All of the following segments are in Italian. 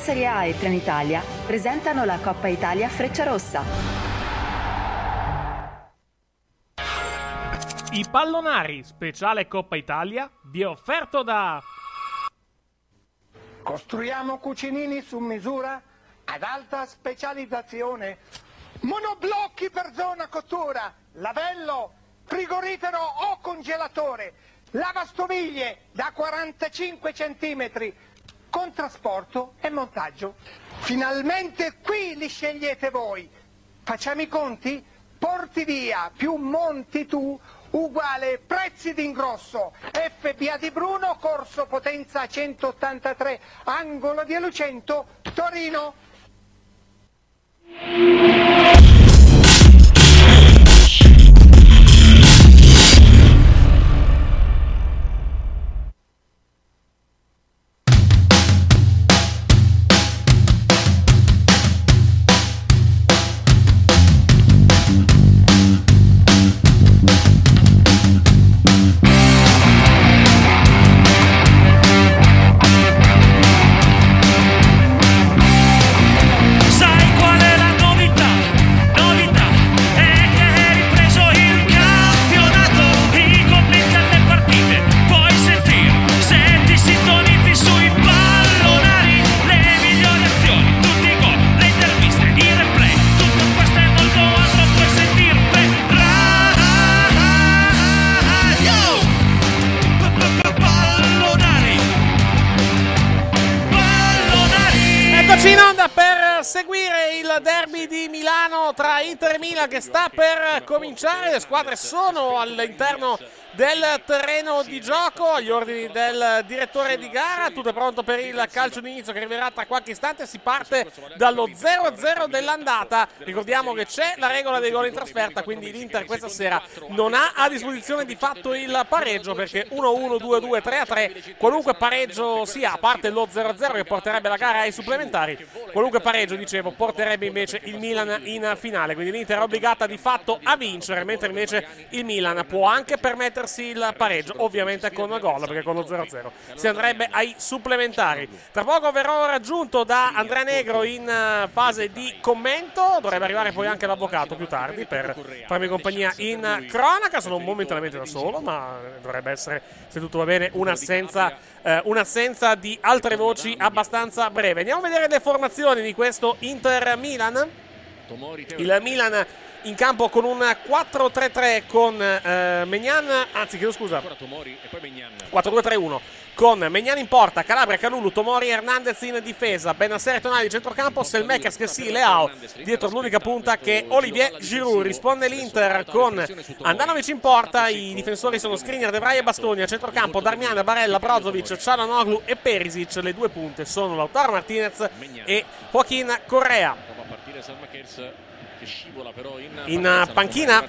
Serie A e Trenitalia presentano la Coppa Italia Freccia Rossa. I pallonari speciale Coppa Italia vi è offerto da Costruiamo cucinini su misura ad alta specializzazione. Monoblocchi per zona cottura, lavello, frigorifero o congelatore, lavastoviglie da 45 cm, con trasporto e montaggio. Finalmente qui li scegliete voi. Facciamo i conti? Porti via più monti tu uguale prezzi d'ingrosso. FBA di Bruno, corso potenza 183, angolo di Lucento, Torino. Per seguire il derby di Milano tra Inter e Milan che sta per cominciare. Le squadre sono all'interno del terreno di gioco agli ordini del direttore di gara. Tutto è pronto per il calcio d'inizio che arriverà tra qualche istante. Si parte dallo 0-0 dell'andata. Ricordiamo che c'è la regola dei gol in trasferta, quindi l'Inter questa sera non ha a disposizione di fatto il pareggio perché 1-1, 2-2, 3-3, qualunque pareggio sia, a parte lo 0-0 che porterebbe la gara ai supplementari, qualunque pareggio, dicevo, porterebbe invece il Milan in finale. Quindi l'Inter è obbligata di fatto a vincere, mentre invece il Milan può anche permettersi il pareggio, ovviamente con gol, perché con lo 0-0 si andrebbe ai supplementari. Tra poco verrò raggiunto da Andrea Negro in eh, fase di commento, dovrebbe arrivare poi anche l'avvocato più tardi per farmi compagnia in cronaca. Sono momentaneamente da solo, ma dovrebbe essere, se tutto va bene, un'assenza, eh, un'assenza di altre voci abbastanza breve. Andiamo a vedere le formazioni di questo Inter-Milan. Il Milan in campo con un 4-3-3 con eh, Megnan, anzi chiedo scusa, 4-2-3-1 con Megnan in porta, Calabria, Canulu, Tomori, Hernandez in difesa, Benasser e Tonali di centrocampo, Selmakers che sì, Leao dietro l'unica punta che Olivier Giroud. Risponde l'Inter con Andanovic in porta, i difensori sono Skriniar, De Vrij e Bastoni, a centrocampo Darmian, Barella, Brozovic, Cialanoglu e Perisic, le due punte sono Lautaro Martinez e Joaquin Correa. In, panchina.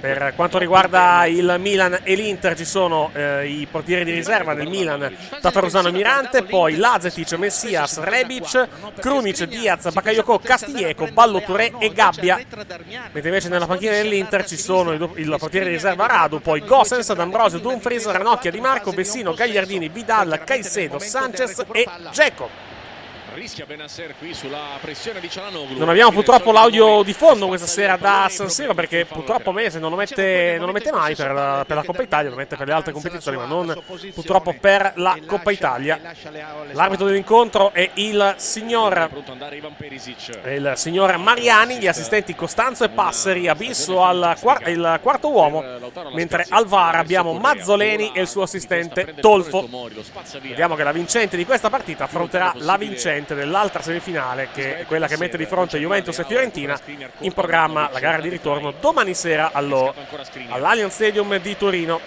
Per quanto riguarda il Milan e l'Inter ci sono eh, i portieri di riserva nel Milan, Tatarusano Mirante, poi Lazetic, Messias, Rebic, Krunic, Diaz, Bakayoko, Castiglieco, Ballo Touré e Gabbia. Mentre invece nella panchina dell'Inter ci sono il, il portiere di riserva Radu, poi Gossens, D'Ambrosio, Dumfries, Ranocchia, Di Marco, Vessino, Gagliardini, Vidal, Caicedo, Sanchez e Dzeko. Rischia Benasser qui sulla pressione di Cialanoglu. Non abbiamo purtroppo l'audio di fondo questa sera da San Siro perché purtroppo Mese non lo mette, non lo mette mai per la, per la Coppa Italia, lo mette per le altre competizioni, ma non purtroppo per la Coppa Italia. L'arbitro dell'incontro è il signor, il signor Mariani, gli assistenti Costanzo e Passeri, Abisso al quar- il quarto uomo, mentre al VAR abbiamo Mazzoleni e il suo assistente Tolfo. Vediamo che la vincente di questa partita affronterà la vincente dell'altra semifinale, che è quella che mette di fronte Juventus e Fiorentina, in programma la gara di ritorno domani sera allo, all'Allianz Stadium di Torino.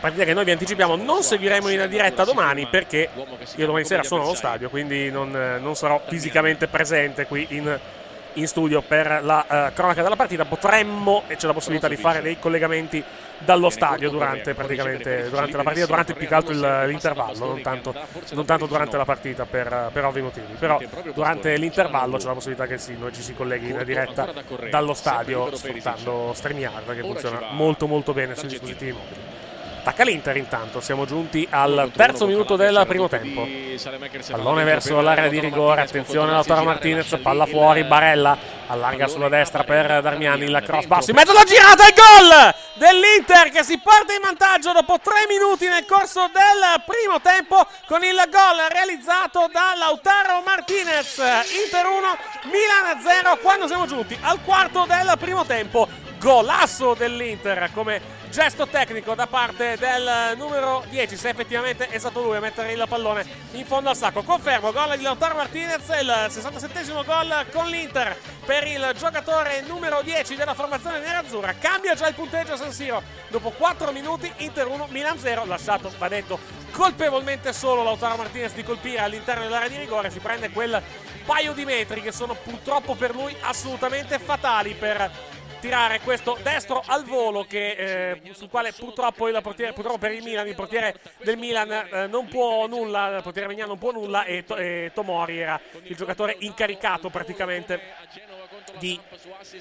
Partita che noi vi anticipiamo non seguiremo in diretta domani perché io domani sera sono allo stadio, quindi non, non sarò fisicamente presente qui in, in studio per la eh, cronaca della partita. Potremmo, e c'è la possibilità di fare dei collegamenti dallo stadio durante, praticamente, durante la partita, durante più che altro l'intervallo, non tanto, non tanto durante la partita per, per ovvi motivi. Però durante l'intervallo c'è la possibilità che sì, noi ci si colleghi in diretta dallo stadio sfruttando StreamYard che funziona molto molto bene sui dispositivi mobili. Attacca l'Inter intanto, siamo giunti al terzo minuto del primo tempo. Pallone verso l'area di rigore, attenzione Lautaro Martinez, palla fuori, Barella allarga sulla destra per Darmiani, il cross basso, in mezzo alla girata, il gol dell'Inter che si porta in vantaggio dopo tre minuti nel corso del primo tempo con il gol realizzato da Lautaro Martinez. Inter 1, Milan 0 quando siamo giunti al quarto del primo tempo. Golasso dell'Inter come gesto tecnico da parte del numero 10 se effettivamente è stato lui a mettere il pallone in fondo al sacco. Confermo gol di Lautaro Martinez il 67esimo gol con l'Inter per il giocatore numero 10 della formazione nerazzurra. Cambia già il punteggio a San Siro. Dopo 4 minuti Inter 1 Milan 0 lasciato va detto colpevolmente solo Lautaro Martinez di colpire all'interno dell'area di rigore. Si prende quel paio di metri che sono purtroppo per lui assolutamente fatali per tirare questo destro al volo che, eh, sul quale purtroppo, il portiere, purtroppo per il Milan il portiere del Milan eh, non può nulla il portiere Megnan non può nulla e, To- e Tomori era il giocatore incaricato praticamente di,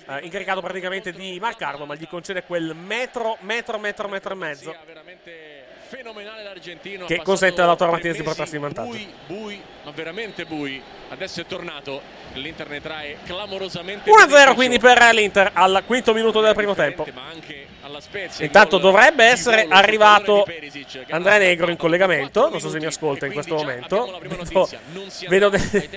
eh, incaricato praticamente di marcarlo ma gli concede quel metro metro metro metro e mezzo fenomenale l'argentino che consente passato a Lautaro tre Martinez di portarsi in vantaggio. bui, bui, ma veramente bui adesso è tornato l'Inter ne trae clamorosamente 1-0 beneficio. quindi per l'Inter al quinto minuto del primo tempo Spezia Intanto dovrebbe essere arrivato Andrea Negro in collegamento, non so se mi ascolta in questo momento. prima Vedo, ai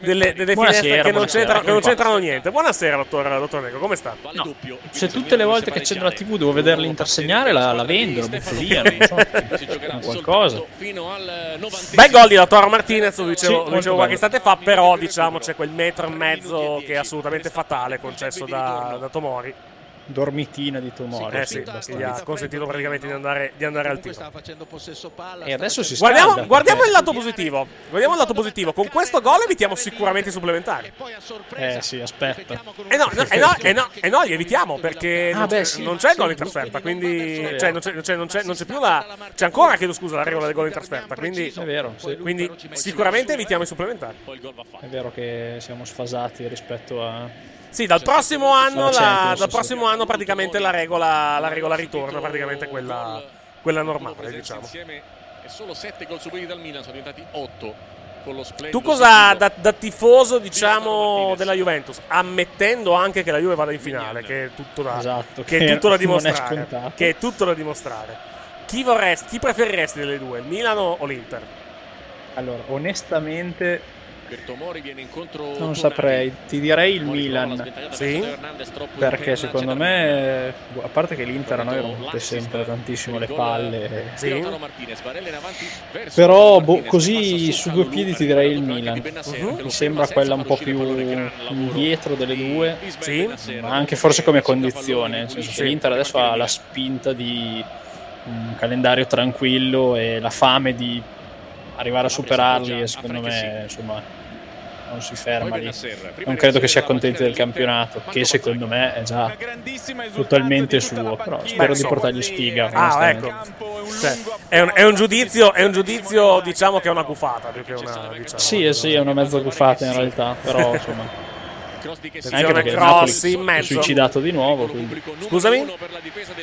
delle, delle, finestre che non c'entrano, che non c'entrano niente. Buonasera, dottor, dottor Negro, come sta? No, se tutte le volte che accendo la TV devo vederli intersegnare, la, la vendo, la butto via, non so, qualcosa. fino al 90 Bel gol di Lautaro Martinez, lo dicevo, Sì, dicevo qualche istante fa, però diciamo c'è quel metro e mezzo che è assolutamente fatale concesso da, da Tomori. Dormitina di Tomori. Eh sì, gli ha consentito praticamente di andare, di andare al tiro. facendo possesso palla. E adesso si scalda. Guardiamo, il lato positivo. Guardiamo il lato positivo. Con questo gol evitiamo sicuramente i supplementari. Eh sì, aspetta. Eh no, no, eh no, eh no, eh no, li evitiamo perché Ah, non, beh, c'è, sì, non c'è il sì, gol in trasferta, quindi Sì, cioè, non, c'è, non c'è- non c'è- non c'è più la c'è ancora chiedo scusa la regola del gol in trasferta, quindi, È vero, sì. quindi sicuramente evitiamo i supplementari. È vero che siamo sfasati rispetto a... Sì, dal prossimo anno, la- dal prossimo anno praticamente la regola, la regola ritorna, praticamente quella, quella normale, diciamo. insieme e solo 7 gol subiti dal Milan sono diventati 8 con lo splendido Tu cosa da, da tifoso diciamo della Juventus, ammettendo anche che la Juve vada in finale, che è tutto da, Esatto, che è tutto da è dimostrare, scontato. che è tutto da dimostrare. Chi vorresti, chi preferiresti delle due, il Milano o l'Inter? Allora, onestamente Non saprei, ti direi il Milan. Sì? Perché secondo me, a parte che l'Inter a noi rompe sempre tantissimo le palle. Sì. Però boh, così su due piedi ti direi il Milan. Mhm. Mi sembra quella un po' più indietro delle due, Sì. ma anche forse come condizione. Senso Sì. l'Inter adesso ha la spinta di un calendario tranquillo e la fame di arrivare a superarli e secondo me insomma non si ferma lì. Non credo che sia contenti del campionato, che secondo me è già totalmente suo, però spero di portargli sfiga. Ah, onestamente. ecco. Cioè, è, un, è un giudizio, è un giudizio, diciamo che è una gufata più che una. Diciamo. Sì, eh sì, è una mezza buffata in realtà, però insomma. Il cross in si è mezzo. suicidato di nuovo. quindi- Scusami?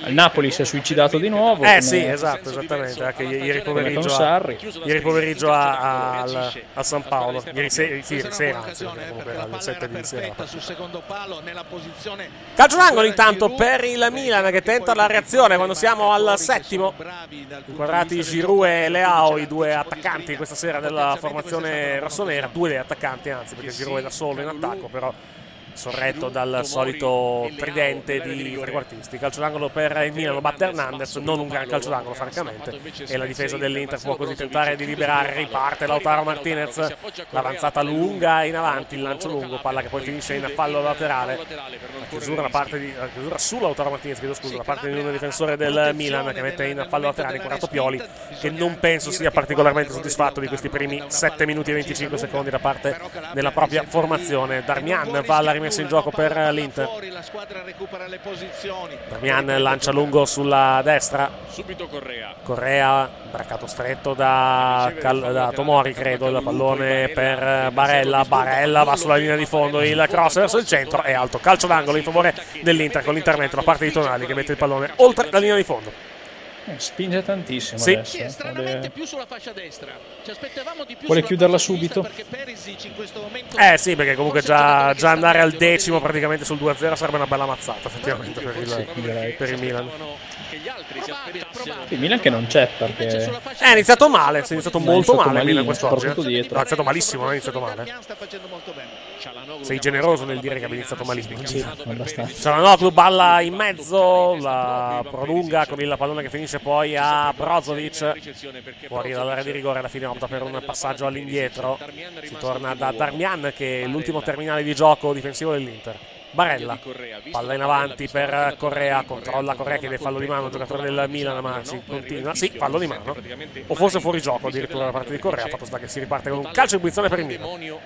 Il Napoli si è suicidato di nuovo. Eh sì, esatto, esattamente. Anche ieri pomeriggio, a, ieri pomeriggio a, a- al, a San Paolo. Ieri, se- sì, sera, anzi, comunque alle 7 di sera. Calcio d'angolo intanto per il Milan che tenta la reazione quando siamo al settimo. Inquadrati Giroud e Leao, i due attaccanti questa sera della formazione rossonera. Due dei attaccanti, anzi, perché Giroud è da solo in attacco, però sorretto dal solito tridente di trequartisti. Calcio d'angolo per il Milan, lo batte Hernandez, non un gran calcio d'angolo francamente. E la difesa dell'Inter può così tentare di liberare, riparte Lautaro Martinez, l'avanzata lunga in avanti, il lancio lungo, palla che poi finisce in fallo laterale. La chiusura, da parte di, la chiusura su Lautaro Martinez, chiedo scusa, da parte di un difensore del Milan che mette in fallo laterale inquadrato Pioli, che non penso sia particolarmente soddisfatto di questi primi 7 minuti e 25 secondi da parte della propria formazione. Darmian va alla rimessa in gioco per l'Inter. la squadra recupera le posizioni Darmian lancia lungo sulla destra. Subito Correa. Correa, braccato stretto da, Cal- da Tomori, credo. Il pallone per Barella. Barella va sulla linea di fondo. Il cross verso il centro è alto. Calcio d'angolo in favore dell'Inter con l'intervento da parte di Tonali che mette il pallone oltre la linea di fondo. Eh, Spinge tantissimo Sì. adesso. eh. Vuole, più sulla fascia destra ci aspettavamo di più vuole chiuderla subito. Eh sì, perché comunque già, già andare al decimo praticamente sul 2-0 sarebbe una bella mazzata effettivamente per il, per il Milan. Il Milan che non c'è perché Eh, È iniziato male, si è iniziato molto male il Milan quest'oggi. è iniziato malissimo, non è iniziato male. Sei generoso nel dire che abbia iniziato malissimo. sì, abbastanza. Cialanoglu balla in mezzo, la prolunga con il pallone che finisce poi a Brozovic. Fuori dall'area di rigore, alla fine opta per un passaggio all'indietro. Si torna da Darmian che è l'ultimo terminale di gioco difensivo dell'Inter. Barella, palla in avanti per Correa, controlla Correa che deve fallo di mano, giocatore del Milan ma si continua, sì, fallo di mano, o forse fuori gioco addirittura da parte di Correa, fatto sta che si riparte con un calcio in punizione per il Milan.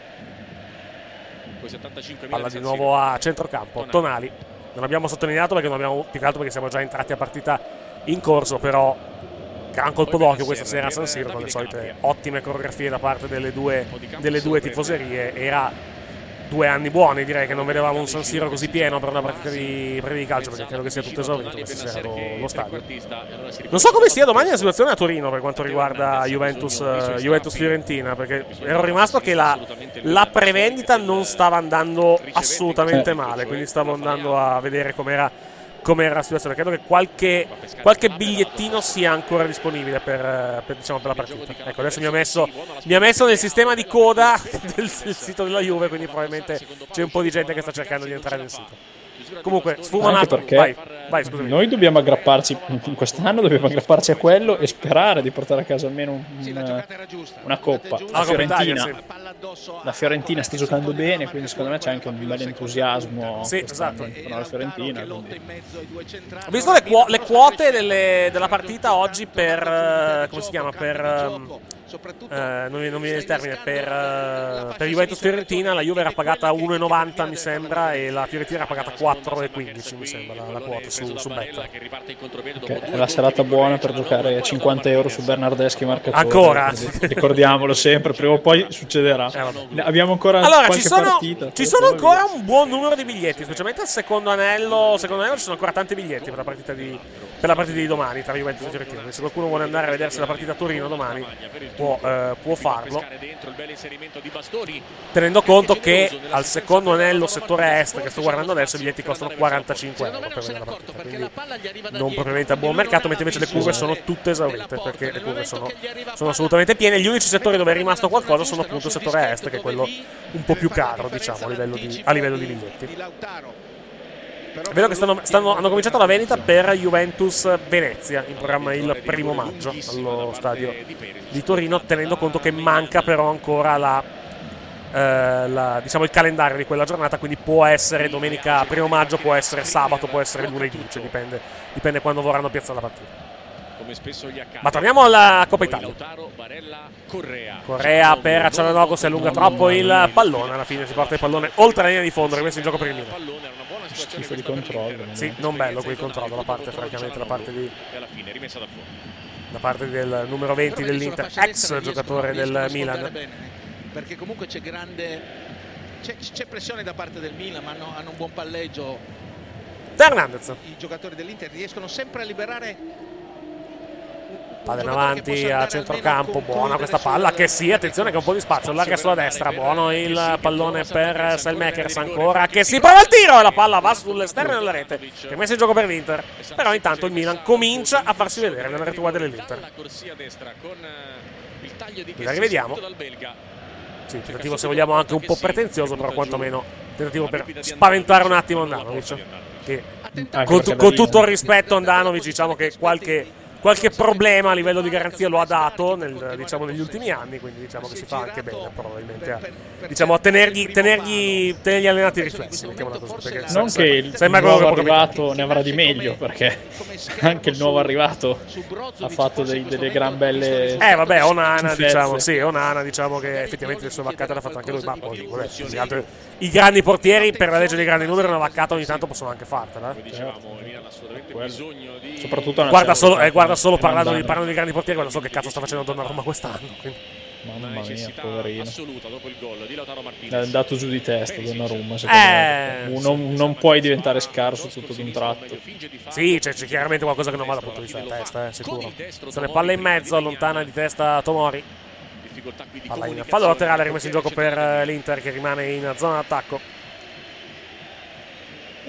Palla di nuovo a centrocampo. Tonali. Non abbiamo sottolineato perché non abbiamo più che altro perché siamo già entrati a partita in corso, però gran colpo d'occhio questa sera a San Siro con le solite ottime coreografie da parte delle due, delle due tifoserie. Era due anni buoni, direi che non vedevamo un San Siro così pieno per una partita di, partita di calcio, perché credo che sia tutto esaurito questa sera lo, lo stadio. Non so come sia domani la situazione a Torino per quanto riguarda Juventus, eh, Juventus Fiorentina, perché ero rimasto che la, la prevendita non stava andando assolutamente male, quindi stavo andando a vedere com'era com'era la situazione. Credo che qualche, qualche bigliettino sia ancora disponibile per, eh, per, diciamo, per la partita. Ecco, adesso mi ha, messo, mi ha messo nel sistema di coda del, del sito della Juve, quindi probabilmente c'è un po' di gente che sta cercando di entrare nel sito. Comunque, sfuma un attimo. perché Vai, vai, scusami. noi dobbiamo aggrapparci quest'anno dobbiamo aggrapparci a quello e sperare di portare a casa almeno un- una, una coppa. La Fiorentina, la Fiorentina sta giocando bene, quindi secondo me c'è anche un bel entusiasmo Sì, esatto. alla Fiorentina. quindi- Ho visto le, quo- le quote delle- della partita oggi per. come si chiama? Per. Eh, non, mi, non mi viene il termine. Per, eh, per Juventus Fiorentina la Juve era pagata 1,90 mi sembra e la Fiorentina era pagata 4,15 mi sembra la, la quota su, su Bet. che è la serata buona per giocare 50 euro su Bernardeschi marcatore. Ancora? Ricordiamolo sempre, prima o poi succederà. Abbiamo ancora Allora, qualche ci sono, partita. ci sono ancora un buon numero di biglietti, specialmente al secondo anello. Secondo anello ci sono ancora tanti biglietti per la partita di, per la partita di domani tra Juventus e Fiorentina. Se qualcuno vuole andare a vedersi la partita a Torino domani, può, eh, può farlo. Tenendo conto che al secondo anello settore est, che sto guardando adesso, i biglietti costano 45 euro per vedere la partita. Quindi non propriamente a buon mercato, mentre invece le curve sono tutte esaurite, perché le curve sono, sono assolutamente piene. Gli unici settori dove è rimasto qualcosa sono appunto il settore est, che è quello un po' più caro, diciamo, a livello di, a livello di biglietti. Vedo che stanno, stanno- hanno cominciato la vendita per Juventus Venezia, in programma il primo maggio allo stadio di Torino, tenendo conto che manca però ancora la, eh, la- diciamo il calendario di quella giornata, quindi può essere domenica primo maggio, può essere sabato, può essere lunedì, cioè dipende, dipende quando vorranno piazzare la partita. Ma torniamo alla Coppa Italia. Correa. Per Cialanoglu si allunga troppo il pallone, alla fine si porta il pallone oltre la linea di fondo, rimesso in gioco per il Milan. Schifo di controllo. Sì, non bello quel controllo da parte, francamente, da parte, di, E alla fine rimessa da fuori. da parte del numero 20 dell'Inter, ex giocatore del Milan. perché comunque c'è grande c'è, c'è pressione da parte del Milan ma hanno, hanno un buon palleggio Teo Hernandez, i giocatori dell'Inter riescono sempre a liberare palla in avanti a centrocampo, buona questa palla che sì, attenzione che ha un po' di spazio, larga sulla destra, buono il pallone per Selmakers ancora che si prova il tiro e la palla va sull'esterno della rete, che è messa in gioco per l'Inter, però intanto il Milan comincia a farsi vedere nella retriguardia dell'Inter. La corsia destra con eh, il taglio di La rivediamo. dal belga. Sì, tentativo se vogliamo anche un po' pretenzioso, però quantomeno tentativo per spaventare un attimo Andanovic. Che con, con tutto il rispetto Andanovic diciamo che qualche, qualche problema a livello di garanzia lo ha dato nel- diciamo, negli ultimi anni, quindi diciamo che si fa anche bene probabilmente a, diciamo, a tenergli, tenergli, tenergli allenati i riflessi, così. perché Non se- che il nuovo arrivato ne avrà di meglio, perché anche il nuovo arrivato ha fatto dei- delle gran belle. Eh vabbè, Onana diciamo, sì, Onana diciamo che effettivamente le sue vaccate l'ha fatta anche lui, ma poi vabbè, gli altri- i grandi portieri per la legge dei grandi numeri una vaccata ogni tanto possono anche fartela. eh. Dicevamo, il Milan ha assolutamente bisogno di Soprattutto una Guarda solo, eh, guarda solo parlando, di, parlando di grandi portieri, guarda solo che cazzo sta facendo Donnarumma quest'anno. quindi. Mamma mia, poverino. assoluta dopo il gol di Lautaro È Martinez. andato giù di testa Donnarumma, secondo Eh, me. Non, non puoi diventare scarso tutto d'un tratto. Sì, c'è, c'è chiaramente qualcosa che non va dal punto di vista della testa, eh, sicuro. Se ne palla in mezzo, allontana di testa Tomori. Palla in fallo laterale rimesso in gioco per eh, l'Inter che rimane in zona d'attacco.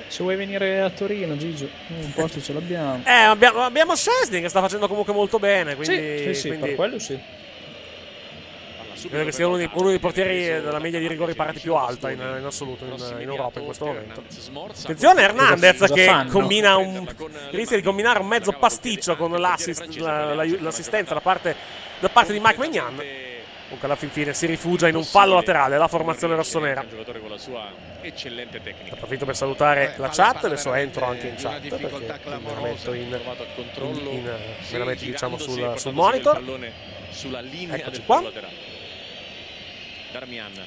Se vuoi venire a Torino, Gigio, un posto ce l'abbiamo. Eh, abbiamo, abbiamo Szczesny che sta facendo comunque molto bene, quindi... sì, sì, sì, quindi per quello sì. credo che sia uno dei, uno dei portieri della media di rigori parati più alta in, in assoluto in, in Europa in questo momento. Attenzione Hernandez che combina un, rischia di combinare un mezzo pasticcio con l'assist- la- la- l'assistenza da parte, da parte di Mike Magnan. Comunque alla fin fine si rifugia in un fallo laterale la formazione rossonera. Un giocatore con la sua eccellente tecnica. Approfitto per salutare la chat, adesso entro anche in chat perché me la metto in, in- in- me la metto diciamo sul, sul monitor. Sulla linea Eccoci qua.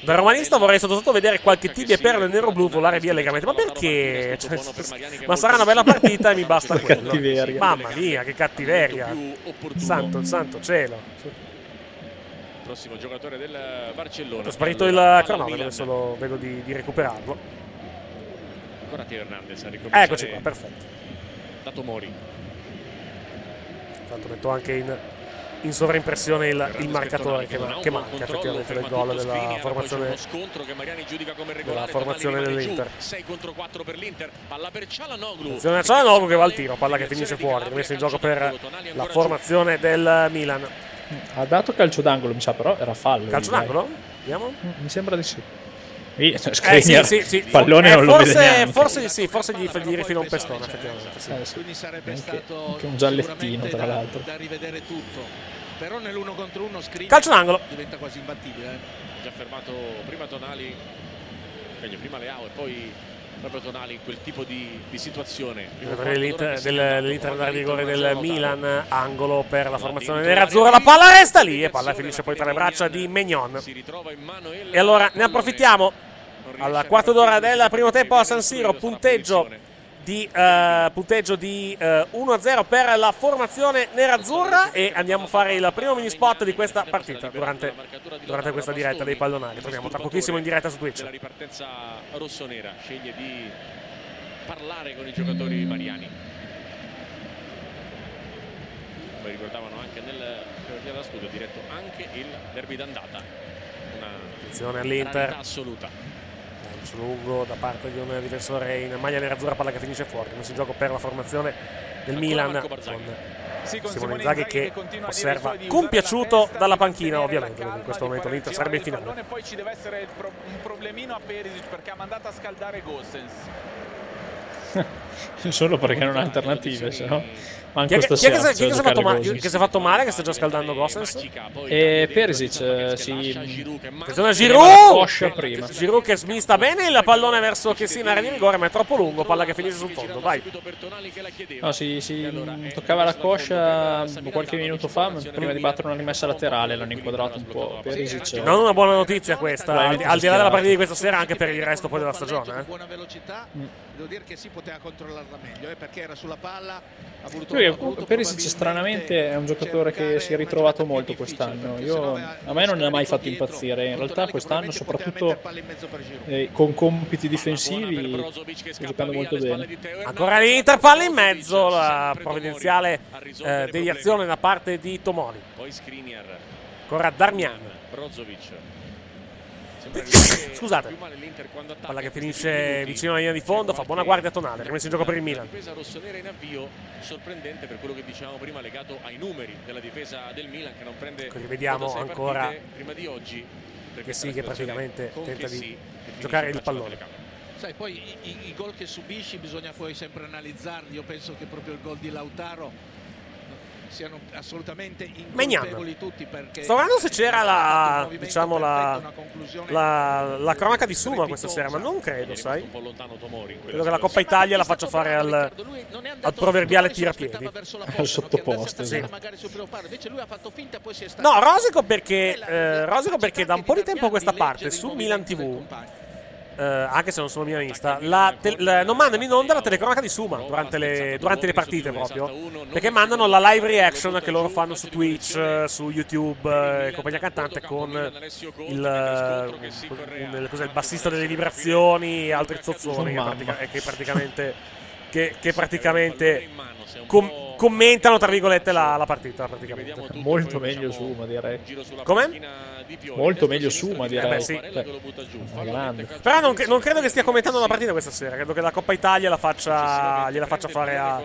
Da romanista vorrei sotto sotto vedere qualche tibia e perla nero-blu volare via allegramente. Ma perché? Cioè, ma sarà una bella partita e mi basta quello. Mamma mia, che cattiveria. Santo, santo cielo. Prossimo giocatore del Barcellona. È sparito il cronometro, adesso lo vedo di, di recuperarlo. Ancora Teo Hernandez a ricominciare Eccoci qua, perfetto. da Tomori. Intanto metto anche in, in sovraimpressione il, il marcatore che, che manca effettivamente del gol della formazione magari giudica come della regolare. formazione dell'Inter. 6 contro 4 per l'Inter. Palla per Cialanoglu. Attenzione a Cialanoglu che va al tiro, palla che finisce fuori, rimessa in gioco per la formazione del Milan. Ha dato calcio d'angolo, mi sa, però era fallo. Calcio d'angolo? Vediamo. Mi sembra di sì. Sì, Eh, sì, sì, sì. il pallone Eh, non lo forse, vede neanche. forse sì, forse gli, gli rifila un pestone, effettivamente. Sì. Eh, sì. quindi sarebbe Anche- stato anche un giallettino, tra da- l'altro. da rivedere tutto però nell'uno contro uno Skriniar Calcio d'angolo. diventa quasi imbattibile eh. Già fermato prima Tonali. Meglio, prima Leao e poi proprio Tonali in quel tipo di, di situazione. Dell'Inter, del- rigore del Milan, angolo per la formazione nerazzurra, la palla resta lì e palla finisce poi tra le braccia di il E allora ne approfittiamo. Al quarto d'ora del primo tempo a San Siro, punteggio di, eh, punteggio di eh, 1-0 per la formazione nerazzurra e andiamo a fare il primo mini spot di questa partita durante, durante questa diretta dei pallonari. Torniamo tra pochissimo in diretta su Twitch. della ripartenza rossonera sceglie di parlare con i giocatori mariani come ricordavano anche nel della studio, diretto anche il derby d'andata. Una Attenzione all'Inter. assoluta. Lungo da parte di un difensore in maglia nerazzurra, palla che finisce fuori. Messo in gioco per la formazione del Milan con Simone Inzaghi che osserva compiaciuto dalla panchina ovviamente in questo momento l'Inter sarebbe in finale. Poi ci deve essere pro- un problemino a Perisic perché ha mandato a scaldare Gossens. Solo perché non ha alternative, se no. Manco Chi che, chi è che stasera si- chi è che si è giocare fatto ma- che si è fatto male? Che sta già scaldando Gossens? E Perisic eh, si Attenzione Giroud! Giroud che smista bene il pallone verso che si in area di rigore, ma è troppo lungo. Palla che finisce sul fondo. Vai. No, si, si mh, toccava la coscia qualche minuto fa, ma prima di battere una rimessa laterale l'hanno inquadrato un po' Perisic. Non una buona notizia questa, al, di là della partita di questa sera, anche per il resto poi della stagione. eh. buona velocità, devo dire che si poteva controllarla meglio, eh, perché era sulla palla, ha voluto, Lui, ha voluto Perisic stranamente è un giocatore che si è ritrovato molto quest'anno. Io, a me non ne ha mai fatto impazzire. In realtà quest'anno, soprattutto eh, con compiti difensivi, sta giocando molto bene. Ancora l'Inter, palla in mezzo, la provvidenziale eh, deviazione da parte di Tomori. Poi Skriniar, Ancora Darmian. Brozovic. Scusate. Palla che finisce vicino alla linea di fondo, fa buona guardia tonale, rimesso in gioco per il Milan. Difesa rossonera in avvio, sorprendente per quello che dicevamo prima legato ai numeri della difesa del Milan che non prende Rivediamo ancora prima di oggi. per che questa sì, che praticamente tenta di giocare il pallone. Sai, poi i, i- i gol che subisci bisogna poi sempre analizzarli. Io penso che proprio il gol di Lautaro siano assolutamente incolpevoli tutti perché Sto guardando se c'era la, diciamo, la, la, la cronaca di Suma questa sera, ma non credo, sai. Un po' lontano Tomori Credo che la Coppa Italia la faccia fare al, al proverbiale tirapiedi. Al sottoposto. Sì. No, rosico perché, eh, rosico perché da un po' di tempo a questa parte su Milan TV, eh, anche se non sono milanista, la te- la- non mandano in onda la telecronaca di Suma durante le, durante le partite proprio. Perché mandano la live reaction che loro fanno su Twitch, eh, su YouTube eh, e compagnia cantante con il, eh, un- cos'è, il bassista delle vibrazioni e altri zozzoni che, pratica- che praticamente, che, che praticamente com- commentano tra virgolette la, la partita praticamente. Molto meglio Suma, direi. Come? Molto meglio Suma, direi. Eh beh, sì. Beh. Però non, non credo che stia commentando la partita questa sera. Credo che la Coppa Italia la faccia, gliela faccia fare a-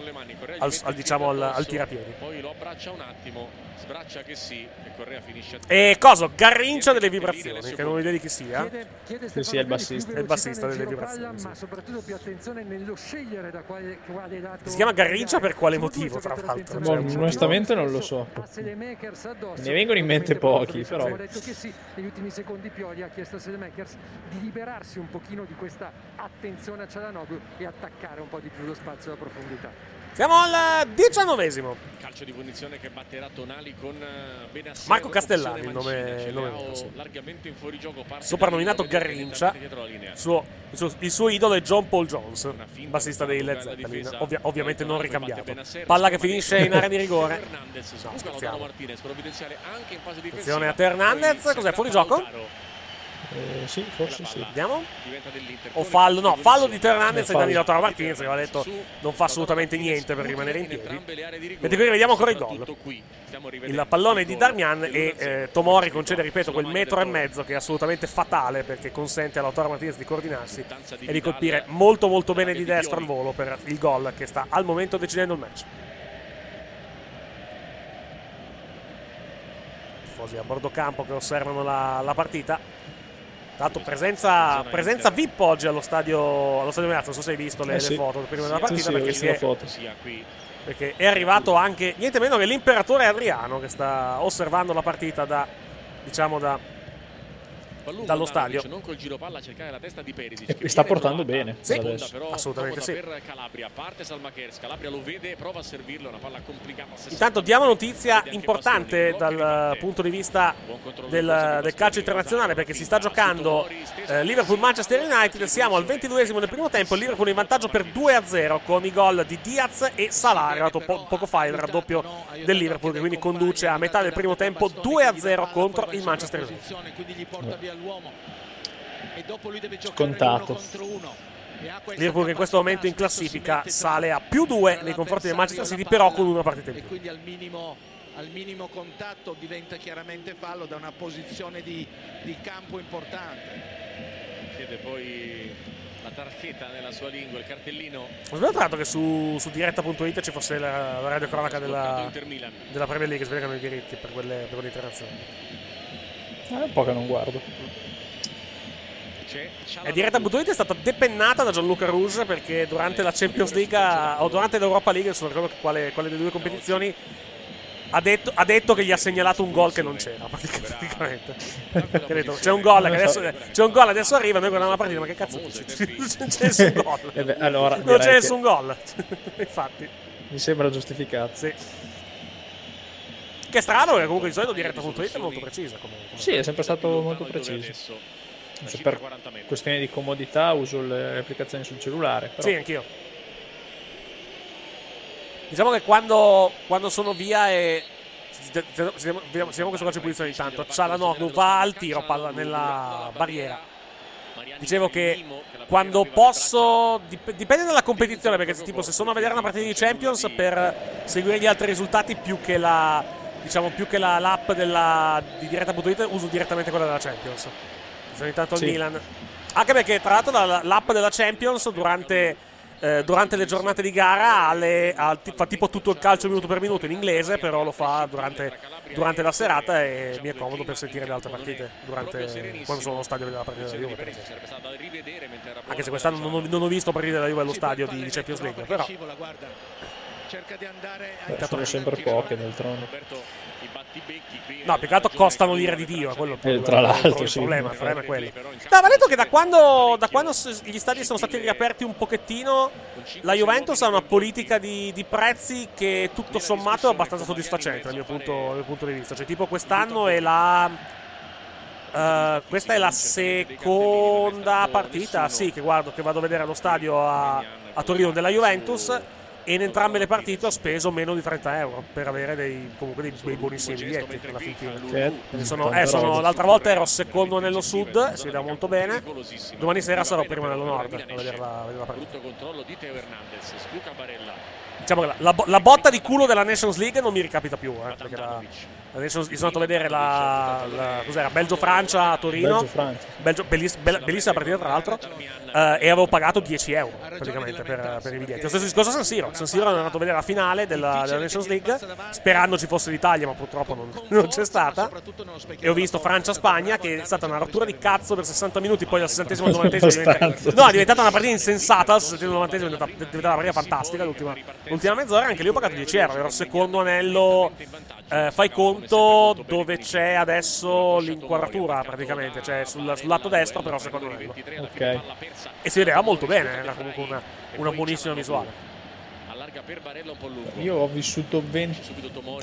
al, al- diciamo al, al tirapiedi. Poi lo abbraccia un attimo, sbraccia che sì e Correa finisce a E coso? Garrincia delle vibrazioni, che non ho idea di chi sia. Sì, sì, è il bassista. È il bassista delle vibrazioni. sì. ma soprattutto più attenzione nello scegliere da quale, quale Si chiama Garrincia per quale motivo, tra l'altro? Boh, Cioè, motivo- onestamente non lo so. Ne vengono in mente pochi, però. Abbiamo detto che sì, negli ultimi secondi Pioli ha chiesto a Sedemakers di liberarsi un pochino di questa attenzione a Cialanoglu e attaccare un po' di più lo spazio e la profondità. Siamo al diciannovesimo. calcio di punizione che batterà Tonali con eh, Benasser. Marco Castellani, il nome, il nome largamente in fuorigioco, Soprannominato Garrincia. linea. Suo- il, suo, il suo idolo è John Paul Jones, bassista dei Led Zeppelin. Ovvia- ovviamente non ricambiato. Palla che finisce in area di rigore. Fernandez No, scherziamo. Attenzione a Hernandez, cos'è fuori gioco? Eh, sì, forse sì. Vediamo. O fallo, no, fallo di Teo Hernandez di fallo. Lautaro Martinez che aveva detto non fa assolutamente niente per rimanere in piedi. Mentre qui vediamo ancora il gol. Il pallone di Darmian e eh, Tomori concede, ripeto, quel metro e mezzo che è assolutamente fatale perché consente a Lautaro Martinez di coordinarsi e di colpire molto molto bene di destra al volo per il gol che sta al momento decidendo il match. Tifosi a bordo campo che osservano la, la partita. L'altro presenza, presenza VIP oggi allo stadio, allo stadio Meazza, non so se hai visto le, Eh le sì. foto prima della partita sì, perché, si è, foto. Perché è arrivato anche niente meno che l'imperatore Adriano che sta osservando la partita da diciamo da dallo stadio. Non col giro palla a cercare la testa di Perisic. E sta portando bene Sì, assolutamente sì. per Calabria. Parte Salmakers, Calabria lo vede, prova a servirlo, una palla complicata. Intanto diamo notizia importante dal punto di vista del, del calcio internazionale perché si sta giocando eh, Liverpool-Manchester United, siamo al 22esimo del primo tempo, il Liverpool in vantaggio per 2-0 con i gol di Diaz e Salah, è arrivato po- poco fa il raddoppio del Liverpool che quindi conduce a metà del primo tempo 2-0 contro il Manchester United. United. Quindi gli porta via l'uomo. E dopo lui deve giocare Scontato. uno contro uno. E Liverpool che in questo momento in classifica sale a più 2 nei confronti del Manchester City però con una partita in e più. quindi al minimo al minimo contatto diventa chiaramente fallo da una posizione di, di campo importante. Chiede poi la tarchetta nella sua lingua, il cartellino. Ho sbagliato che su, su diretta.it ci fosse la, la radiocronaca della, Inter Milan. della Premier League, svelano i diritti per quelle, per quelle internazionali. È un po' che non guardo. E diretta.it è stata depennata da Gianluca Rouge perché durante la Champions League o durante l'Europa League, non ricordo quale, quale delle due competizioni, ha detto, ha detto che gli ha segnalato un gol che non c'era pratic- praticamente. Ha detto, c'è un gol che adesso, c'è un gol adesso arriva, noi guardiamo la partita, ma che cazzo dici? Non c'è nessun gol. Eh beh, allora, non c'è che- nessun gol. Infatti. Mi sembra giustificato. Sì. Che è strano perché comunque di solito diretta.it è molto precisa. Come- Sì, è sempre stato molto preciso. Se per questioni di comodità uso le applicazioni sul cellulare. Però. Sì, anch'io. Diciamo che quando, quando sono via e. Vediamo vediamo questo calcio di punizione intanto. Cialanoglu va al tiro, palla nella barriera. Dicevo che quando posso. dip- dipende dalla competizione, perché tipo se sono a vedere una partita di Champions per seguire gli altri risultati più che la. Diciamo più che la, l'app della, di diretta.it uso direttamente quella della Champions. Sono intanto al Sì. Milan. Anche perché, tra l'altro, la- l'app della Champions durante, eh, durante le giornate di gara ha le- ha ti- fa tipo tutto il calcio minuto per minuto in inglese, però lo fa durante, durante la serata e mi è comodo per sentire le altre partite durante, quando sono allo stadio della partita della Juve. Per. Anche se quest'anno non ho, non ho visto partite della Juve allo stadio di, di Champions League, però. Cerca di andare Beh, sono sempre poche, d'altronde. No, più che altro costano l'ira di Dio, è quello il Eh, problema. tra l'altro, il sì. problema, il problema è quello. No, va detto che da quando, da quando gli stadi sono stati riaperti un pochettino, la Juventus ha una politica di, di prezzi che tutto sommato è abbastanza soddisfacente dal mio punto, dal mio punto di vista. Cioè, tipo quest'anno è la. eh, questa è la seconda partita, sì, che guardo, che vado a vedere allo stadio a, a Torino della Juventus. E in entrambe le partite ho speso meno di 30 euro per avere dei, comunque dei, dei buonissimi biglietti alla fin fine. Sono- eh, sono- l'altra volta ero secondo nello sud, si vedeva molto bene. Domani sera sarò prima nello nord a vedere la, la partita. Diciamo che la, la la botta di culo della Nations League non mi ricapita più. Eh, Nations, io sono andato a vedere la, la- cos'era, Belgio-Francia a Torino. Belgio- belliss- bella- bellissima partita, tra l'altro. eh, e avevo pagato 10 euro praticamente per, per i biglietti. Lo stesso discorso a San Siro. San Siro ero andato a vedere la finale della, della Nations League, sperando ci fosse l'Italia, ma purtroppo non, non c'è stata. E ho visto Francia-Spagna, che è stata una rottura di cazzo per 60 minuti. Poi al 60 al 90 diventa, no, è diventata una partita insensata. Al 60 al 90 è diventata, è una partita fantastica. L'ultima, l'ultima mezz'ora, anche lì ho pagato 10 euro. Ero al secondo anello. eh, fai conto dove c'è adesso l'inquadratura praticamente, cioè sul, sul lato destro, però secondo anello. Ok. E si vedeva molto bene, era comunque una, una buonissima visuale. Io ho vissuto 20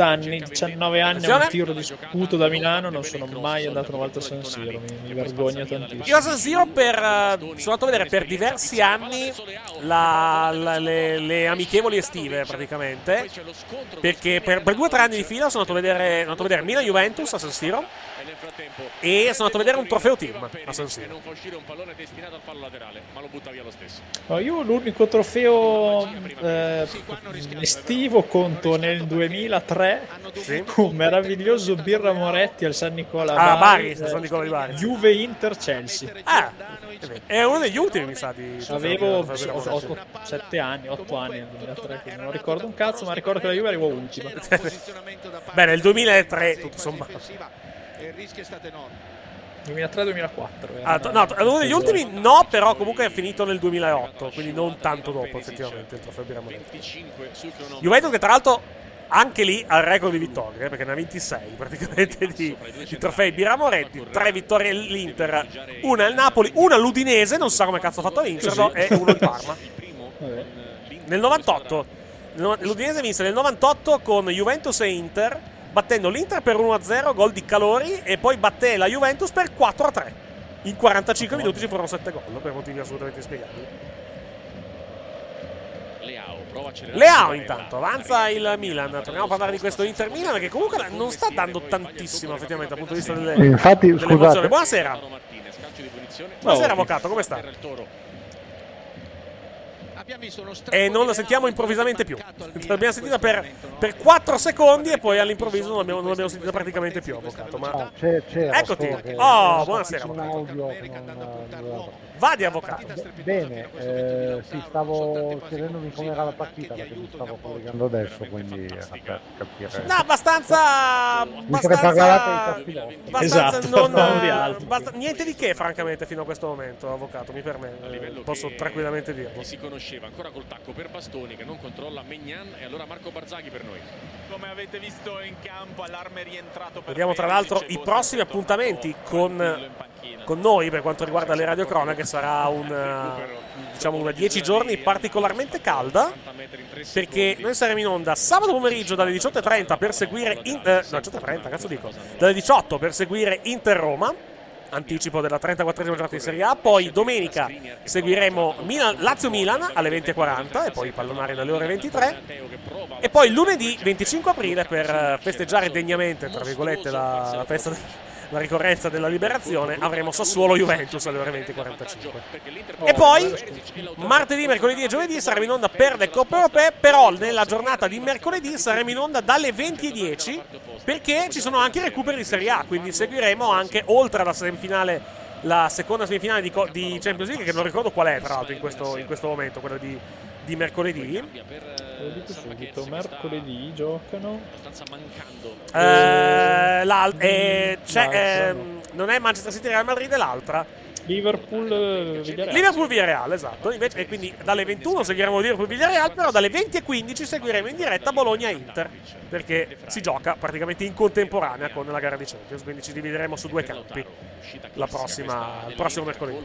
anni, 19 anni a un tiro di sputo da Milano, non sono mai andato una volta a San Siro, mi, mi vergogno tantissimo. Io a San Siro per, eh, sono andato a vedere per diversi anni la- la- le, le amichevoli estive praticamente perché per, per due o tre anni di fila sono andato a vedere, sono andato a vedere Milan-Juventus a San Siro e sono andato a vedere un trofeo team a San Siro. Non fa uscire un pallone destinato al fallo laterale, ma lo butta via lo stesso. No, io l'unico trofeo eh, estivo conto nel 2003 un meraviglioso birra Moretti al San Nicola Ah, Bari, eh, San Nicola di Bari. Juve Inter Chelsea Ah, è uno degli ultimi mi sa di avevo trofeo team. 7 anni 8 anni nel 2003 quindi non ricordo un cazzo ma ricordo che la Juve arrivò ultima Beh, nel 2003 tutto sommato. Il rischio è stato enorme. 2003-2004 Ah, no, uno degli ultimi no, però comunque è finito nel 2008, quindi non tanto dopo effettivamente il trofeo Birra Moretti. 25 sul cronometro. Juventus che tra l'altro anche lì ha il record di vittorie, eh, perché ne ha 26 praticamente di, di trofei Birra Moretti, tre vittorie all'Inter, una al Napoli, una all'Udinese, non sa come cazzo ha fatto a vincerlo, e uno al Parma. Nel 98, no- l'Udinese vinse nel 98 con Juventus e Inter, battendo l'Inter per 1-0, gol di Calori, e poi batté la Juventus per 4-3. In 45 minuti ci furono 7 gol, per motivi assolutamente spiegabili. Leao prova a accelerare. Leao intanto, avanza il Milan. Torniamo a parlare di questo Inter Milan che comunque non sta dando tantissimo effettivamente dal punto di vista delle, infatti, delle scusate. E non la sentiamo improvvisamente più. L'abbiamo sentita per, per 4 secondi e poi all'improvviso non l'abbiamo, non l'abbiamo sentita praticamente più, avvocato. Ma... Ah, c'è, c'era, Eccoti. Oh, c'è buonasera. un audio non- non- Vadi, avvocato. Bene, eh, sì, stavo chiedendomi com'era la partita perché mi stavo collegando adesso, quindi era per capire. No, abbastanza. Di Abbastanza. Abbastanza Esatto, non, non di altro. basta- niente di che, francamente, fino a questo momento, avvocato. Mi permette. eh, Posso tranquillamente dirlo. Si conosceva ancora col tacco per Bastoni che non controlla Megnan e allora Marco Barzaghi per noi. Come avete visto in campo, allarme rientrato per Vediamo tra l'altro i prossimi appuntamenti con, con noi per quanto riguarda le radiocronache. Sarà un, eh, diciamo una 10 giorni particolarmente calda. Perché noi saremo in onda sabato pomeriggio dalle 18.30 per seguire. In, eh, no, 18.30, cazzo dico. Dalle 18 per seguire Inter Roma. Anticipo della 34esima giornata di Serie A. Poi domenica seguiremo Milan- Lazio-Milan alle 20.40 e poi pallonare dalle ore 23. E poi lunedì 25 aprile per eh, festeggiare degnamente, tra virgolette, la, la festa, la ricorrenza della liberazione, avremo Sassuolo-Juventus alle ore 20.45. E poi martedì, mercoledì e giovedì saremo in onda per le Coppe Europee, però nella giornata di mercoledì saremo in onda dalle 20.10 perché ci sono anche i recuperi di Serie A, quindi seguiremo anche oltre alla semifinale la seconda semifinale di, co- di Champions League che non ricordo qual è tra l'altro in questo, in questo momento, quella di, di mercoledì. Lo dico subito, mercoledì giocano. Eh, l'al- eh, c'è, l'altra, ehm, non è Manchester City Real Madrid, è l'altra. Liverpool eh, Villarreal. Liverpool Villarreal, esatto. Invece, e quindi dalle 21 seguiremo Liverpool Villarreal, però dalle 20 e 15 seguiremo in diretta Bologna Inter. Perché si gioca praticamente in contemporanea con la gara di Champions. Quindi ci divideremo su due campi la prossima, il prossimo mercoledì.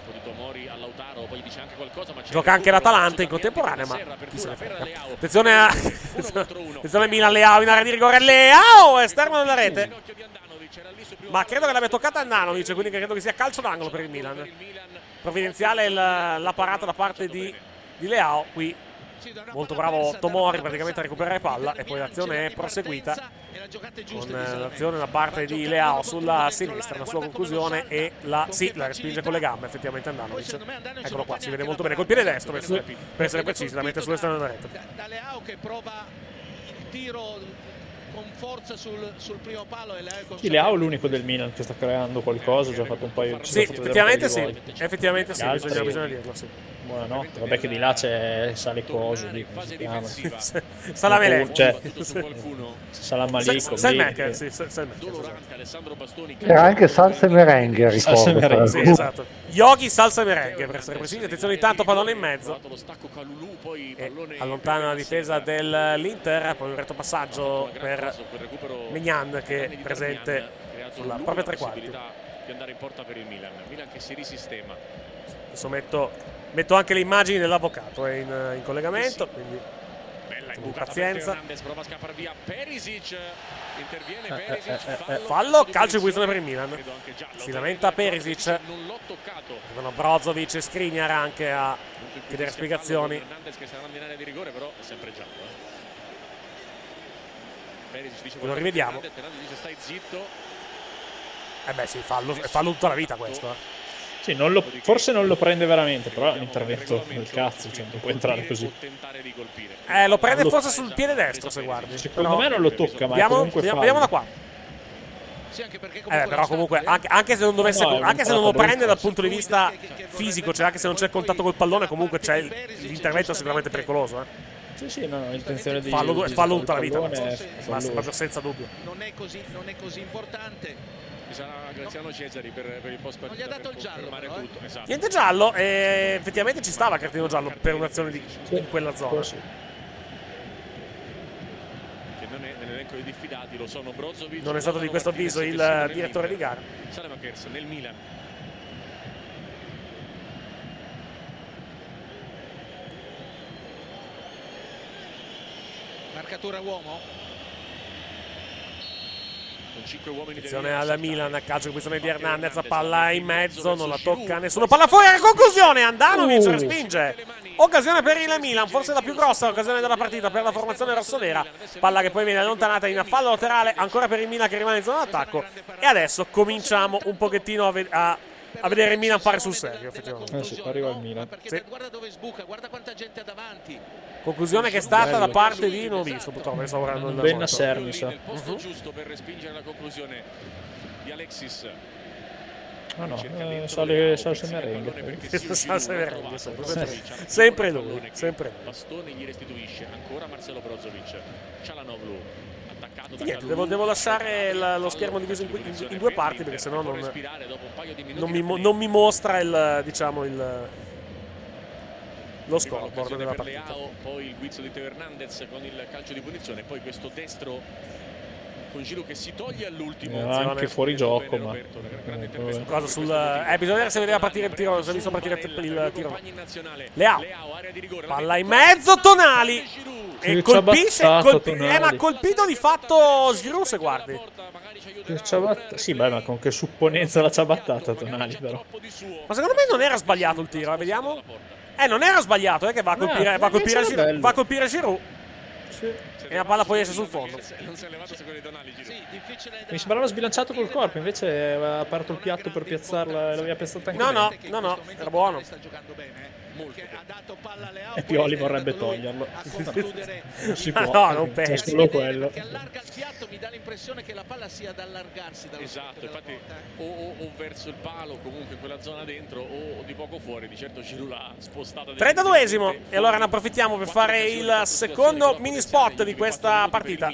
Gioca anche l'Atalanta in contemporanea, ma chi se ne frega. Attenzione a. Attenzione Milan Leao in area di rigore. Leao esterno della rete. Ma credo che l'abbia toccata a Nanovic, quindi credo che sia calcio d'angolo per il Milan. Provvidenziale la parata da parte di, di Leao. Qui molto bravo Tomori praticamente a recuperare palla e poi l'azione è proseguita con l'azione da parte di Leao sulla sinistra, la sua conclusione e la, sì, la respinge con le gambe effettivamente Andanovic. Eccolo qua, si vede molto bene col piede destro per essere, per essere precisi, la mette sull'esterno della rete. Da Leao che prova il tiro con forza sul, sul primo palo e Leao Sì, Leao è l'unico del Milan che sta creando qualcosa, ha già fatto un paio ci Sì, effettivamente sì, di effettivamente sì, bisogna, bisogna dirlo, sì. Buonanotte, vabbè che di là c'è Sale Coso, lì, come si chiama? Salamele. Cioè, Salamalico. Sì, Sel- Selmaker. C'era anche salsa e merengue, ricordo. Salsa e merengue, Sì, esatto. Yogi salsa e merengue per essere precisi. Attenzione intanto pallone in mezzo. E allontana la difesa dell'Inter. Poi un retto passaggio per Mignan che è presente sulla propria tre quarti. di andare in porta per il Milan. Milan che si risistema. Adesso metto, metto anche le immagini dell'avvocato è in, in collegamento. Quindi Bella imbucata pazienza. prova a scappare via Perisic. Interviene Eh, Perisic. eh, eh, fallo. Fallo, calcio di punizione per il Milan. Si lamenta Perisic. Non l'ho toccato. Arrivano Brozovic e Skriniar anche a chiedere spiegazioni. Hernandez che sarà in area di rigore, però è sempre giallo. eh. Perisic dice Lo rivediamo. Hernandez, dice stai zitto. Eh beh sì, fallo, fallo tutta la vita questo. eh. Sì, non lo- forse non lo prende veramente, però è un intervento del cazzo, cioè non può entrare così. Eh, lo prende Lo- forse sul piede destro se guardi. Secondo Però- me non lo tocca, ma Vediamo, comunque vediamo, vediamo da qua. Eh, però comunque, anche, anche se non dovesse, No, anche se non lo prende dal punto di vista fisico, cioè anche se non c'è il contatto col pallone, comunque c'è il- l'intervento è sicuramente pericoloso. Eh. Sì, sì, no, no, l'intenzione di Fallo, di fallo tutta la vita, proprio senza dubbio. non è così, non è così importante. Ci sarà Graziano Cesari per, per il post partita. gli ha dato il giallo, però, eh. tutto. Esatto. Niente giallo, e effettivamente ci stava cartino giallo per un'azione di, in quella zona. Sì. Che non è nell'elenco dei diffidati, lo sono Brozovic. Non è stato di questo avviso il direttore di gara. Salemakers nel Milan. Marcatura uomo. Con 5 uomini Attenzione alla Milan, calcio di posizione di Hernandez, palla in mezzo, non la tocca nessuno. Palla fuori, la conclusione, Andanovic Uh. respinge. Occasione per il Milan, forse la più grossa occasione della partita per la formazione rossonera. Palla che poi viene allontanata in fallo laterale, ancora per il Milan che rimane in zona d'attacco. E adesso cominciamo un pochettino a, ve- a a vedere il Milan fare sul serio, effettivamente. Eh sì, arriva il Milan. Sì. Guarda dove sbuca, guarda quanta gente ha davanti. Conclusione che è stata Bello. da parte di non ho visto purtroppo stavo guardando il Ben. Nasser, mi sa. Posto giusto per respingere la conclusione di Alexis. No, no, eh, sale salsa merengue. Salsa merengue, sempre, lui, sempre lui. Bastone gli restituisce ancora Marcelo Brozovic. Cialanoglu niente, devo, devo lasciare la- lo schermo diviso in, in- in due parti perché sennò non, non mi, non mi mostra il, diciamo, il, lo scoreboard della partita. Poi il guizzo di Teo Hernandez con il calcio di punizione, poi questo destro con Giroud che si toglie all'ultimo. Eh, anche fuori gioco, ma... Cosa sul, eh, bisogna vedere se vedeva partire il tiro, se ha visto partire il, tiro. Leao, palla in mezzo, Tonali. E colpisce, colpi- eh, ma colpito di fatto Giroud se guardi. Che ciabatta- Sì, beh, ma con che supponenza la ciabattata Tonali, però. Ma secondo me non era sbagliato il tiro, eh, vediamo. Eh, non era sbagliato, eh, che va a colpire, Eh, va a colpire, era Giroud, va a colpire Giroud. E la palla poi esce sul fondo. Mi sembrava sbilanciato col corpo, invece aveva aperto il piatto per piazzarla e l'aveva piazzata anche No, no, no, no, era buono. E Pioli vorrebbe toglierlo. non si può. No, non C'è penso. solo quello. Allarga il fiato, mi dà l'impressione che la palla sia ad allargarsi dallo Esatto, infatti o, o- o verso il palo, comunque in quella zona dentro, o, o di poco fuori. Di certo Giroud l'ha spostata. 32esimo e allora ne approfittiamo per fare il secondo mini spot di questa partita.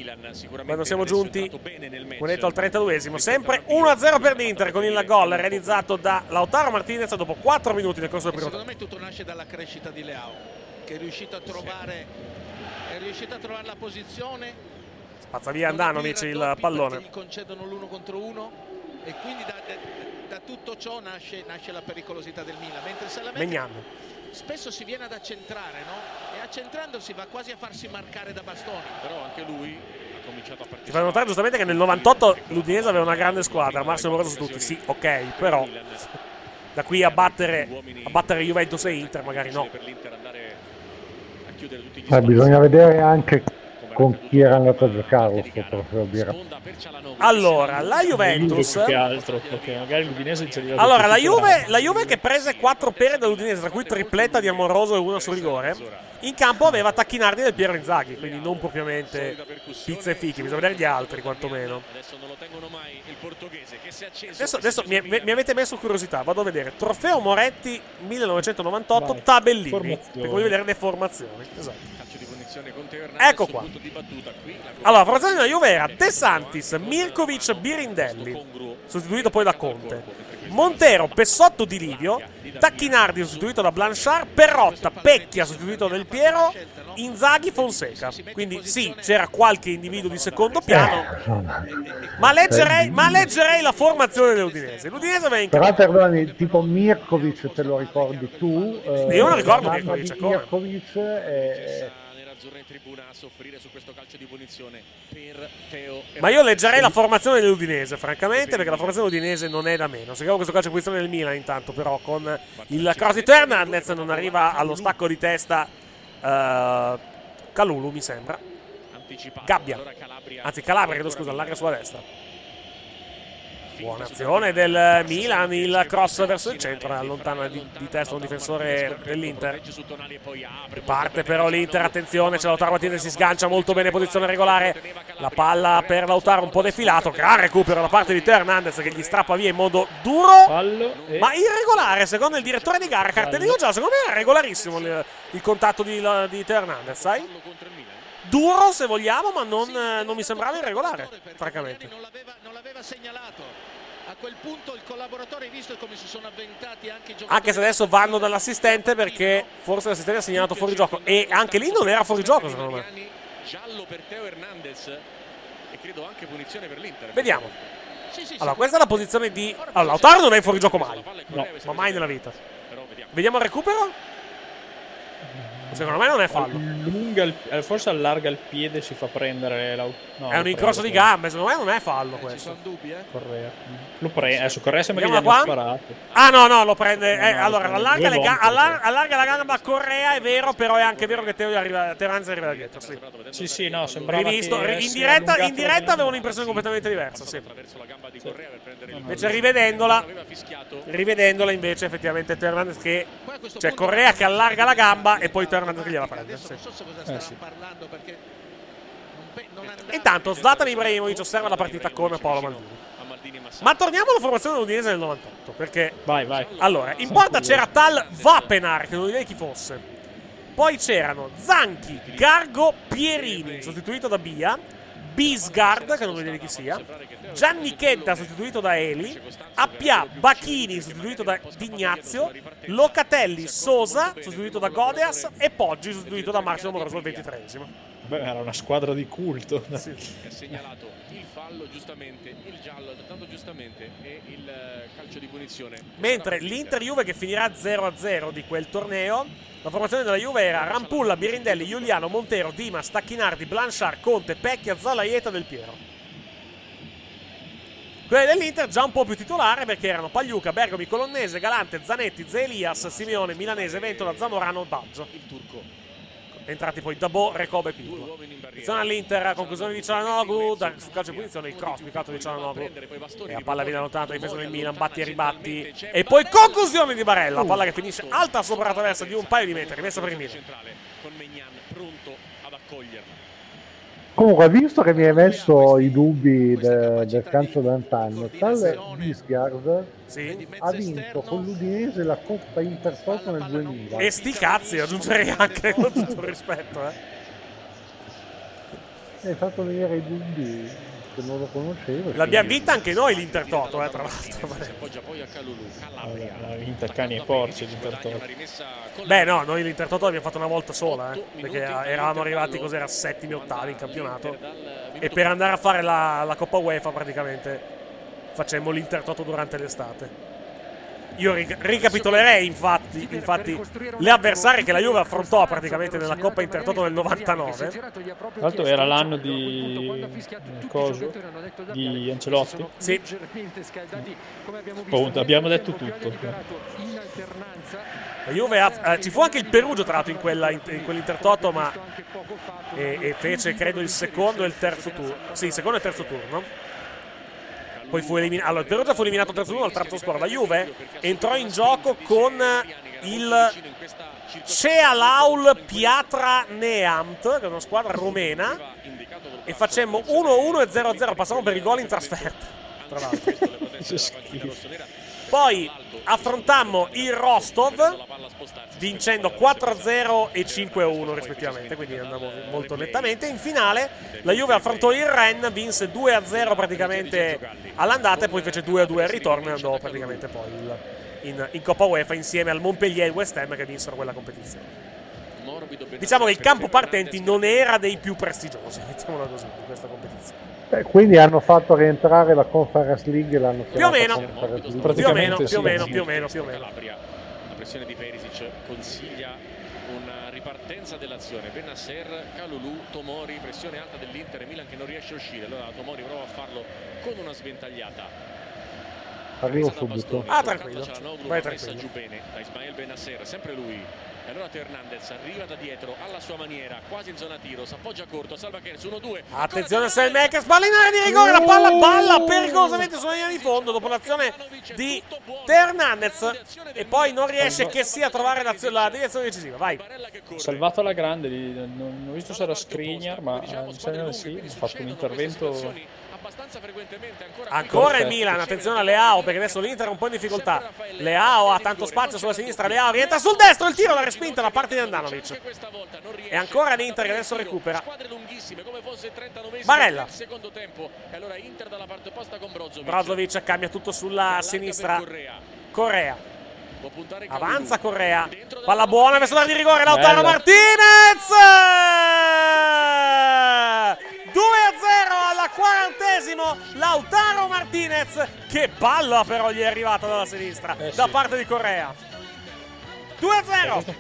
Quando siamo giunti, detto, al 32esimo, sempre 1-0 per l'Inter con il gol realizzato da Lautaro Martinez dopo 4 minuti nel corso del primo Secondo me tutto nasce dalla crescita di Leao, che è riuscito a trovare, è riuscito a trovare la posizione. Spazza via Andanovic il pallone. Gli concedono l'uno contro uno e quindi da, da- da tutto ciò nasce, nasce la pericolosità del Milan. Mentre Megnan. spesso si viene ad accentrare, no? E accentrandosi va quasi a farsi marcare da bastoni. Però anche lui ha cominciato a partire. Ti fa notare giustamente che nel 98 l'Udinese aveva una grande squadra, Massimo Moroso su tutti, sì, ok, però da qui a battere, a battere Juventus e Inter magari no. Ma bisogna vedere anche con chi era andato a giocare sto trofeo birra. Allora, la Juventus... Più che altro, perché magari l'Udinese Allora, la Juve, la Juve che prese 4 pere dall'Udinese, tra cui tripletta di Amoroso e una su rigore, in campo aveva Tacchinardi del Piero Inzaghi, quindi non propriamente pizza e fichi, bisogna vedere gli altri quantomeno. Adesso non lo tengono mai il portoghese che si è acceso. Adesso, mi, mi- avete messo curiosità, vado a vedere. Trofeo Moretti 1998, tabellini, Formazioni. per voglio vedere le formazioni. Esatto. Ecco qua. punto di battuta qui. la Allora, la formazione della Juve era De Santis, Mirkovic, Birindelli, sostituito poi da Conte. Montero, Pessotto di Livio, Tacchinardi sostituito da Blanchard, Perrotta, Pecchia sostituito da Del Piero, Inzaghi, Fonseca. Quindi sì, c'era qualche individuo di secondo piano, ma leggerei, ma leggerei la formazione dell'Udinese. L'Udinese aveva in Però perdonami, tipo Mirkovic te lo ricordi tu? Eh, Io non ricordo la Mirkovic, come? Mirkovic è... a soffrire su questo calcio di punizione per Teo. Ma io leggerei la formazione dell'Udinese, francamente, perché la formazione dell'Udinese non è da meno. Seguiamo questo calcio di posizione del Milan, intanto, però, con il cross di Hernandez non arriva allo stacco di testa eh, Calulu, mi sembra. Gabbia. Anzi, Calabria, chiedo scusa, allarga sulla destra. Buona azione del Milan, il cross verso il centro, allontana di, di testa un difensore dell'Inter. Parte però l'Inter, attenzione, c'è Lautaro Martinez, si sgancia molto bene, posizione regolare. La palla per Lautaro un po' defilato, gran recupero da parte di Teo Hernandez che gli strappa via in modo duro. Ma irregolare, secondo il direttore di gara, cartellino giallo, secondo me è regolarissimo il, il contatto di, di Teo Hernandez, sai? Duro se vogliamo, ma non, eh, non mi sembrava irregolare, francamente. Non l'aveva segnalato. A quel punto il collaboratore ha visto come si sono avventati anche i giocatori. Anche se adesso vanno dall'assistente perché forse l'assistente ha segnalato fuori gioco. E anche lì non era fuori gioco, secondo me. Giallo per Teo Hernandez e credo anche punizione per l'Inter. Vediamo. Allora, questa è la posizione di. Allora, Lautaro non è fuori gioco mai. No, ma mai nella vita. Vediamo il recupero. Secondo me non è fallo. Allunga il- eh, forse allarga il piede e si fa prendere Lau- No, è un incrocio di gambe, secondo me non è fallo Ci questo. sono dubbi, eh? Correa. Lo prende. Eh, su Correa sembra che gli qua. sparato. Ah no, no, lo prende. No, eh, no, allora, allarga, le ga- volte, allar- allarga la gamba a Correa, è vero, però è anche vero che Teo arriva, Hernandez arriva da dietro. Sì. Sì, sì, no, sembrava Rivisto, che in diretta, in diretta avevo un'impressione completamente diversa. Sì. Sì. Invece rivedendola, rivedendola invece effettivamente Hernandez che cioè Correa che allarga la gamba e poi che gliela prende. sì. Non so cosa Eh, sì. parlando perché non pe- non andava- Intanto Zlatan Ibrahimovic osserva la partita con Paolo Maldini. Ma torniamo alla formazione dell'Udinese del 98 perché Vai, vai. Allora, in porta c'era tal Vapenar, che non direi chi fosse. Poi c'erano Zanchi, Gargo, Pierini, sostituito da Bia. Bisgard, che non dire chi sia. Gianni Chedda, sostituito da Eli. Appia, Bacchini, sostituito da Dignazio. Locatelli, Sosa, sostituito da Godeas. E Poggi, sostituito da Massimo Moroso al ventitreesimo. Beh, era una squadra di culto. È segnalato il fallo giustamente, il giallo altrettanto giustamente e il eh, calcio di punizione. Mentre l'Inter Juve che finirà 0-0 di quel torneo, la formazione della Juve era Rampulla, Birindelli, Giuliano, Montero, Dima, Stacchinardi, Blanchard, Conte, Pecchia, Zalaieta, Del Piero. Quelle dell'Inter già un po' più titolare perché erano Pagliuca, Bergomi, Colonnese, Galante, Zanetti, Zelias, Simeone, Milanese, Ventola, Zamorano, Baggio. Il turco Entrati poi Dabò, Recoba e Pinto. Posizione all'Inter, conclusione di Cialanoglu, sul calcio di punizione il cross altro di Cialanoglu. E la palla viene allontata, difesa del Milan, batti e ribatti. E poi conclusione di Barella, palla che finisce alta sopra la traversa di un paio di metri, messa per il Milan. con Megnan pronto ad accoglierla. Comunque, visto che mi hai messo i dubbi de- del calcio d'antanno, tale Bisgard Sì. ha vinto con l'Udinese la Coppa Intertoto nel 2000. E sti cazzi, aggiungerei anche con tutto il rispetto, eh. Mi hai fatto venire i dubbi che non lo conoscevo. L'abbiamo vinta anche noi l'Intertoto, eh, tra l'altro. Appoggia poi a Calulu, Calabria. Ha vinto cani e porci l'Intertoto. Beh, no, noi l'Intertoto l'abbiamo fatto una volta sola, eh, perché eravamo arrivati cos'era settimi, ottavi in campionato. E per andare a fare la, la Coppa UEFA praticamente facemmo l'Intertoto durante l'estate. Io ric- ricapitolerei infatti, infatti le avversarie che la Juve affrontò praticamente nella Coppa Intertoto nel 99. Tra l'altro era l'anno di coso di Ancelotti. Sì. Punto, abbiamo detto tutto. La Juve ha- eh, ci fu anche il Perugia tra l'altro in, quella, in, in quell'Intertoto, ma e, e fece credo il secondo e il terzo turno. Sì, il secondo e il terzo turno. Poi fu eliminato. Allora, il Perugia fu eliminato al terzo turno al terzo score. La Juve entrò in gioco con il Cealaul Piatra Neamt, che è una squadra rumena. E facemmo 1-1 e 0-0. Passammo per i gol in trasferta. Tra l'altro. Poi affrontammo il Rostov vincendo 4-0 e 5-1 rispettivamente, quindi andavamo molto nettamente. In finale la Juve affrontò il Ren, vinse 2-0 praticamente all'andata e poi fece 2-2 al ritorno e andò praticamente poi in, in Coppa UEFA insieme al Montpellier e West Ham che vinsero quella competizione. Diciamo che il campo partenti non era dei più prestigiosi, mettiamola così, di questa competizione. Eh, quindi hanno fatto rientrare la Conference League e l'hanno Più o meno, più o meno, più o meno, più o meno, più o meno. Calabria. La pressione di Perisic consiglia una ripartenza dell'azione. Benasser, Calulu, Tomori, pressione alta dell'Inter e Milan che non riesce a uscire. Allora Tomori prova a farlo con una sventagliata. Arrivo subito. Ah, tranquillo. Vai tranquillo. giù bene da Ismael Benasser, sempre lui. E allora Teo Hernandez arriva da dietro alla sua maniera, quasi in zona tiro, si appoggia corto, salva Kers 1-2. Attenzione a Selmakers, palla in area di rigore, la palla balla pericolosamente sulla linea di fondo dopo l'azione di Teo Hernandez. E poi non riesce che sia a trovare la direzione decisiva. Vai. Salvato alla grande, non, ho visto se era Skriniar, ma eh, mi sembra di sì, ha fatto un intervento Ancora il Perfetto. Milan, attenzione a Leao perché adesso l'Inter è un po' in difficoltà. Leao ha tanto spazio sulla sinistra, Leao rientra sul destro, il tiro la respinta da parte di Andanovic. E ancora l'Inter che adesso recupera. Barella. Brozovic cambia tutto sulla sinistra. Correa. Avanza Correa. Palla buona verso l'area di rigore. Lautaro Bella. Martinez. 2-0 alla quarantesimo. Lautaro Martinez. Che palla però gli è arrivata dalla sinistra. Eh, Da sì. parte di Correa. A 2-0. questo,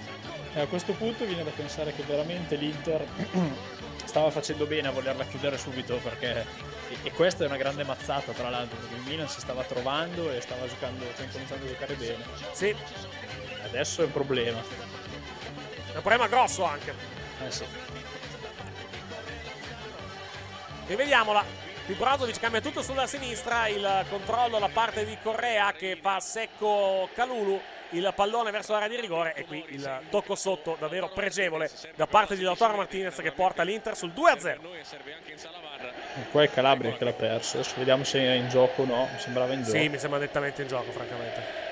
eh, a questo punto viene da pensare che veramente l'Inter stava facendo bene a volerla chiudere subito perché e, e questa è una grande mazzata tra l'altro perché il Milan si stava trovando e stava giocando stava cominciando a giocare bene. Sì. Adesso è un problema. È un problema grosso anche. Eh sì. Rivediamola Vibrazovic cambia tutto sulla sinistra il controllo da parte di Correa che fa secco Calulu il pallone verso l'area di rigore e qui il tocco sotto davvero pregevole da parte di Lautaro Martinez che porta l'Inter sul 2-0 e qua è Calabria che l'ha perso adesso vediamo se è in gioco o no mi sembrava in gioco sì mi sembra nettamente in gioco francamente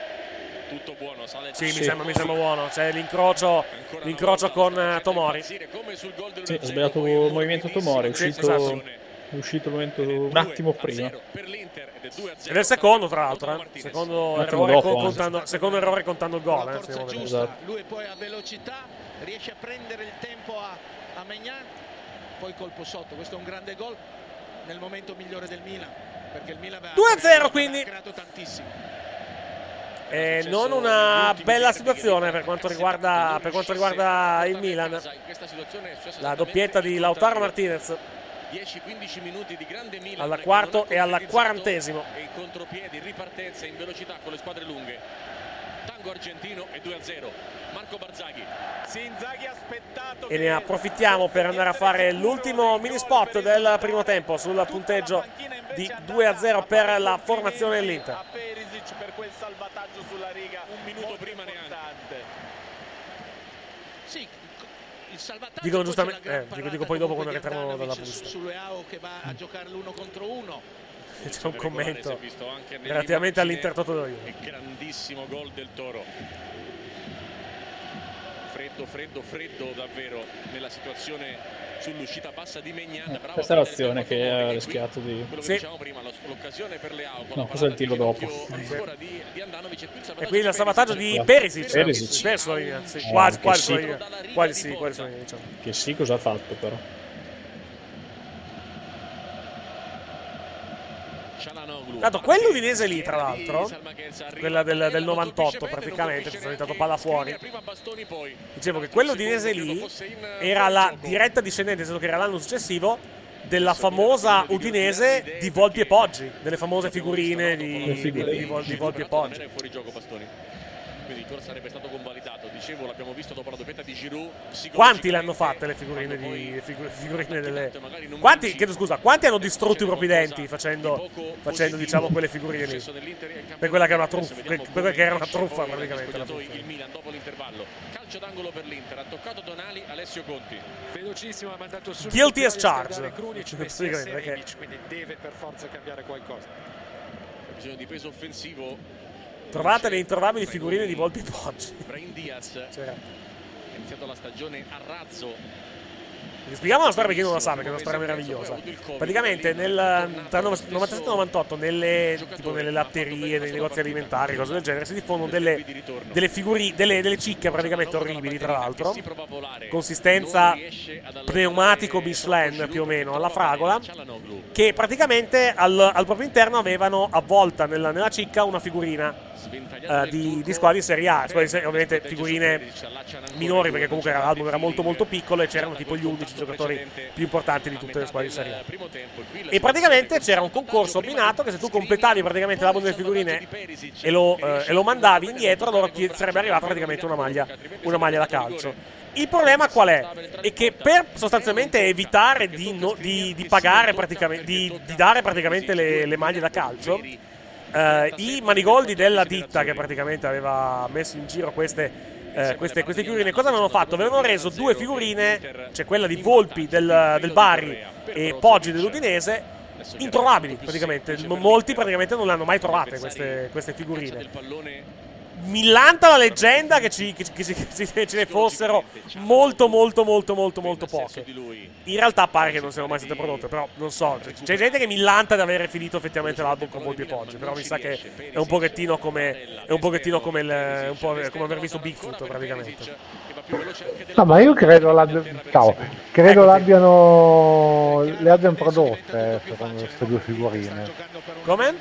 tutto buono sale sì, sì. Mi, sembra, mi sembra buono c'è l'incrocio, l'incrocio con Tomori sì, ha sbagliato il movimento Tomori è uscito sì, esatto è uscito momento, un attimo prima. Ed è il secondo, tra l'altro. Eh. Secondo, errore dopo, contando, secondo errore contando il gol. Eh, giusta, lui poi a velocità riesce a prendere il tempo a, a Megnan, poi colpo sotto. Questo è un grande gol nel momento migliore del Milan. Perché il Milan 2-0 quindi. creato tantissimo. E non una bella situazione per quanto, riguarda, per quanto riguarda il Milan. La doppietta di Lautaro Martinez. 10-15 minuti di grande Milan alla quarto e alla quarantesimo e in contropiedi ripartenza in velocità con le squadre lunghe tango argentino e 2-0 Marco Barzaghi. Inzaghi aspettato e ne approfittiamo per andare a fare l'ultimo mini spot del primo tempo sul punteggio di 2-0 per la formazione dell'Inter. per quel salvataggio sulla riga. Un minuto prima neanche. sì il salvataggio dicono giustamente eh, dico, dico, poi dopo quando rientriamo dalla busta su Leao che va a giocare l'uno contro uno c'è un commento relativamente all'Inter Toto il grandissimo gol del Toro. Freddo freddo freddo davvero nella situazione sull'uscita bassa di Megnan bravo questa è l'azione che ha rischiato di quello che diciamo prima l'occasione per Leao no questo è il tiro dopo. Di, di e qui il e qui il salvataggio di Perisic Perisic. sì, quasi quasi sulla linea quasi sì quasi sulla linea diciamo. Che sì cosa ha fatto però Tanto quell'Udinese lì, tra l'altro, quella del, del 98 praticamente, ci sono diventato palla fuori. Dicevo che quell'Udinese lì era la diretta discendente, nel senso che era l'anno successivo, della famosa Udinese di Volpi e Poggi, delle famose figurine di, di, di, di Volpi e Poggi quindi il gol sarebbe stato convalidato. Dicevo, l'abbiamo visto dopo la doppietta di Giroud. Quanti le hanno fatte le figurine, di, le figurine delle... Quanti, chiedo scusa, quanti hanno distrutto i propri denti facendo, facendo diciamo, quelle figurine lì? Per quella che era una truffa, per quella che era una truffa praticamente. La truffa. Il Milan dopo l'intervallo. Calcio d'angolo per l'Inter, ha toccato Donali, Alessio Conti. Velocissimo, ha mandato su Guilty as charged. Quindi deve per forza cambiare qualcosa. Bisogno di peso offensivo Trovate le introvabili figurine di Volpi Poggi. Brain Diaz cioè. ha iniziato la stagione a razzo. Spieghiamo la storia per chi non la sa, perché è una storia meravigliosa. Praticamente nel, tra 97 e 98 nelle, tipo nelle latterie, nei negozi alimentari, cose del genere, si diffondono delle, delle figurine, delle, delle cicche praticamente orribili, tra l'altro. Consistenza pneumatico Michelin più o meno alla fragola, che praticamente al, al proprio interno avevano avvolta nella, nella cicca una figurina uh, di, di, squadre di Serie A, squadre di serie, ovviamente figurine minori perché comunque l'album era molto molto piccolo e c'erano tipo gli 11 giocatori più importanti di tutte le squadre di Serie A. E praticamente c'era un concorso abbinato che se tu completavi praticamente l'album delle figurine e lo, uh, e lo mandavi indietro, allora ti sarebbe arrivata praticamente una maglia, una maglia da calcio. Il problema qual è? È che per sostanzialmente evitare di, no, di, di pagare praticamente, di, di, dare praticamente le, le maglie da calcio, Uh, I manigoldi della ditta che praticamente aveva messo in giro queste, uh, queste, queste figurine, cosa avevano fatto? Avevano reso due figurine, cioè quella di Volpi del, del Bari e Poggi dell'Udinese, introvabili praticamente. Molti praticamente non le hanno mai trovate queste, queste figurine millanta la leggenda che, ci, che, che, che, ce ne fossero molto molto molto molto molto poche. in realtà pare che non siano mai state prodotte però non so. C'è gente che millanta di avere finito effettivamente l'album con Volpi e Poggi però mi sa che è un pochettino come è un pochettino come, il, un po come aver visto Bigfoot praticamente No, ma io credo, l'abbia... Ciao. credo l'abbiano le abbiano prodotte secondo queste due figurine. Come?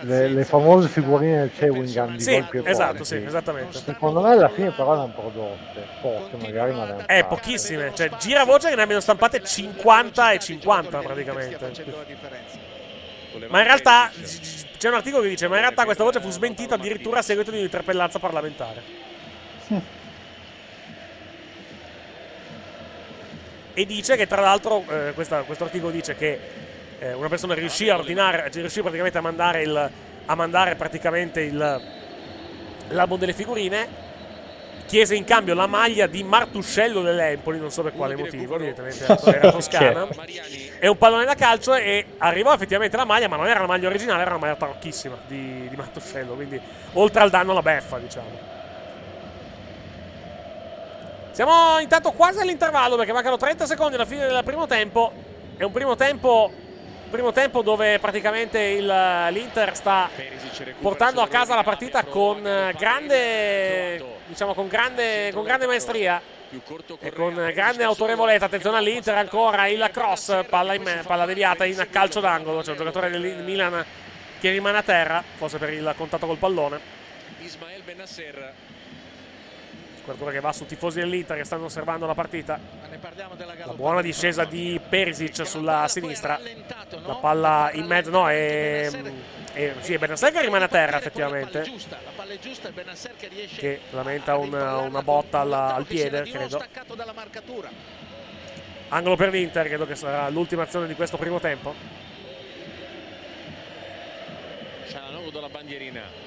Le, le famose figurine del Chewing di Sì, più Esatto, sì, esattamente. Secondo me alla fine però ne hanno prodotte poche, magari ma ne hanno Eh, pochissime. Cioè, gira voce che ne abbiano stampate 50 e 50 praticamente. Ma in realtà c'è un articolo che dice: Ma in realtà questa voce fu smentita addirittura a seguito di un'interpellanza parlamentare. e dice che tra l'altro eh, questa, questo articolo dice che eh, una persona riuscì a ordinare riuscì praticamente a mandare, il, a mandare praticamente il, l'album delle figurine chiese in cambio la maglia di Martuscello dell'Empoli non so per quale motivo evidentemente era toscana e un pallone da calcio e arrivò effettivamente la maglia ma non era la maglia originale era una maglia tarocchissima di, di Martuscello quindi oltre al danno la beffa diciamo siamo intanto quasi all'intervallo perché mancano 30 secondi alla fine del primo tempo. È un primo tempo, primo tempo dove praticamente il, l'Inter sta portando a casa la partita con grande, diciamo, con grande, con grande maestria e con grande autorevolezza. Attenzione all'Inter ancora il cross, palla, in, palla deviata in calcio d'angolo. C'è un giocatore del Milan che rimane a terra, forse per il contatto col pallone. Ismael Benasser Copertura che va su tifosi dell'Inter che stanno osservando la partita. La buona discesa di Perisic sulla sinistra. La palla in mezzo, no, è. è sì, è Benasser che rimane a terra effettivamente. Che lamenta una, una botta alla, al piede, credo. Angolo per l'Inter, credo che sarà l'ultima azione di questo primo tempo. Cialanoglu la bandierina.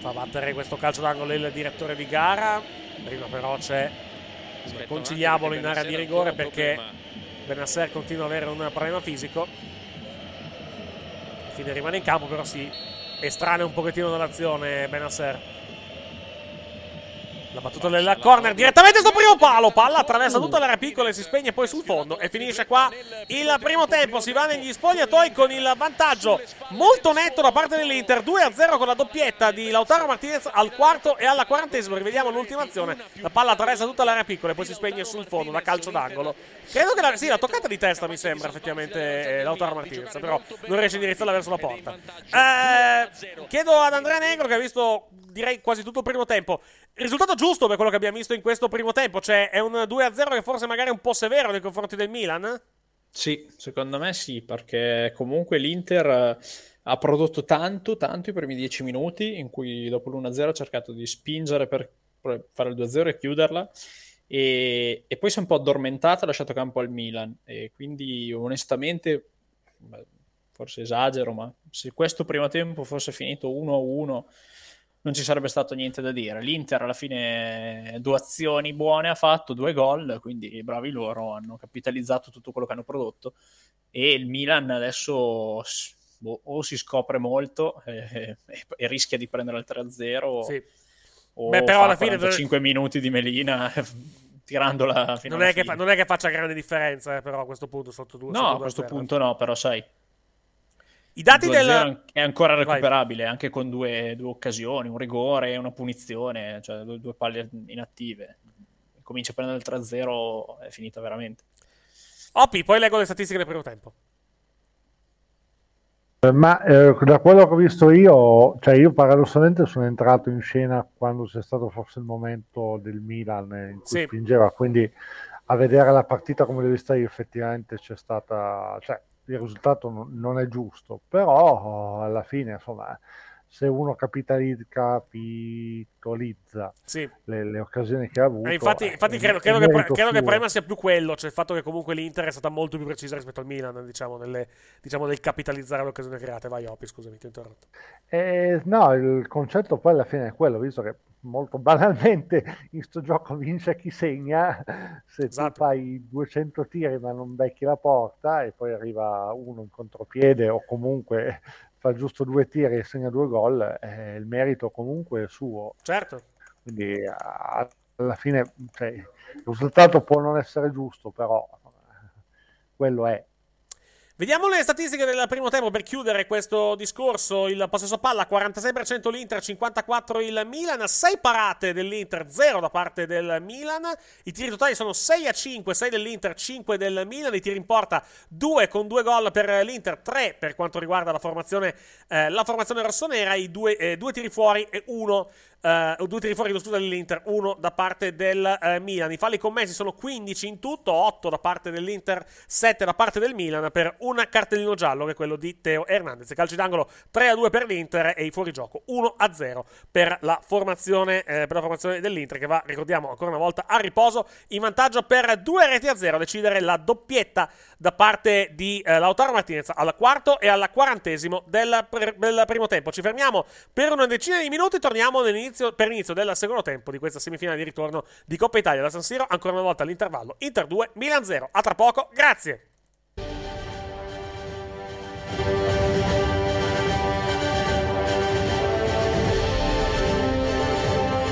Fa battere questo calcio d'angolo il direttore di gara. Prima però c'è conciliabolo in area di rigore perché Benasser continua ad avere un problema fisico. Alla fine rimane in campo però si estranea un pochettino dall'azione Benasser la battuta della corner direttamente sul primo palo. Palla attraversa tutta l'area piccola e si spegne poi sul fondo. E finisce qua il primo tempo. Si va negli spogliatoi con il vantaggio molto netto da parte dell'Inter. 2-0 con la doppietta di Lautaro Martinez al quarto e alla quarantesima. Rivediamo l'ultima azione. La palla attraversa tutta l'area piccola e poi si spegne sul fondo da calcio d'angolo. Credo che la, sì, la toccata di testa mi sembra effettivamente eh, Lautaro Martinez. Però non riesce a indirizzarla verso la porta. Eh, chiedo ad Andrea Negro che ha visto direi quasi tutto il primo tempo. Risultato giusto per quello che abbiamo visto in questo primo tempo, cioè è un 2-0 che forse magari è un po' severo nei confronti del Milan? Sì, secondo me sì, perché comunque l'Inter eh, ha prodotto tanto, tanto i primi 10 minuti, in cui dopo l'1-0 ha cercato di spingere per fare il 2-0 e chiuderla, e, e poi si è un po' addormentata ha lasciato campo al Milan, e quindi onestamente, forse esagero, ma se questo primo tempo fosse finito 1-1 non ci sarebbe stato niente da dire. L'Inter alla fine due azioni buone ha fatto, due gol, quindi bravi loro, hanno capitalizzato tutto quello che hanno prodotto e il Milan adesso boh, o si scopre molto e, e, e, rischia di prendere il 3-0 sì. o Beh, però alla fine 5 minuti di Melina tirandola fino non alla è, fine. Fa, non è che faccia grande differenza eh, però a questo punto sotto due no sotto a questo punto no però sai i dati del... è ancora recuperabile Vai. anche con due, due, occasioni, un rigore e una punizione, cioè due, due palle inattive. Comincia a prendere il 3-0, è finita veramente. Oppi, poi leggo le statistiche del primo tempo. Ma eh, da quello che ho visto io, cioè io paradossalmente sono entrato in scena quando c'è stato forse il momento del Milan in cui sì. spingeva, quindi a vedere la partita come l'ho vista io effettivamente c'è stata, cioè il risultato non è giusto, però alla fine insomma se uno capitalizza, sì. le, le, occasioni che ha avuto. Eh, infatti, infatti credo, credo, che, credo che, il problema sia più quello, cioè il fatto che comunque l'Inter è stata molto più precisa rispetto al Milan, diciamo, nelle, diciamo nel capitalizzare le occasioni create. Vai, Opi, scusami, ti ho interrotto. Eh, no, il concetto poi alla fine è quello, visto che molto banalmente in sto gioco vince chi segna, se esatto. tu fai 200 tiri ma non becchi la porta e poi arriva uno in contropiede o comunque fa giusto due tiri e segna due gol, eh, il merito comunque è suo. Certo. Quindi alla fine cioè, il risultato può non essere giusto, però quello è. Vediamo le statistiche del primo tempo per chiudere questo discorso. Il possesso palla 46% l'Inter, 54% il Milan, 6 parate dell'Inter, 0 da parte del Milan. I tiri totali sono 6 a 5, 6 dell'Inter, 5 del Milan. I tiri in porta 2 con 2 gol per l'Inter, 3 per quanto riguarda la formazione, eh, la formazione rossonera, i due, eh, due tiri fuori e 1 Uh, due tiri fuori scusa dell'Inter, uno da parte del uh, Milan. I falli commessi sono 15 in tutto, 8 da parte dell'Inter, 7 da parte del Milan per un cartellino giallo che è quello di Teo Hernandez. Calci d'angolo 3 a 2 per l'Inter e i fuorigioco 1 a 0 per la formazione, eh, per la formazione dell'Inter che va, ricordiamo ancora una volta, a riposo in vantaggio per 2 reti a 0 a decidere la doppietta da parte di eh, Lautaro Martinez al quarto e al quarantesimo del, del primo tempo. Ci fermiamo per una decina di minuti, torniamo nell'inizio per l'inizio del secondo tempo di questa semifinale di ritorno di Coppa Italia da San Siro, ancora una volta all'intervallo Inter 2, Milan 0. A tra poco, grazie!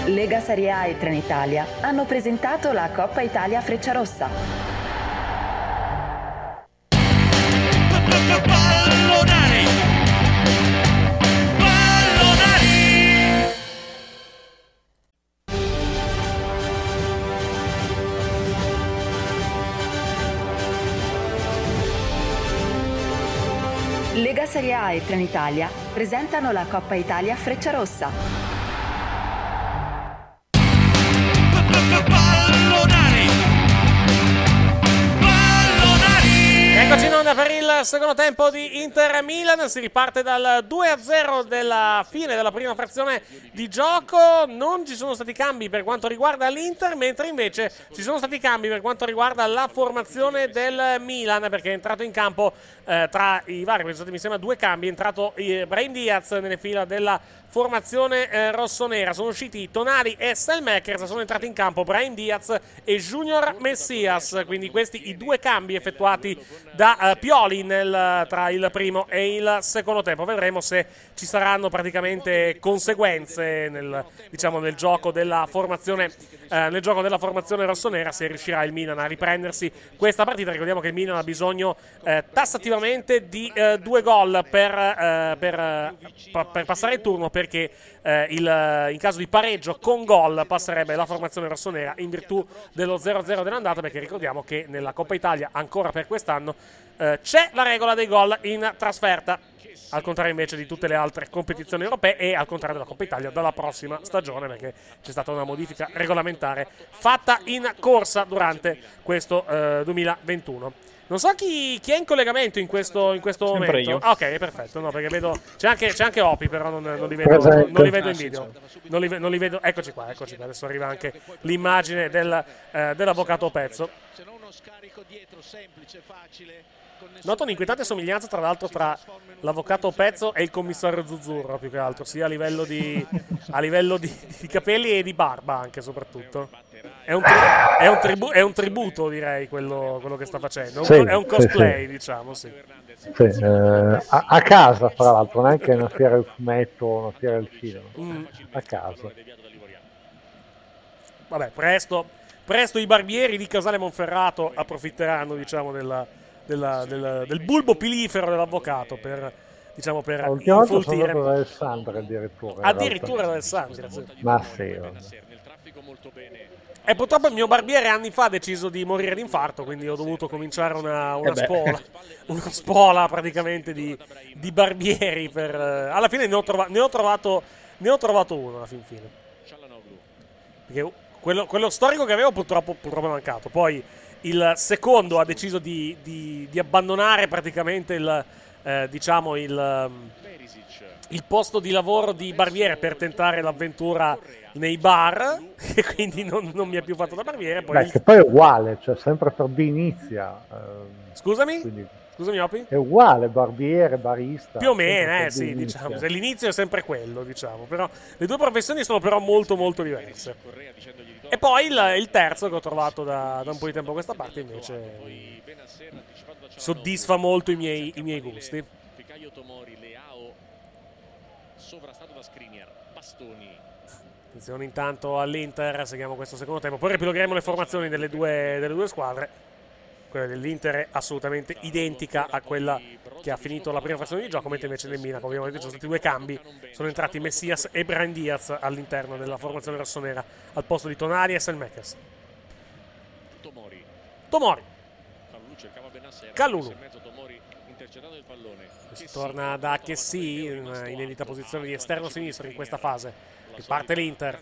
Lega Serie A e Trenitalia hanno presentato la Coppa Italia Frecciarossa. Serie A e Trenitalia presentano la Coppa Italia Frecciarossa. Pallonari! Eccoci in onda per il secondo tempo di Inter Milan. Si riparte dal 2-0 della fine della prima frazione di gioco. Non ci sono stati cambi per quanto riguarda l'Inter, mentre invece ci sono stati cambi per quanto riguarda la formazione del Milan, perché è entrato in campo eh, tra i vari, mi sembra due cambi. È entrato eh, Brahim Diaz nelle fila della formazione eh, rossonera. Sono usciti Tonali e Selmakers, sono entrati in campo Brahim Diaz e Junior Messias. Quindi questi i due cambi effettuati da eh, Pioli nel, tra il primo e il secondo tempo. Vedremo se ci saranno praticamente conseguenze nel, diciamo, nel gioco della formazione. Eh, nel gioco della formazione rossonera, se riuscirà il Milan a riprendersi questa partita. Ricordiamo che il Milan ha bisogno eh, tassativamente di eh, due gol per, eh, per, per passare il turno perché eh, il, in caso di pareggio con gol passerebbe la formazione rossonera in virtù dello 0-0 dell'andata perché ricordiamo che nella Coppa Italia ancora per quest'anno eh, c'è la regola dei gol in trasferta al contrario invece di tutte le altre competizioni europee e al contrario della Coppa Italia dalla prossima stagione perché c'è stata una modifica regolamentare fatta in corsa durante questo eh, 2021. Non so chi, chi, è in collegamento in questo, in questo Sempre momento. io. Ah, ok, perfetto. No, perché vedo. C'è anche, c'è anche Opi, però non, non li vedo, non, non li vedo in video. Non li, non li vedo. Eccoci qua, eccoci qua. Adesso arriva anche l'immagine del, eh, dell'avvocato Pezzo. Se no uno scarico dietro semplice, facile. con nessun- Noto un'inquietante somiglianza, tra l'altro, tra l'avvocato Pezzo e il commissario Zuzzurro, più che altro, sia a livello di, a livello di, di capelli e di barba, anche soprattutto. È un, tri- è un tribu- è un tributo, direi, quello, quello che sta facendo. È un, Sì, è un cosplay, sì. diciamo, sì. Sì, eh, a, a casa, fra l'altro, neanche una fiera del fumetto o una fiera del cinema. Mm. A casa. Vabbè, presto, presto i barbieri di Casale Monferrato approfitteranno, diciamo, della- della- della- del bulbo pilifero dell'avvocato per, diciamo, per L'ultima volta sono andato da Alessandra addirittura. Addirittura realtà. da Alessandria, sì. Ma sì, oh. E purtroppo il mio barbiere anni fa ha deciso di morire d'infarto, quindi ho dovuto cominciare una, una Eh una spola praticamente di, di barbieri. Per, eh, alla fine ne ho, trova- ne ho trovato, ne ho trovato uno alla fin fine. Perché quello, quello storico che avevo purtroppo, purtroppo è mancato. Poi il secondo ha deciso di, di- di abbandonare praticamente il, eh, diciamo il, ehm, il posto di lavoro di barbiere per tentare l'avventura nei bar e quindi non, non mi ha più fatto da barbiere. Poi Beh, il- che poi è uguale, cioè sempre per B inizia. ehm, Scusami? quindi Scusami, Opi? è uguale, barbiere, barista. Più o meno, eh, sì, diciamo. Se L'inizio è sempre quello, diciamo. Però le due professioni sono però molto, molto diverse. E poi il, il terzo che ho trovato da, da un po' di tempo a questa parte, invece, soddisfa molto i miei, i miei gusti. Ficaio Tomori, Leao, sovrastato da Skriniar, Bastoni. Attenzione intanto all'Inter, seguiamo questo secondo tempo. Poi riepilogheremo le formazioni delle due, delle due squadre. quella dell'Inter è assolutamente identica a quella che ha finito la prima frazione di gioco, mentre invece nel Milan, come abbiamo detto, ci sono stati due cambi, sono entrati Messias e Brian Diaz all'interno della formazione rossonera al posto di Tonali e Selmakers. Tomori. Tomori. Pallone. Si torna da Chessy in inedita posizione di esterno sinistro in questa fase. Riparte l'Inter.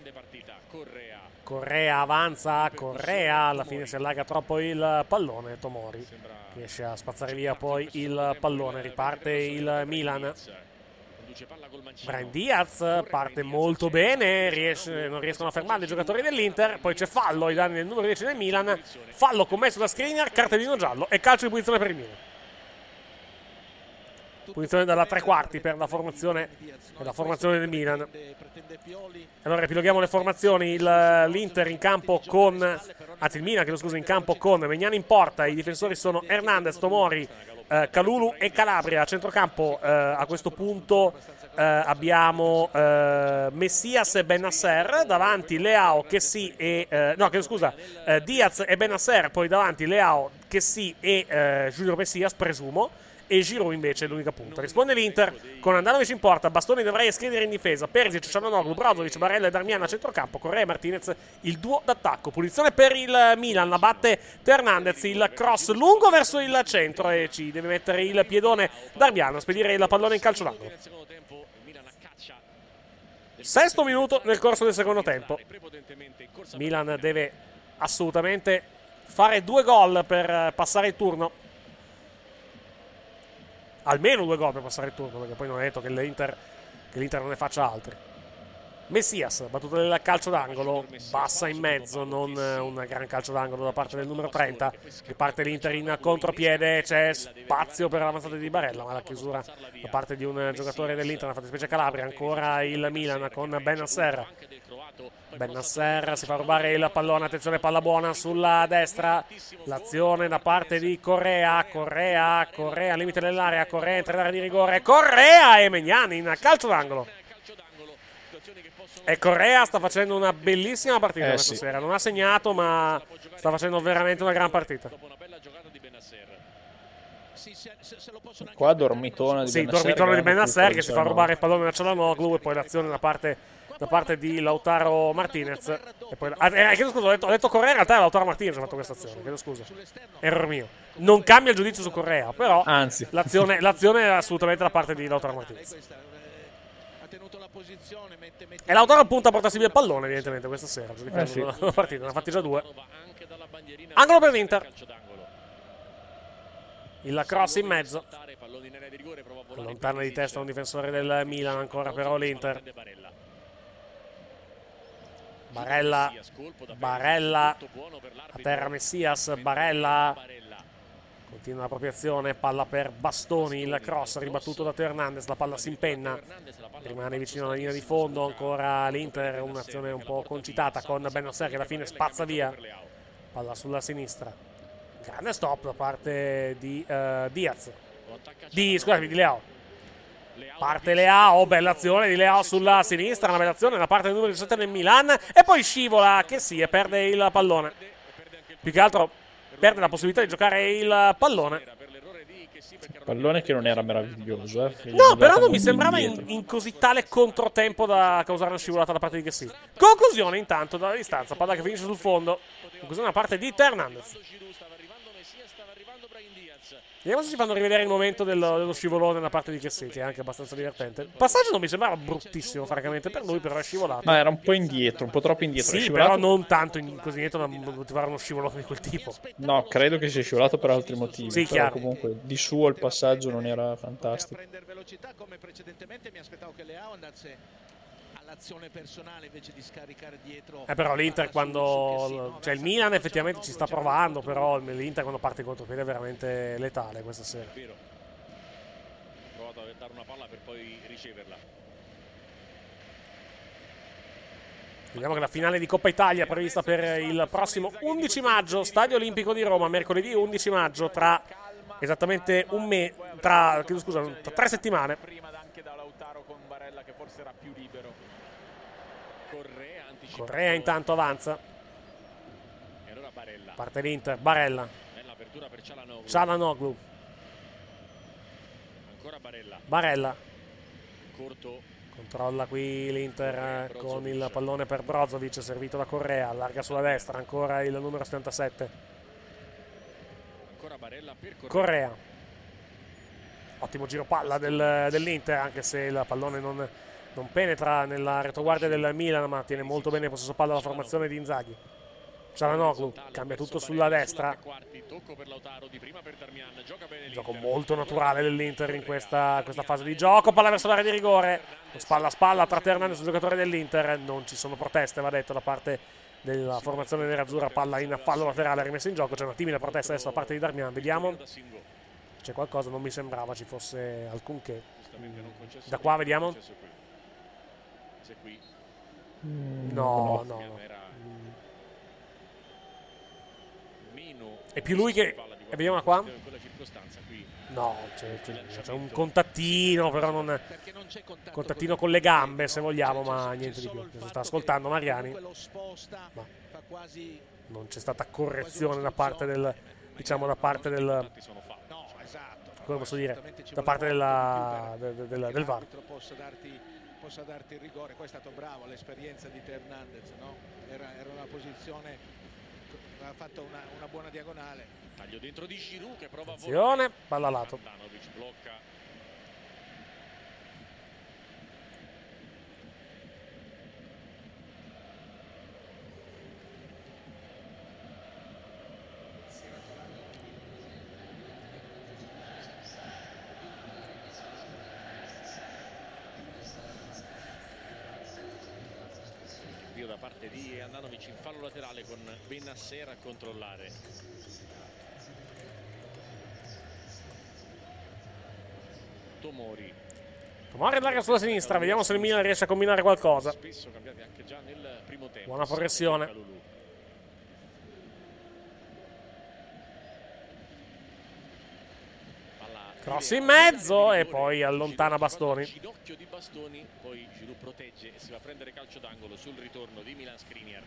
Correa. Avanza, Correa alla fine si allarga troppo il pallone, Tomori riesce a spazzare via poi il pallone, riparte il Milan. Brian Diaz parte molto bene, riesce, non riescono a fermare i giocatori dell'Inter, poi c'è fallo ai danni del numero 10 del Milan, fallo commesso da Skriniar, cartellino giallo e calcio di punizione per il Milan. Punizione dalla tre quarti per la formazione, per la formazione del Milan. Allora ripiloghiamo le formazioni. Il, L'Inter in campo con. Anzi, il Milan, che lo scusa, in campo con Megnani in porta. I difensori sono Hernandez, Tomori, eh, Calulu e Calabria. A centrocampo eh, a questo punto eh, abbiamo eh, Messias e Benasser. Davanti Leao, Chessy e. eh, no, che scusa, eh, Diaz e Benasser. Poi davanti Leao, Chessy e eh, Giulio Messias, presumo e Giroud invece è l'unica punta. Risponde l'Inter con Andanovic in porta, Bastoni dovrà scrivere in difesa, Perisic, Cialanoglu, Brozovic, Barella e Darmian a centrocampo, Correa e Martinez il duo d'attacco. Punizione per il Milan, la batte Hernandez, il cross lungo verso il centro e ci deve mettere il piedone Darmian a spedire il pallone in calcio d'angolo. Sesto minuto nel corso del secondo tempo. Milan deve assolutamente fare due gol per passare il turno almeno due gol per passare il turno, perché poi non è detto che l'Inter, che l'Inter non ne faccia altri. Messias, battuta del calcio d'angolo, bassa in mezzo, non un gran calcio d'angolo da parte del numero 30. Riparte l'Inter in contropiede, c'è spazio per l'avanzata di Barella, ma la chiusura da parte di un giocatore dell'Inter, una fattispecie Calabria. Ancora il Milan con Benasser. Benasser si fa rubare il pallone, attenzione palla buona sulla destra. L'azione da parte di Correa, Correa, Correa, limite dell'area, Correa entra in area di rigore, Correa e Megnani in calcio d'angolo. E Correa sta facendo una bellissima partita Eh, questa sì. sera. Non ha segnato, ma sta facendo veramente una gran partita. Qua dormitona di Sì, Benasser, dormitone di grande Benasser che si fa Cialanoglu. rubare il pallone da Cialanoglu e poi l'azione da parte, da parte di Lautaro Martinez. E poi, ah, eh, chiedo scusa, ho detto, ho detto Correa, in realtà è Lautaro Martinez ha fatto questa azione. Chiedo scusa. Error mio. Non cambia il giudizio su Correa, però Anzi. l'azione, l'azione è assolutamente da parte di Lautaro Martinez. E Lautaro punta a portarsi via il pallone, evidentemente, questa sera. giudicando Eh sì. la partita, ne ha fatti già due. Angolo per l'Inter. Il cross in mezzo. Allontana di testa un difensore del Milan ancora però l'Inter. Barella, Barella, a terra Messias, Barella, continua la propria azione, palla per Bastoni, il cross ribattuto da Teo Hernandez, la palla si impenna, rimane vicino alla linea di fondo, ancora l'Inter, un'azione un po' concitata con Benasser che alla fine spazza via, palla sulla sinistra, grande stop da parte di eh, Diaz, di, scusami, di Leao. Parte Leao, bella azione di Leao sulla sinistra, una bella azione da parte del numero 17 del Milan e poi scivola che sì e perde il pallone. Più che altro perde la possibilità di giocare il pallone. Pallone che non era meraviglioso, eh. No, però non mi sembrava in, in così tale controtempo da causare una scivolata da parte di Kessi. Conclusione intanto dalla distanza, palla che finisce sul fondo. Conclusione da parte di Hernandez. Vediamo se ci fanno rivedere il momento dello, dello scivolone da parte di che è anche abbastanza divertente. Il passaggio non mi sembrava bruttissimo, francamente, per lui, però è scivolato. Ma era un po' indietro, un po' troppo indietro. Sì, però non tanto in- così indietro da motivare uno scivolone di quel tipo. No, credo che sia scivolato per altri motivi. Sì, però chiaro. comunque di suo il passaggio non era fantastico. All'azione personale invece di scaricare dietro Eh, però l'Inter quando. Cioè, il Milan effettivamente ci sta provando, però l'Inter quando parte in contropiede è veramente letale questa sera. Ha provato a dare una palla per poi riceverla. Vediamo che la finale di Coppa Italia è prevista per il prossimo 11 maggio, Stadio Olimpico di Roma, mercoledì 11 maggio, tra esattamente un mese, tra, scusa, tra tre settimane. Prima anche da Lautaro con Barella che forse era più libero. Correa. Correa intanto avanza. E. Parte l'Inter, Barella. Cialanoglu. Barella. Barella. Corto. Controlla qui l'Inter con il pallone per Brozovic, servito da Correa, allarga sulla destra, ancora il numero 77. Ancora Barella per Correa. Correa. Ottimo giro palla del, dell'Inter, anche se il pallone non, non penetra nella retroguardia del Milan, ma tiene molto bene possesso palla la formazione di Inzaghi. Cialanoglu cambia tutto sulla destra. Gioco molto naturale dell'Inter in questa, questa, fase di gioco. Palla verso l'area di rigore. Spalla a spalla tra Hernandez, il giocatore dell'Inter. Non ci sono proteste, va detto, da parte della formazione nerazzurra. Palla in fallo laterale rimessa in gioco. C'è una timida protesta adesso da parte di Darmian. Vediamo. C'è qualcosa, non mi sembrava ci fosse alcunché. Da qua vediamo. No, no. no. È più lui che... E vediamo qua? No, c'è, c'è, c'è, un contattino, però non... Contattino con le gambe, se vogliamo, ma niente di più. Si sta ascoltando Mariani. Ma non c'è stata correzione da parte del... Diciamo da parte del... Come posso dire? Da parte della, del, del, del VAR possa darti il rigore. Poi è stato bravo l'esperienza di Hernandez, no? Era, era una posizione ha fatto una, una, buona diagonale. Taglio dentro di Giroud che prova Attenzione, a palla lato. blocca. da parte di Andanovic in fallo laterale con Benasser a controllare. Tomori. Tomori allarga sulla sinistra vediamo se il Milan riesce a combinare qualcosa. Buona progressione Cross in mezzo e poi allontana Bastoni. Ginocchio di Bastoni, poi Giroud protegge e si va a prendere calcio d'angolo sul ritorno di Milan Skriniar.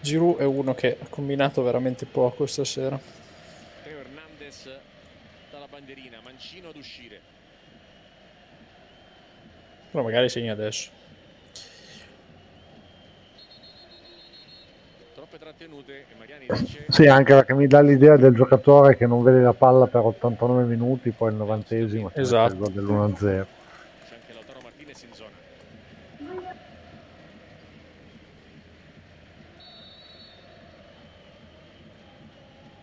Giroud è uno che ha combinato veramente poco stasera. Teo Hernandez dalla bandierina, Mancino ad uscire. Però magari segna adesso. troppe trattenute e Mariani dice sì anche perché mi dà l'idea del giocatore che non vede la palla per 89 minuti poi il novantesimo esatto. dell'1-0 c'è anche Lautaro Martinez in zona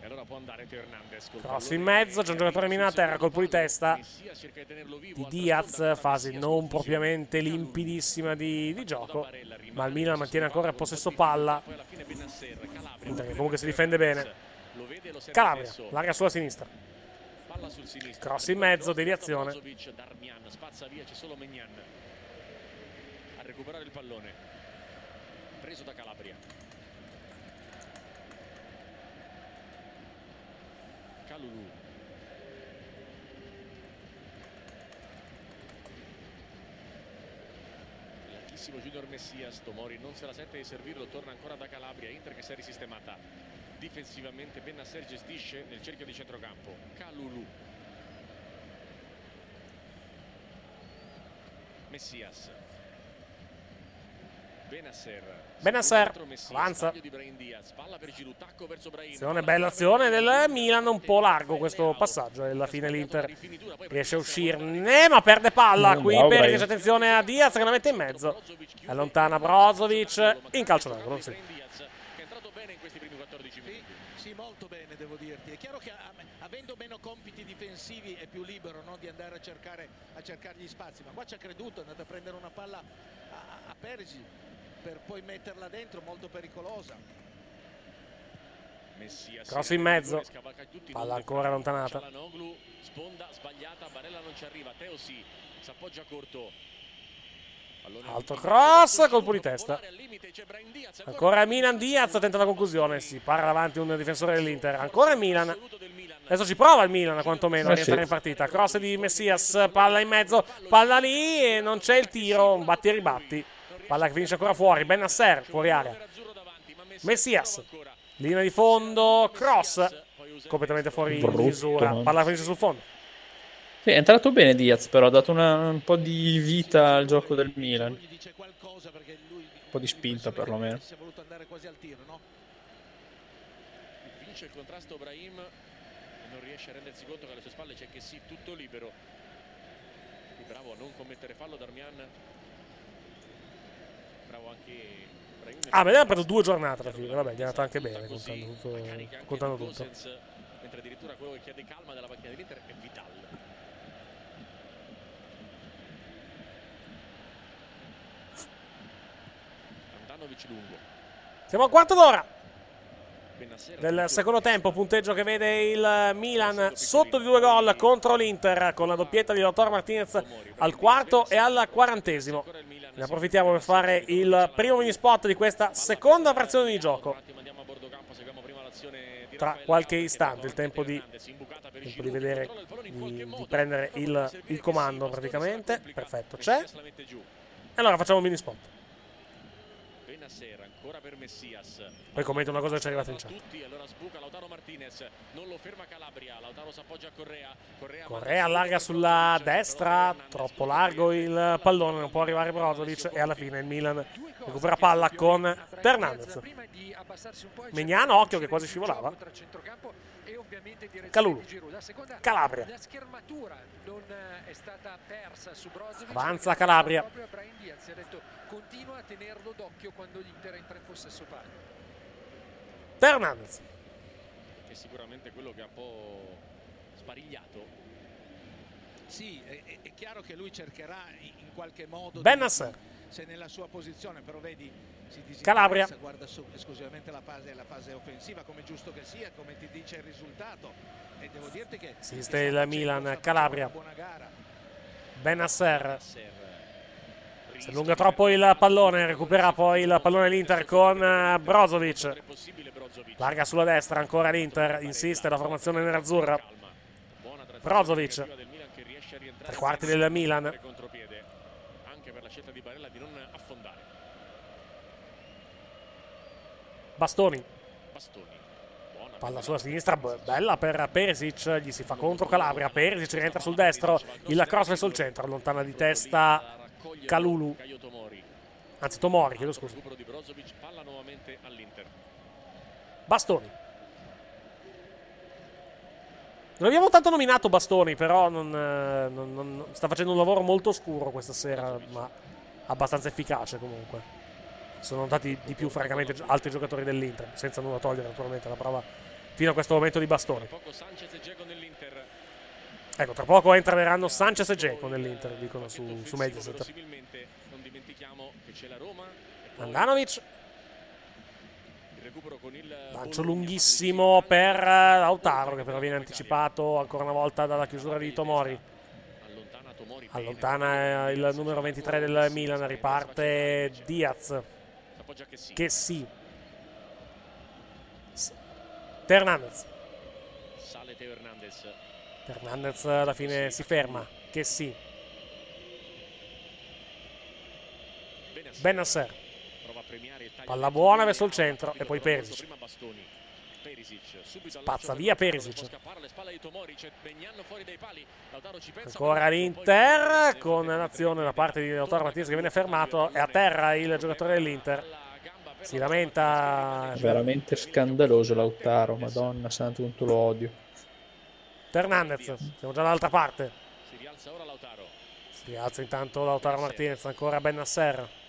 e allora può andare Teo Hernandez cross in mezzo c'è un giocatore Minaterra colpo di testa di Diaz fase non propriamente limpidissima di, di gioco ma il Milan mantiene ancora il possesso palla. Inter che comunque si difende bene. Calabria, larga sulla sinistra. Cross in mezzo, deviazione. Spazza via, c'è solo Megnan a recuperare il pallone. Preso da Calabria Calulu larghissimo Junior Messias Tomori non se la sente di servirlo torna ancora da Calabria Inter che si è risistemata. Difensivamente Bennasser gestisce nel cerchio di centrocampo. Calulu Messias Benasser Benasser avanza. azione, bella azione del Milan un po' largo questo passaggio e alla fine l'Inter riesce a uscirne ma perde palla qui per attenzione a Diaz che la mette in mezzo. Allontana Brozovic in calcio d'angolo sì. sì molto bene devo dirti. È chiaro che avendo meno compiti difensivi è più libero no? di andare a cercare, a cercare gli spazi. Ma qua ci ha creduto è andato a prendere una palla a, a Perisi per poi metterla dentro molto pericolosa. Cross in mezzo. palla ancora allontanata. Sponda sbagliata Barella non ci arriva. Teo si appoggia corto alto cross colpo di testa. ancora Milan Diaz tenta la conclusione si para davanti un difensore dell'Inter. Ancora Milan. adesso ci prova il Milan quantomeno a rientrare in partita. Cross di Messias palla in mezzo palla lì e non c'è il tiro. Un batti e ribatti Palla che finisce ancora fuori. Ben Nasser fuori area. Messias. Linea di fondo. Cross. Completamente fuori Brutto, misura. Palla che finisce sul fondo. Sì, è entrato bene Diaz, però ha dato una- un po' di vita al gioco del Milan. Un po' di spinta perlomeno. Si è voluto andare quasi al tiro, no? Vince il contrasto Brahim non riesce a rendersi conto che alle sue spalle c'è che sì, tutto libero. Bravo a non commettere fallo Darmian. Bravo anche. Ah, gli hanno preso due giornate alla fine. Vabbè, gli è andato anche bene, contando tutto. Contando tutto. Mentre addirittura quello che chiede calma della macchina dell'Inter è Vital. Andanovic lungo. Siamo al quarto d'ora del secondo tempo. Punteggio che vede il Milan sotto di due gol contro l'Inter con la doppietta di Lautaro Martinez al quarto e al quarantesimo. Ne approfittiamo per fare il primo mini spot di questa seconda frazione di gioco. Tra qualche istante, il tempo di, tempo di vedere, di, di prendere il, il comando praticamente. Perfetto, c'è. E allora facciamo un mini spot. Benasser ancora per Messias. Poi commento una cosa che ci è arrivata in chat. Tutti, allora sbuca Lautaro Martinez, non lo ferma Calabria, Lautaro si appoggia a Correa, Correa, Correa allarga sulla destra, troppo largo il pallone, non può arrivare Brozovic e alla fine il Milan recupera palla con Fernandez. Megnano, occhio che quasi scivolava. Calulu. Calabria. La schermatura non eh, è stata persa su Brozovic. Avanza Calabria. Proprio a Brahim Diaz si è detto continua a tenerlo d'occhio quando l'Inter entra in possesso palla. Fernandez. che è sicuramente quello che ha un po' sparigliato. Sì, è, è- chiaro che lui cercherà in, qualche modo di- Benasser. se nella sua posizione, però vedi Calabria. guarda su- esclusivamente la fase, la fase offensiva come giusto che sia, come ti dice il risultato e devo dirti che Assiste il Milan, Calabria. Benasser. Si allunga troppo il pallone, recupera poi il pallone l'Inter con eh, Brozovic. Larga sulla destra, ancora l'Inter, insiste la formazione nerazzurra. Brozovic. Tre quarti del Milan. Anche per la scelta di Barella di non affondare. Bastoni. Bastoni. Palla sulla sinistra, be- bella per Perisic, gli si fa contro Calabria, Perisic rientra sul destro, il cross verso il centro, allontana di testa Calulu, anzi Tomori, chiedo scusa. Bastoni. Non abbiamo tanto nominato Bastoni, però non, eh, non- non- sta facendo un lavoro molto scuro questa sera, ma abbastanza efficace comunque. Sono andati di più, francamente, altri giocatori dell'Inter, senza nulla togliere naturalmente la prova fino a questo momento di Bastoni. E nell'Inter. Ecco, tra poco entreranno Sanchez e Dzeko nell'Inter, dicono su, su Mediaset. Verosimilmente non dimentichiamo che c'è la Roma. poi Andanovic, Il recupero con il lancio lunghissimo per Lautaro, che però viene anticipato ancora una volta dalla chiusura di Tomori. allontana Tomori. Allontana eh, il numero 23 del Milan, riparte Diaz. Appoggia che sì. Che sì. Fernandez. Sale Teo Hernandez. Fernandez alla fine si ferma. Che sì. Benasser. Palla buona verso il centro e poi Perisic. Spazza via per Perisic. Ancora l'Inter con l'azione da parte di Lautaro Martinez che viene fermato e a terra il giocatore dell'Inter. Si lamenta Veramente scandaloso Lautaro, madonna santa quanto lo odio. Fernandez. Siamo già dall'altra parte. Si rialza ora Lautaro. Si alza intanto Lautaro Martinez, ancora Benasser. Lontano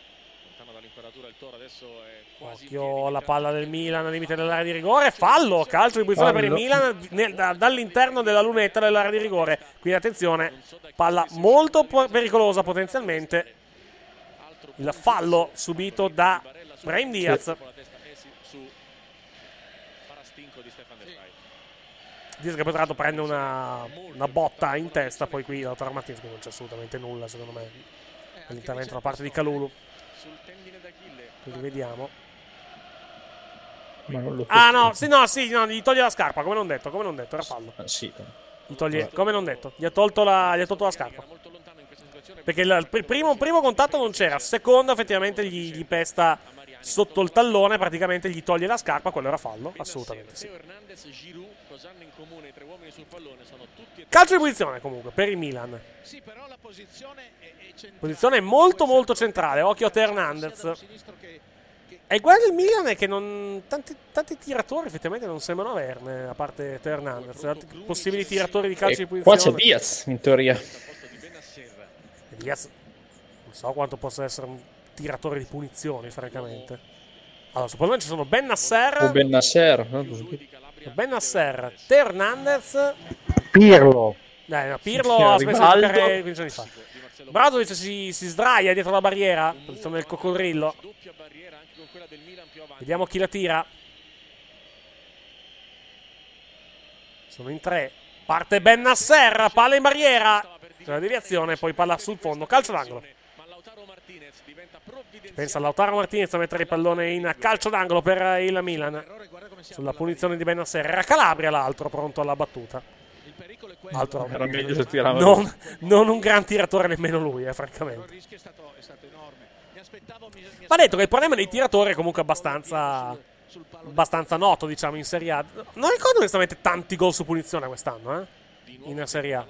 dall'inquadratura il Toro. Adesso è quasi. Occhio alla palla del Milan al limite dell'area di rigore. Fallo, calcio di punizione per il. Milan nel- da- dall'interno della lunetta dell'area di rigore. Quindi attenzione, palla molto pericolosa potenzialmente. Il fallo subito da Brahim Diaz. La eh. Diaz che poi tra l'altro prende una, una botta in testa. Poi qui Martinez che non c'è assolutamente nulla secondo me. All'intervento da parte di Calulu. Sul tendine d'Achille. Rivediamo. Ma non lo Ah no, sì, no, sì, no, gli toglie la scarpa, come non detto, come non detto, era fallo. Ah, sì. Gli toglie, come non detto, gli ha tolto la, gli ha tolto la scarpa. Perché il, il primo, primo contatto non c'era, secondo effettivamente gli, gli pesta sotto il tallone, praticamente gli toglie la scarpa, quello era fallo, assolutamente sì. Calcio di posizione comunque per il Milan. Posizione molto molto centrale, occhio a Teo Hernandez. E il guarda del Milan è che non, tanti, tanti, tiratori effettivamente non sembrano averne, a parte Hernandez, altri possibili tiratori di calcio E di posizione. qua c'è Diaz, in teoria. Diaz, non so quanto possa essere un tiratore di punizioni, francamente. Allora, sul pallone ci sono Ben Nasser, O Ben Nasser. no? Ben Nasser, Teo Hernandez, Pirlo. Dai, no, Pirlo ha smesso di giocare 15 anni fa. Brazovic si, si sdraia dietro la barriera, posizione del coccodrillo. Vediamo chi la tira. Sono in tre. Parte Ben Nasser, palla in barriera. C'è la deviazione, poi palla sul fondo. Calcio d'angolo. Pensa Lautaro Martinez a mettere il pallone in calcio d'angolo per il Milan. Sulla punizione di Ben Nasser. Era Calabria l'altro, pronto alla battuta. Altro Era meglio se tirava non, non un gran tiratore nemmeno lui, eh, francamente. Va detto che il problema dei tiratori è comunque abbastanza, abbastanza noto, diciamo, in Serie A. Non ricordo onestamente tanti gol su punizione quest'anno, eh? In Serie A.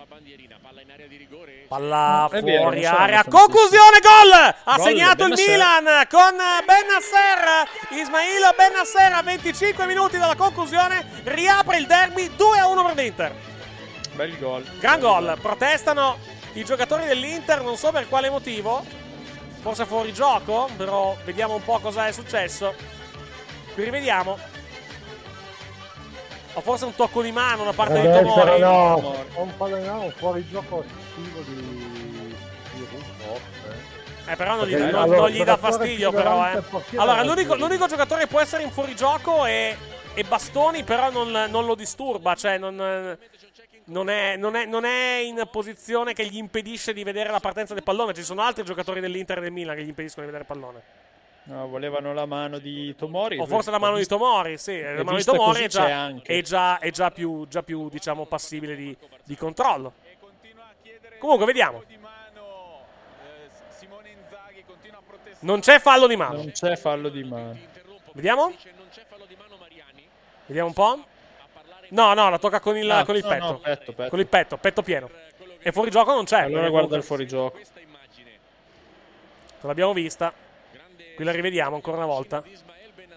Palla vero, fuori non sono area. Conclusione, gol! Ha Gol, segnato il. Milan con Ben Nasser. Ismail Ben Nasser a 25 minuti dalla conclusione. Riapre il derby 2-1 per l'Inter. Bel gol. Gran gol. Protestano i giocatori dell'Inter, non so per quale motivo. Forse fuori gioco, però vediamo un po' cosa è successo. Qui rivediamo. O forse un tocco di mano da parte di Deve essere, Tomori. no, un pallone, no, un fuori gioco attivo di, di Russo. Eh, però non gli, non- allora, non gli dà fastidio, però. Eh. Allora, l'unico, l'unico giocatore che può essere in fuorigioco è, è Bastoni, però non, non lo disturba. Cioè, non, non è, non è- non è in posizione che gli impedisce di vedere la partenza del pallone. Ci sono altri giocatori dell'Inter e del Milan che gli impediscono di vedere il pallone. No, volevano la mano di Tomori. O forse la mano di Tomori, sì. La mano di Tomori è già, è già, è già più, già più, diciamo, passibile di, di controllo. Comunque, vediamo. Non c'è fallo di mano. Non c'è fallo di mano. Vediamo? Vediamo un po'. No, no, la tocca con il, Ah, con il no, petto. no, petto, petto. Con il petto, petto pieno. E fuori gioco non c'è. Allora guarda il fuorigioco. Ce l'abbiamo vista. Qui la rivediamo ancora una volta.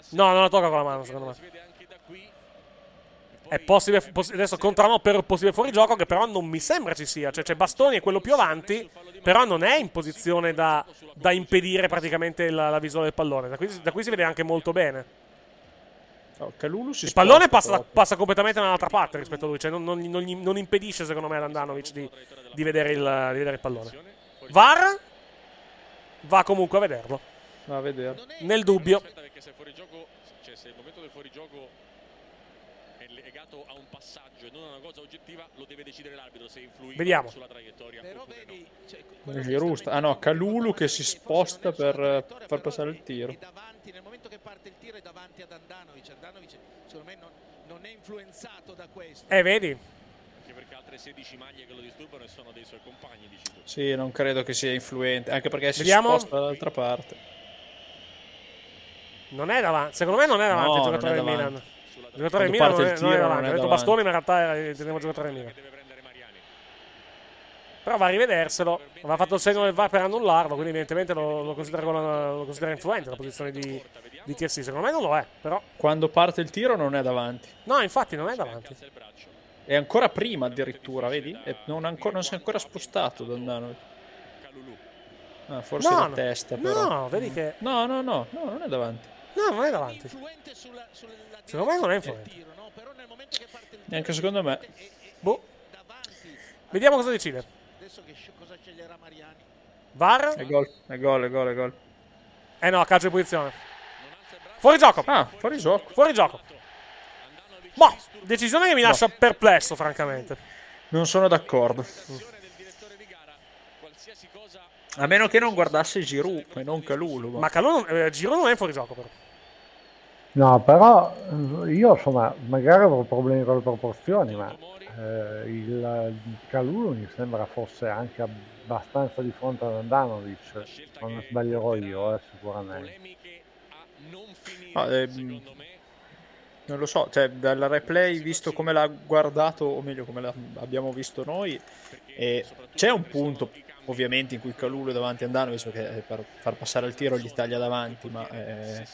No, non la tocca con la mano, secondo me. È possibile, poss- adesso controllo per possibile fuorigioco, che però non mi sembra ci sia. Cioè, c'è Bastoni, è quello più avanti, però non è in posizione da, da impedire praticamente la, la visione del pallone. Da qui, da qui si vede anche molto bene. Oh, Il pallone passa, passa completamente dall'altra parte rispetto a lui, cioè non, non- non non impedisce secondo me ad Andanovic di, di vedere il, di vedere il pallone. VAR va comunque a vederlo. Va a vedere. Nel dubbio. Perché se fuori gioco, cioè se il momento del fuorigioco è legato a un passaggio e non a una cosa oggettiva, lo deve decidere l'arbitro se influisce Vediamo. sulla traiettoria. no. Giroud sta- Ah no, Calulu che si sposta per eh, far passare il tiro. davanti, nel momento che parte il tiro è davanti ad Andanovic. Andanovic secondo me non, non è influenzato da questo. Eh, vedi? Anche perché altre 16 maglie che lo disturbano e sono dei suoi compagni, dici tu. Sì, non credo che sia influente, anche perché si Vediamo. sposta dall'altra parte. Non è davanti. Secondo me non è davanti No, il giocatore del davanti. Milan. Il giocatore del Milan non è, il non è tiro non davanti. è Ho detto davanti. Bastoni, ma in realtà era il giocatore del Milan. Però va a rivederselo. Aveva fatto il segno del VAR per annullarlo, quindi evidentemente lo, lo considera, con- lo considera influente la posizione di, di TSC. Secondo me non lo è, però. Quando parte il tiro non è davanti. No, infatti non è davanti. È ancora prima addirittura, vedi? Non, ancora- non si è ancora spostato Dandanovic. Ah, forse No, la testa però. No, vedi che... No, no, no, no, non è davanti. No, non è davanti. Secondo me non è influente. Neanche secondo me. Boh. Vediamo cosa decide. Adesso che cosa sceglierà Mariani? VAR? È gol, è gol, è gol, è gol. Eh no, calcio di posizione. Fuori gioco. Ah, fuori gioco. Fuori gioco. Boh, decisione che mi lascia perplesso, francamente. Non sono d'accordo. A meno che non guardasse Giroud e non Calulu. Ma Calù, eh, Giro non è fuori gioco, però. No, però eh, io insomma, magari avrò problemi con le proporzioni, ma eh, il Calulu mi sembra fosse anche abbastanza di fronte ad Andanovic, non sbaglierò io, eh, sicuramente. No, ehm, non lo so, cioè dal replay visto come l'ha guardato, o meglio come l'abbiamo visto noi, eh, c'è un punto ovviamente in cui Calulu è davanti a Andanovic perché per far passare il tiro gli taglia davanti, ma eh,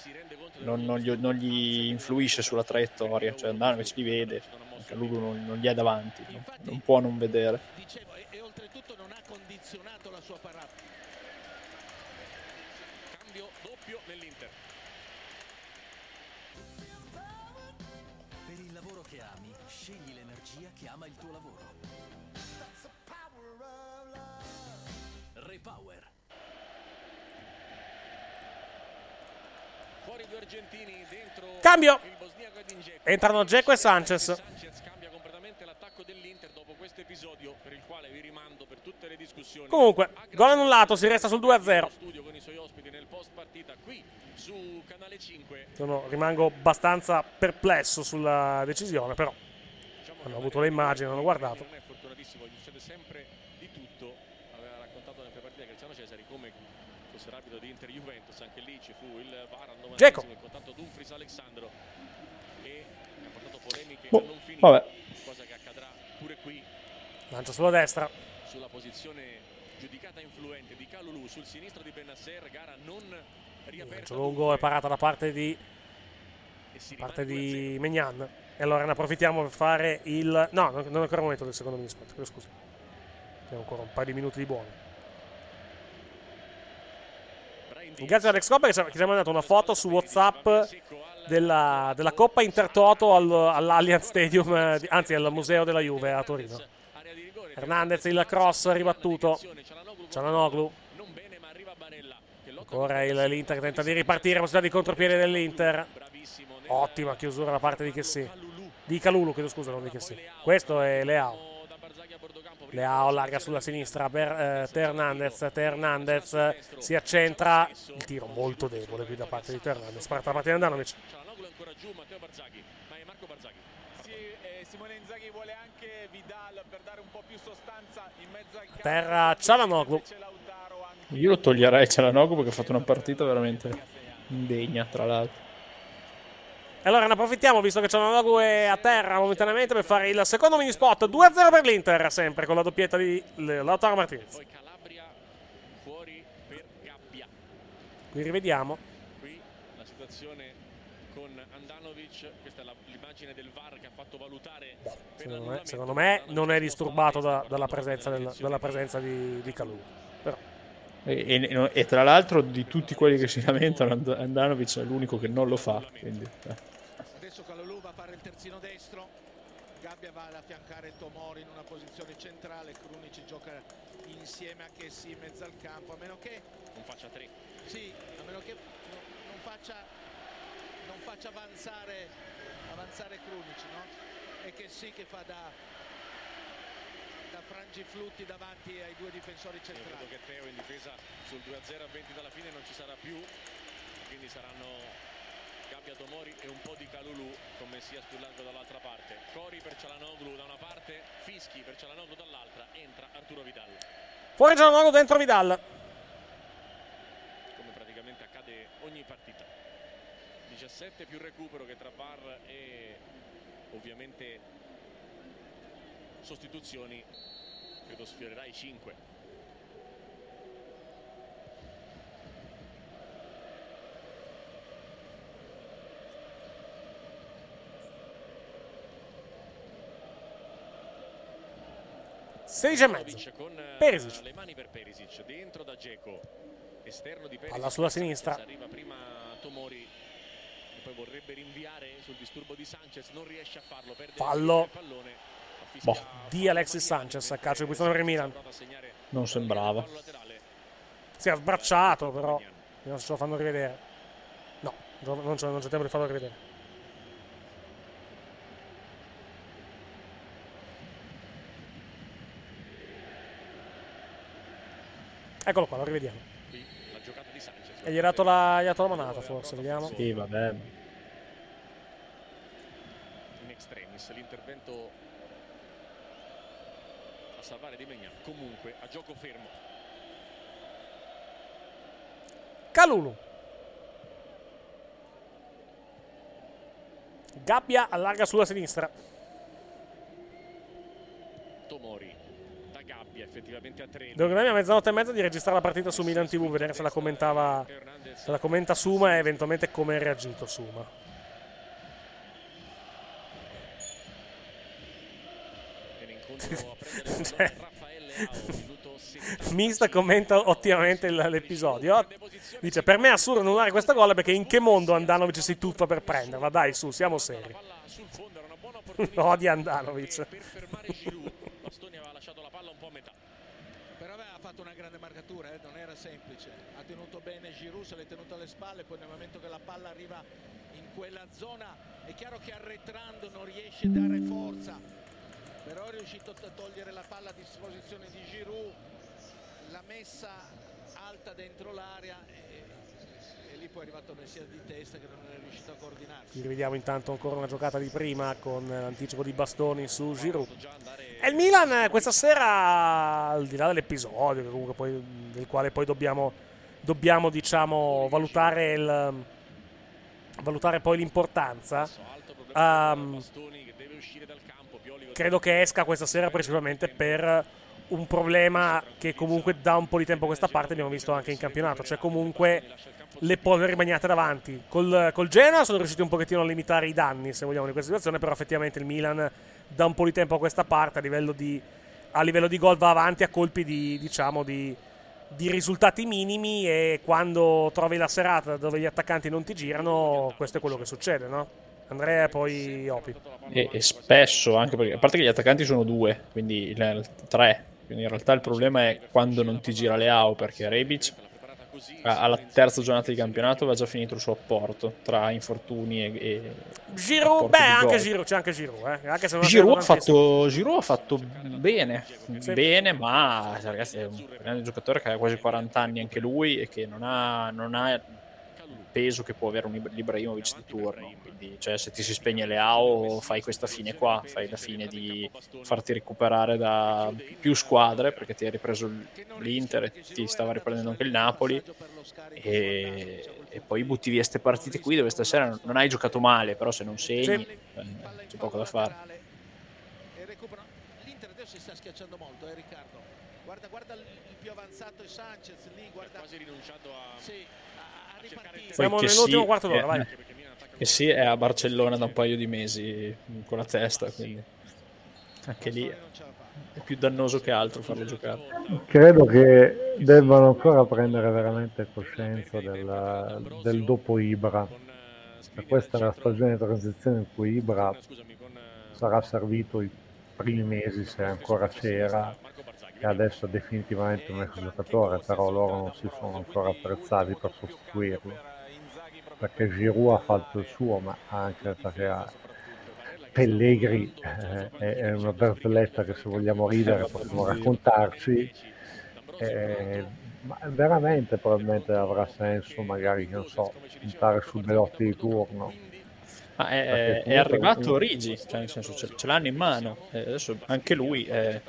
non, non, gli, non, gli, influisce sulla traiettoria, cioè Andanovic li vede, Calulu non, non, gli è davanti, no? non può non vedere. Dicevo, e oltretutto non ha condizionato la sua parata. Rimando per tutte le discussioni. Comunque, gol annullato, si resta sul 2-0. Studio con i suoi ospiti nel post partita qui su Canale 5. Sono, rimango abbastanza perplesso sulla decisione, però hanno avuto le immagini, hanno guardato. Non è fortunatissimo, gli succede sempre di tutto. Aveva raccontato nelle partite Cristiano Cesari come fosse rapido di Inter Juventus, anche lì ci fu il VAR al 90 Dzeko. il contatto Dumfries Alexandro e ha portato polemiche a non finire, vabbè. cosa che accadrà pure qui Lancia sulla destra. sulla posizione giudicata influente di Calulu sul sinistro di Benasser, gara non riaperta. Lancio lungo e parata da parte di, da parte di Megnan. E allora ne approfittiamo per fare il... No, non è ancora il momento del secondo mini spot, scusa. Abbiamo ancora un paio di minuti di buoni. Grazie ad Alex Coppa che ci ha mandato una foto su Whatsapp della, della Coppa Intertoto al, all'Allianz Stadium, eh, anzi al Museo della Juve a Torino. Hernandez il cross ribattuto. Cialanoglu. Ancora il- l'Inter tenta di ripartire, possibilità di contropiede dell'Inter. Ottima chiusura da parte di Chessy. Di Calulu, chiedo scusa, non di Chessy. Questo è Leao. Leao allarga sulla sinistra per eh, Hernandez eh, si accentra. Il tiro molto debole qui da parte di Teo Hernandez. Parte da parte di Andanovic. Cialanoglu è ancora giù, Matteo Barzaghi, ma è Marco Barzaghi. Sì, eh, Simone Inzaghi vuole anche Vidal per dare un po' più sostanza in mezzo al campo. Terra Cialanoglu. Io lo toglierei Cialanoglu perché ha fatto una partita veramente indegna, tra l'altro. E allora ne approfittiamo, visto che Cialanoglu è a terra momentaneamente, per fare il secondo mini spot. 2-0 per l'Inter, sempre con la doppietta di Lautaro Martinez. Fuori per Gabbia. Qui rivediamo. Qui la situazione con Andanovic, questa è la- l'immagine del VAR che ha fatto valutare per Secondo me, secondo me non è disturbato da- dalla presenza, del- dalla presenza di, di Calulu. Però E, e- e tra l'altro di tutti quelli che si lamentano And- Andanovic è l'unico che non lo fa. Quindi, eh. Adesso Calulu va a fare il terzino destro. Gabbia va ad affiancare Tomori in una posizione centrale. Krunic gioca insieme a Chessy in mezzo al campo. A meno che non faccia tre. Sì, a meno che no- non faccia, non faccia avanzare, avanzare Krunic, no? E che sì che fa da, da frangiflutti davanti ai due difensori Io credo centrali. che Teo in difesa sul 2-0 a 20 dalla fine non ci sarà più, quindi saranno Gabbia Tomori e un po' di Calulu con Messias più largo dall'altra parte. Cori per Cialanoglu da una parte, Fischi per Cialanoglu dall'altra, entra Arturo Vidal. fuori Cialanoglu, dentro Vidal. come praticamente accade ogni partita. 17 più recupero che tra VAR e ovviamente sostituzioni credo sfiorerà i 5. Sedici e mezzo. Con eh, Perisic. le mani per Perisic, dentro da Geco, esterno di Perisic. Palla sulla sinistra. Arriva prima Tomori e poi vorrebbe rinviare sul disturbo di Sanchez, non riesce a farlo, perde Fallo. il pallone. Boh, di Alexis Sanchez a calcio di punizione per il Milan. Non sembrava. Si è sbracciato, però. Non se ce lo fanno rivedere. No, non c'è, non c'è tempo di farlo rivedere. Eccolo qua, lo rivediamo. E gli ha dato la, gli ha dato la manata, forse, vediamo. Sì, vabbè. l'intervento a salvare Di Megna comunque a gioco fermo Calulu. Gabbia allarga sulla sinistra. Tomori da Gabbia effettivamente a tre Devo a mezzanotte e mezza di registrare la partita su Milan TV, vedere se la commentava. Se la commenta Suma e eventualmente come ha reagito Suma. cioè, Mista commenta ottimamente l'episodio. Dice: Per me è assurdo annullare questa gol perché in che mondo Andanovic si tuffa per prenderla? Dai, su, siamo seri. Odi Andanovic. Bastoni aveva lasciato la palla un po' a metà. Però aveva fatto una grande marcatura, eh, non era semplice. Ha tenuto bene Giroud, se l'è tenuto alle spalle, poi nel momento che la palla arriva in quella zona è chiaro che arretrando non riesce a dare forza. Però è riuscito a togliere la palla a disposizione di Giroud, l'ha messa alta dentro l'area e, e lì poi è arrivato Messia di testa che non è riuscito a coordinarsi. Qui rivediamo intanto ancora una giocata di prima con l'anticipo di bastoni su Giroud. E il Milan eh, questa sera, al di là dell'episodio, che comunque poi, del quale poi dobbiamo, dobbiamo diciamo, valutare, il, valutare poi l'importanza, ehm, credo che esca questa sera principalmente per un problema che comunque da un po' di tempo a questa parte abbiamo visto anche in campionato, cioè comunque le polveri bagnate davanti. Col, col Genoa sono riusciti un pochettino a limitare i danni, se vogliamo, di questa situazione, però effettivamente il Milan da un po' di tempo a questa parte a livello di, a livello di gol va avanti a colpi di, diciamo, di, di risultati minimi e quando trovi la serata dove gli attaccanti non ti girano, questo è quello che succede, no? Andrea e poi Opi. E, e spesso, anche perché, a parte che gli attaccanti sono due, quindi il- il- tre, quindi in realtà il problema è quando non ti gira Leao, perché Rebic alla terza giornata di campionato aveva già finito il suo apporto tra infortuni e... e Giroud, beh, anche. Giroud, c'è anche Giroud, eh? Anche se non Giroud ha, fatto, Giroud ha fatto bene, bene, ma ragazzi, è un grande giocatore che ha quasi 40 anni anche lui e che non ha, non ha peso che può avere un Ibra- Ibrahimovic di turno. Quindi, cioè, se ti si spegne Leao, fai questa fine qua, fai la fine di farti recuperare da più squadre perché ti hai ripreso l'Inter e ti stava riprendendo anche il Napoli. E, e poi butti via queste partite qui dove stasera non, hai giocato male, però se non segni Sì. eh, c'è poco da fare. L'Inter adesso si sta schiacciando molto, eh Riccardo. Guarda, guarda il più avanzato è Sanchez lì, guarda. quasi rinunciato a, sì. Siamo nell'ultimo sì, quarto d'ora, eh, vai. Che sì, è a Barcellona da un paio di mesi mm, con la testa, quindi anche lì è più dannoso che altro farlo giocare. Credo che debbano ancora prendere veramente coscienza del, del dopo Ibra. E questa è la stagione di transizione in cui Ibra sarà servito i primi mesi se ancora c'era e adesso è definitivamente un ex giocatore, però loro non si sono ancora apprezzati per sostituirlo. Perché Giroud ha fatto il suo, ma anche perché Pellegri eh, è è una barzelletta che se vogliamo ridere possiamo raccontarci. Eh, ma veramente probabilmente avrà senso magari, che non so, puntare su Belotti di turno. Ma è, è arrivato Rigi, cioè nel senso ce, ce l'hanno in mano. E adesso anche lui eh,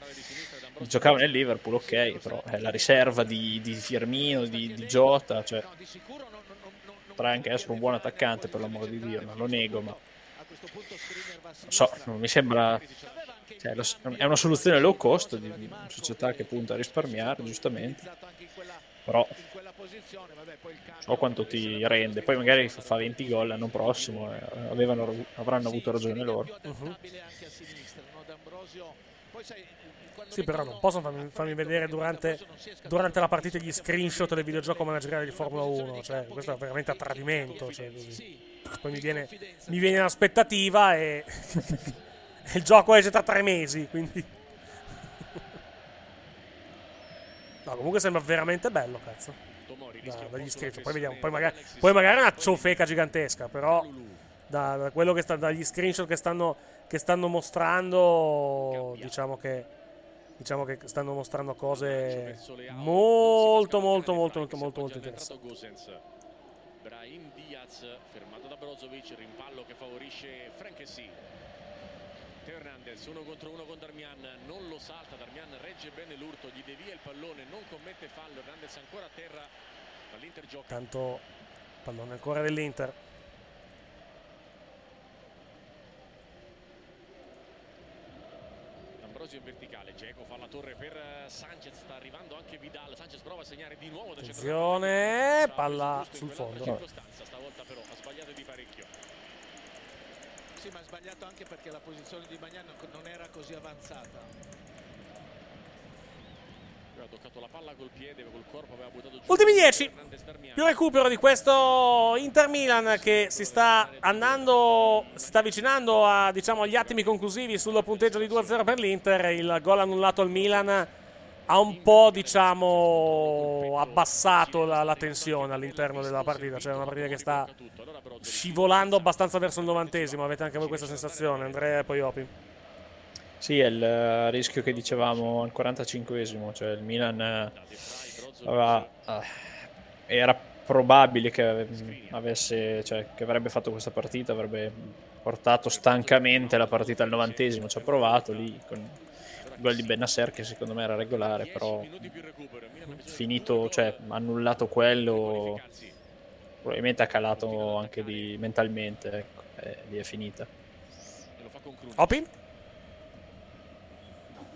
giocava nel Liverpool, ok, però è la riserva di, di Firmino, di, di Jota, cioè potrà anche essere un buon attaccante per l'amor di Dio, non lo nego, ma non so, non mi sembra cioè, è una soluzione low cost di, una società che punta a risparmiare, giustamente. Però non so quanto ti rende. Poi magari fa fa 20 gol l'anno prossimo, eh, avevano, avranno avuto ragione loro. Mhm. Sì, però non possono farmi, farmi vedere durante, durante la partita gli screenshot del videogioco manageriale di Formula 1. Cioè, questo è veramente a tradimento. Cioè, così. Poi mi viene, mi viene l'aspettativa e, il gioco esce tra tre mesi. Quindi. No, comunque sembra veramente bello, cazzo. Da- dagli screenshot. Poi vediamo. Poi magari, poi magari è una ciofeca gigantesca. Però da, da sta, dagli screenshot che stanno, che stanno mostrando, diciamo che. Diciamo che stanno mostrando cose molto, molto, molto, molto, molto, molto interessanti. Brahim Diaz fermato da Brozovic, rimpallo che favorisce Frankesi. Teo Hernandez, uno contro uno con Darmian, non lo salta, Darmian regge bene l'urto, gli devia il pallone, non commette fallo, Hernandez ancora a terra, ma l'Inter gioca. Tanto pallone ancora dell'Inter. D'Ambrosio in verticale, Geco fa la torre per eh, Sanchez, sta arrivando anche Vidal, Sanchez prova a segnare di nuovo. Attenzione, palla sul fondo. circostanza, stavolta però ha sbagliato di parecchio. Sì, ma ha sbagliato anche perché la posizione di Magnan non era così avanzata. Aveva toccato la palla col piede, col corpo aveva buttato giù. Ultimi 10. Più recupero di questo Inter Milan che si sta andando, si sta avvicinando a, diciamo, agli attimi conclusivi sul punteggio di 2-0 per l'Inter. Il gol annullato al Milan ha un po', diciamo, abbassato la, la tensione all'interno della partita. Cioè, una partita che sta scivolando abbastanza verso il novantesimo. Avete anche voi questa sensazione, Andrea e poi Opi? Sì, è il eh, rischio che dicevamo al 45esimo, cioè il Milan eh, aveva, eh, era probabile che ave- avesse, cioè, che avrebbe fatto questa partita, avrebbe portato stancamente la partita al 90esimo, ci ha provato lì con il gol di Benasser che secondo me era regolare, però finito, cioè annullato quello, probabilmente ha calato anche lì mentalmente, ecco, e lì è finita. Opi?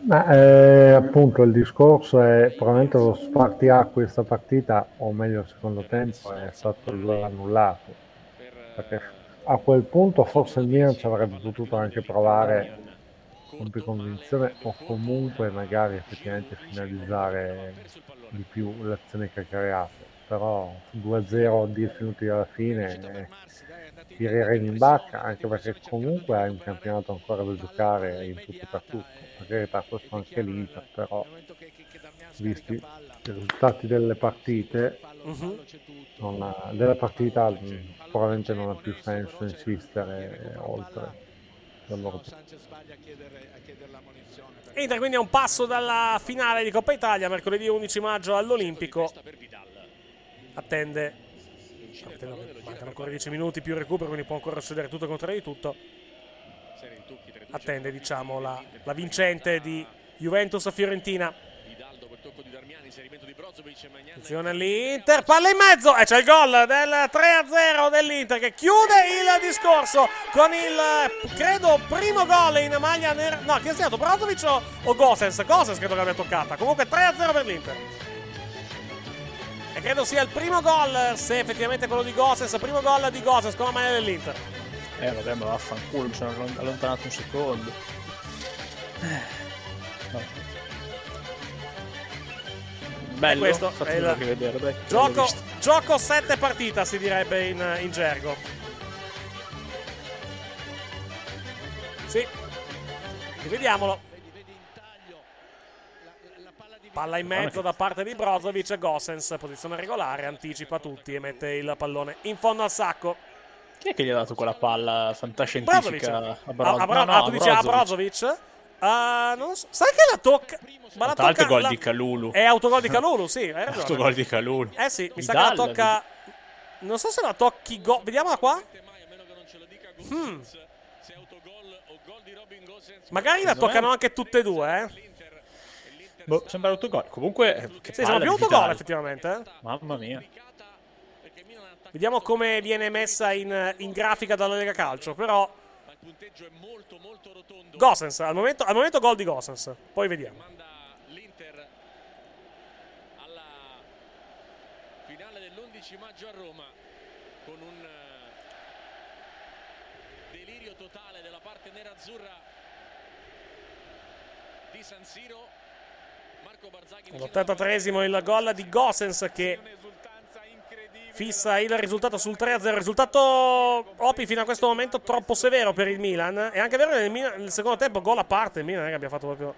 Eh, appunto il discorso è probabilmente lo spartiacque questa partita, o meglio il secondo tempo, è stato annullato. Perché a quel punto forse il Milan ci avrebbe potuto anche provare con più convinzione o comunque magari effettivamente finalizzare di più l'azione che ha creato. Però 2-0 a 10 minuti alla fine eh, tirerei in bacca anche perché comunque hai un campionato ancora da giocare in tutto e per tutto per carità questo anche l'Inter però visti i risultati delle partite non ha- della partita mh, probabilmente non ha più senso insistere oltre Inter quindi a un passo dalla finale di Coppa Italia, mercoledì 11 maggio all'Olimpico. Attende. Mancano ancora 10 minuti più recupero, quindi può ancora succedere tutto e il contrario di tutto. Attende, diciamo, la, la vincente di Juventus-Fiorentina. Attenzione all'Inter, palla in mezzo e c'è il gol del 3-0 dell'Inter che chiude il discorso con il, credo, primo gol in maglia nera. No, chi è stato? Brozovic o, o Gosens? Gosens credo che l'abbia toccata. Comunque 3-0 per l'Inter. E credo sia il primo gol, se effettivamente quello di Gosens, primo gol di Gosens con la maglia dell'Inter. Eh vabbè, ma vaffanculo, mi sono allon- allontanato un secondo. No. Bello, E questo è il rivedere, dai. Gioco, gioco 7 partita, si direbbe in, in gergo. Sì. Rivediamolo. Palla in mezzo da parte di Brozovic. Gosens, posizione regolare, anticipa tutti e mette il pallone in fondo al sacco. Chi è che gli ha dato quella palla fantascientifica Brozovic. a Ah, Bro- a Bro- no, no, ah, tu dici a Brozovic. Brozovic? Ah, non so. Sai che la tocca. Ma la Tra l'altro tocca. gol la- di Calulu. È autogol di Calulu, sì. Hai ragione. Autogol di Calulu. Eh sì, mi sa che la Vidal, tocca. Non so se la tocchi. Go... Vediamola qua. Hmm. Magari la toccano anche tutte e due, eh. Boh, sembra autogol. Comunque, eh, che Sì, sono più autogol, Vidal. effettivamente. eh. Mamma mia. Vediamo come viene messa in, in grafica dalla Lega Calcio. Però. Gosens, al momento, al momento gol di Gosens. Poi vediamo. Finale dell'11 maggio a Roma con un eh, delirio totale della parte nerazzurra di San Siro. Marco Barzaghi All'83esimo il gol di Gosens che fissa il risultato sul 3-0. Risultato Opi fino a questo momento troppo severo per il Milan. È anche vero che nel, Milan- nel secondo tempo gol a parte. Il Milan non è che abbia fatto proprio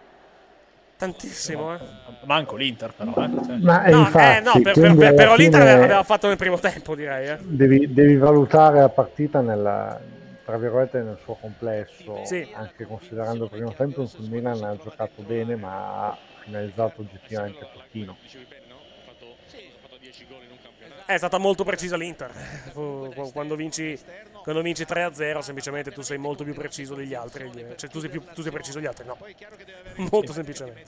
tantissimo. Eh. Manco l'Inter, però. Eh. Cioè. Ma eh, No, infatti, eh, no, per, per, per- però l'Inter aveva fatto nel primo tempo, direi. Eh. devi, devi valutare la partita nella, tra virgolette nel suo complesso Sì. anche considerando il primo tempo in cui il Milan ha giocato bene ma ha finalizzato oggettivamente pochino È stata molto precisa l'Inter. Quando vinci, quando vinci 3-0, semplicemente tu sei molto più preciso degli altri. Cioè, tu sei, più, tu sei preciso degli altri, no. Molto semplicemente.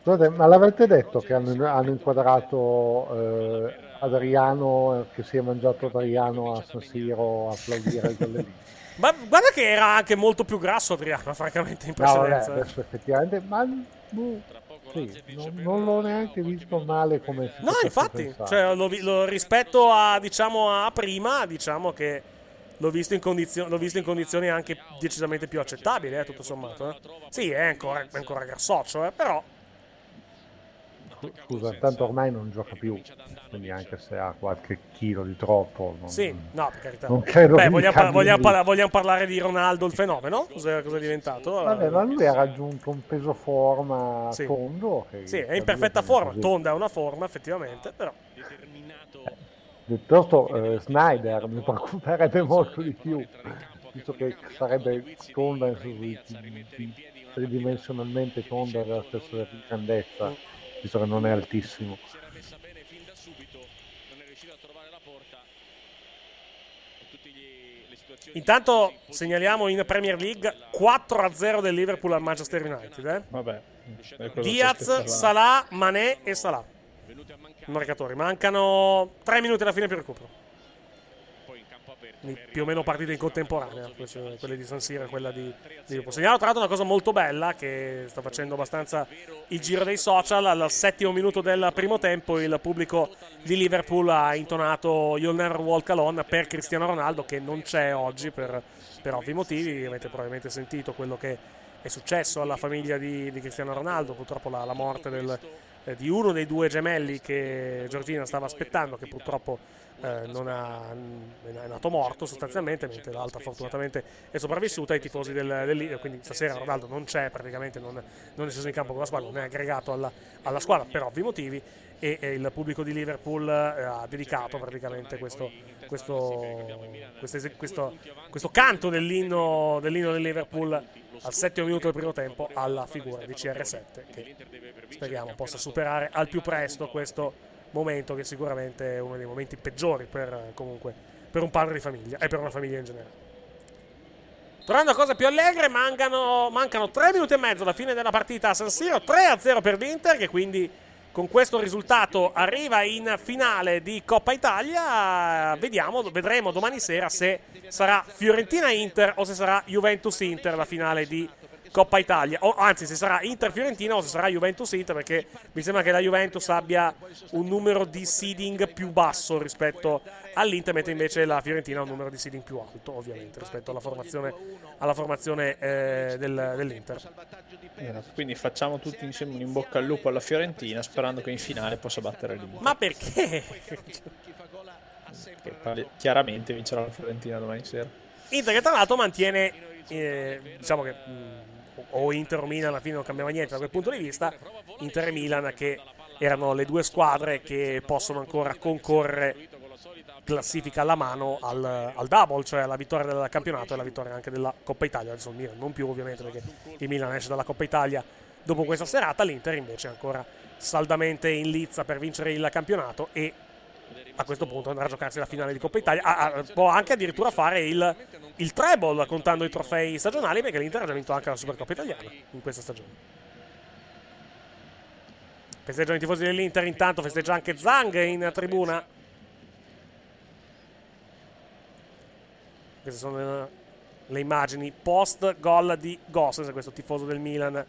Scusate, ma l'avete detto che hanno, hanno inquadrato eh, Adriano, eh, che si è mangiato Adriano a San Siro a applaudire il gol dell'Inter? Ma guarda che era anche molto più grasso Adriano, francamente, in No, vabbè, precedenza. adesso effettivamente, ma boh, sì, non, non l'ho neanche visto male come si No, infatti, cioè, lo lo- rispetto a, diciamo, a prima, diciamo che l'ho visto in, condizio- l'ho visto in condizioni anche decisamente più accettabili, eh, tutto sommato. eh. Sì, è ancora, è ancora grassoccio, eh, però Scusa, tanto ormai non gioca più, quindi anche se ha qualche chilo di troppo. Non, sì, no, per carità. Non credo Beh, che vogliamo, par- vogliamo parla- vogliamo parlare di Ronaldo il fenomeno? Cosa, cosa è diventato? Vabbè, ma lui ha raggiunto un peso forma Sì. tondo. Che Sì, è in perfetta forma, così. tonda è una forma, effettivamente, però... Piuttosto eh, Snyder mi preoccuperebbe molto di più, visto che sarebbe tonda su- di- tridimensionalmente tonda della stessa grandezza, visto che non è altissimo. Intanto segnaliamo in Premier League 4-0 del Liverpool al Manchester United. Eh? Vabbè. Diaz? Salah, Mané e Salah. Marcatori. Mancano 3 minuti alla fine per il recupero. Più o meno partite in contemporanea, quelle di San Siro e quella di Liverpool. Segnalo tra l'altro una cosa molto bella che sta facendo abbastanza il giro dei social. Al settimo minuto del primo tempo il pubblico di Liverpool ha intonato You'll Never Walk Alone per Cristiano Ronaldo che non c'è oggi per, per ovvi motivi. Avete probabilmente sentito quello che è successo alla famiglia di, di Cristiano Ronaldo, purtroppo la, la morte del- eh, di uno dei due gemelli che Giorgina stava aspettando, che purtroppo eh, ha, è nato morto sostanzialmente, mentre l'altra fortunatamente è sopravvissuta. I tifosi del, del quindi stasera Ronaldo non c'è praticamente, non, non è sceso in campo con la squadra, non è aggregato alla, alla squadra per ovvi motivi. E, e il pubblico di Liverpool eh, ha dedicato praticamente questo, questo, questo- questo canto dell'inno, dell'inno del Liverpool al settimo minuto del primo tempo alla figura di CR7 che speriamo possa superare al più presto questo momento che sicuramente è uno dei momenti peggiori per, comunque, per un padre di famiglia e per una famiglia in generale. Tornando a cose più allegre, mancano, mancano 3 minuti e mezzo alla fine della partita a San Siro, 3-0 per l'Inter che quindi con questo risultato arriva in finale di Coppa Italia. Vediamo, vedremo domani sera se sarà Fiorentina-Inter o se sarà Juventus-Inter la finale di Coppa Italia, o anzi se sarà Inter-Fiorentina o se sarà Juventus-Inter perché mi sembra che la Juventus abbia un numero di seeding più basso rispetto all'Inter, mentre invece la Fiorentina ha un numero di seeding più alto ovviamente rispetto alla formazione, alla formazione eh, del- dell'Inter. Esatto, Quindi facciamo tutti insieme un in bocca al lupo alla Fiorentina sperando che in finale possa battere l'Inter. Ma perché? Che pare- chiaramente vincerà la Fiorentina domani sera. Inter che tra l'altro mantiene, eh, diciamo che mh, o Inter o Milan alla fine non cambiava niente da quel punto di vista, Inter e Milan che erano le due squadre che possono ancora concorrere classifica alla mano al, al double, cioè alla vittoria del campionato e alla vittoria anche della Coppa Italia. Adesso il Milan non più ovviamente perché il Milan esce dalla Coppa Italia dopo questa serata, l'Inter invece è ancora saldamente in lizza per vincere il campionato e a questo punto andrà a giocarsi la finale di Coppa Italia. Ah, ah, può anche addirittura fare il, il treble contando i trofei stagionali perché l'Inter ha già vinto anche la Supercoppa italiana in questa stagione. Festeggiano i tifosi dell'Inter, intanto festeggia anche Zang in tribuna. Queste sono le, le immagini post gol di Gossens, questo tifoso del Milan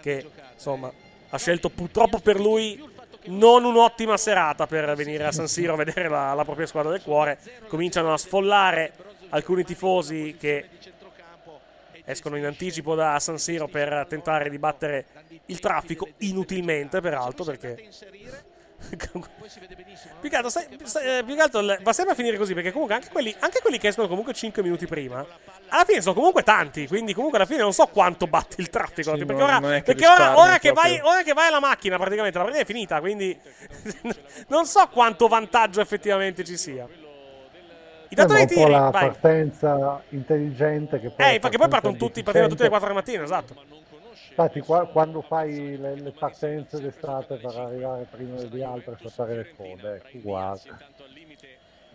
che insomma ha scelto purtroppo per lui non un'ottima serata per venire a San Siro a vedere la, la propria squadra del cuore. Cominciano a sfollare alcuni tifosi che escono in anticipo da San Siro per tentare di battere il traffico, inutilmente peraltro, perché più che altro, sai- sai- eh, più che altro va sempre a finire così perché comunque anche quelli, anche quelli che escono comunque 5 minuti prima alla fine sono comunque tanti quindi comunque alla fine non so quanto batti il traffico Sì, perché, ora, che perché ora, ora che vai, ora che vai alla macchina praticamente la partita è finita quindi non so quanto vantaggio effettivamente ci sia. I Sembra datori un di po' tiri la vai. partenza intelligente che poi, eh infatti poi partono tutti partono tutte le 4 del mattino esatto Infatti, qua- quando fai le, le partenze d'estate per arrivare prima di altri e saltare le code, ecco, guarda.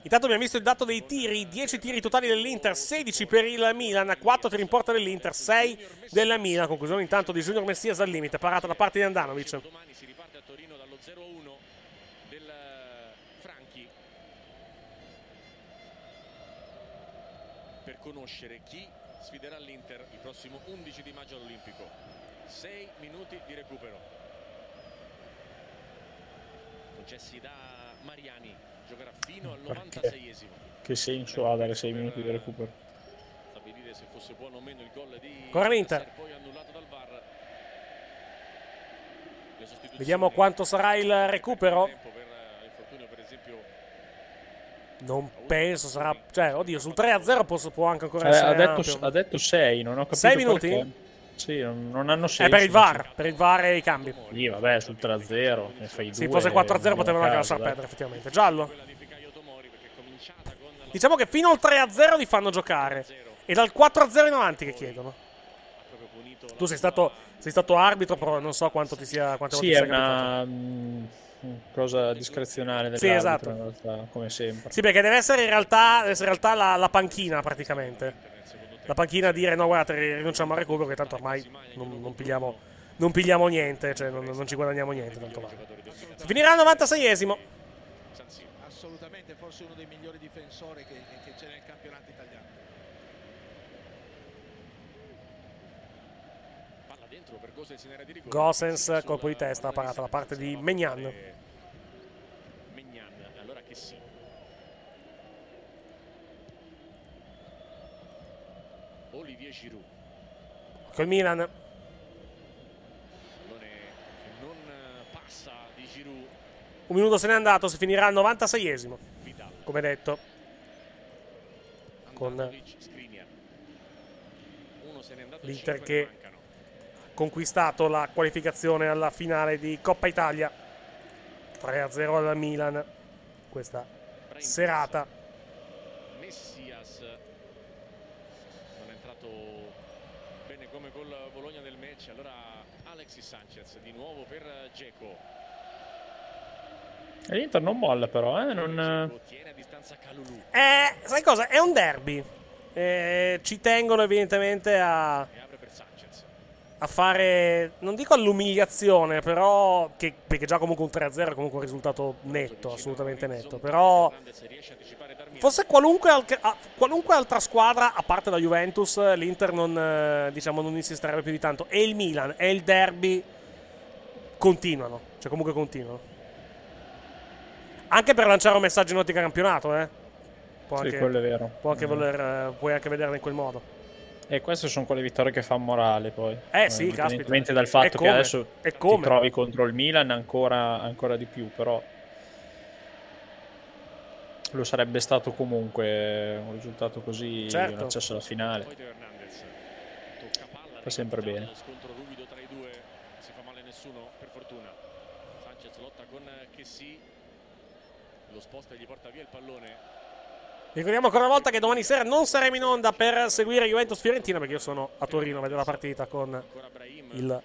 Intanto abbiamo visto il dato dei tiri, 10 tiri totali dell'Inter, 16 per il Milan, 4 tiri in porta dell'Inter, 6 della Milan. Conclusione intanto di Junior Messias al limite, parata da parte di Andanovic. Domani si riparte a Torino dallo 0-1 del Franchi per conoscere chi sfiderà l'Inter il prossimo 11 di maggio all'Olimpico. 6 minuti di recupero. Concessi da Mariani, giocherà fino al Perché? 96esimo. Che senso ha dare 6 minuti di recupero? Stabilire se fosse buono o meno il gol di. Nasser, poi annullato dal VAR. Vediamo quanto sarà il recupero. tempo per eh, infortunio per esempio Non penso sarà. Cioè, oddio, sul 3-0 può, può anche ancora Eh, essere. ha, detto, ha detto 6, non ho capito Sei minuti? perché. Sì, non, hanno È senso. per il VAR, per il VAR e i cambi. Sì, vabbè, sul 3-0 ne fai Se due, fosse 4-0 andiamo potevano anche lasciar perdere, effettivamente. Giallo. Diciamo che fino al 3-0 li fanno giocare. E dal 4-0 in avanti che chiedono. Tu sei stato, sei stato arbitro, però non so quanto ti sia. Quante Sì, volte è ti sia capitato. una mm, cosa discrezionale Sì, esatto. in realtà, come sempre. Sì, perché deve essere in realtà, deve essere in realtà la, la panchina praticamente. La panchina a dire no, guardate, rinunciamo al recupero, che tanto ormai non, non pigliamo, non pigliamo niente, cioè non, non ci guadagniamo niente. Tanto vale. Si finirà al 96esimo. Assolutamente, forse uno dei migliori difensori che, che c'è nel campionato italiano. palla dentro per Gosens in area di rigore. Gosens, colpo di testa, parata da parte di Megnan. Megnan, allora che sì. Olivier Giroud, Col Milan. pallone che non eh, passa di Giroud. Un minuto se n'è andato, si finirà al 96esimo. Come detto. Con l'Inter che ha conquistato la qualificazione alla finale di Coppa Italia. 3-0 al Milan. Questa serata. Messias non è entrato bene come col Bologna del match. Allora Alexis Sanchez di nuovo per Geco. E L'Inter non molla però, eh? Non... Tiene a distanza Calulu. Eh, sai cosa? È un derby. Eh, ci tengono evidentemente a, a fare, non dico all'umiliazione, però, che, perché già comunque un 3-0 è comunque un risultato netto, assolutamente netto, però fosse qualunque, al- a- qualunque altra squadra, a parte la Juventus, l'Inter non, eh, diciamo, non insisterebbe più di tanto. E il Milan e il derby continuano, cioè comunque continuano. Anche per lanciare un messaggio in ottica campionato, eh. Può Sì, anche, quello è vero. Può anche Mm. voler, eh, puoi anche vederla in quel modo. E queste sono quelle vittorie che fa morale poi. Eh, sì, Indipendentemente caspita. dal fatto che adesso ti trovi contro il Milan ancora, ancora di più, però lo sarebbe stato comunque un risultato così, Certo. un accesso alla finale. Fa sempre bene. Lo scontro ruvido tra i due. Non si fa male nessuno, per fortuna. Sanchez lotta con Chessy. Lo sposta e gli porta via il pallone. Ricordiamo ancora una volta che domani sera non saremo in onda per seguire Juventus Fiorentina perché io sono a Torino a vedere la partita con il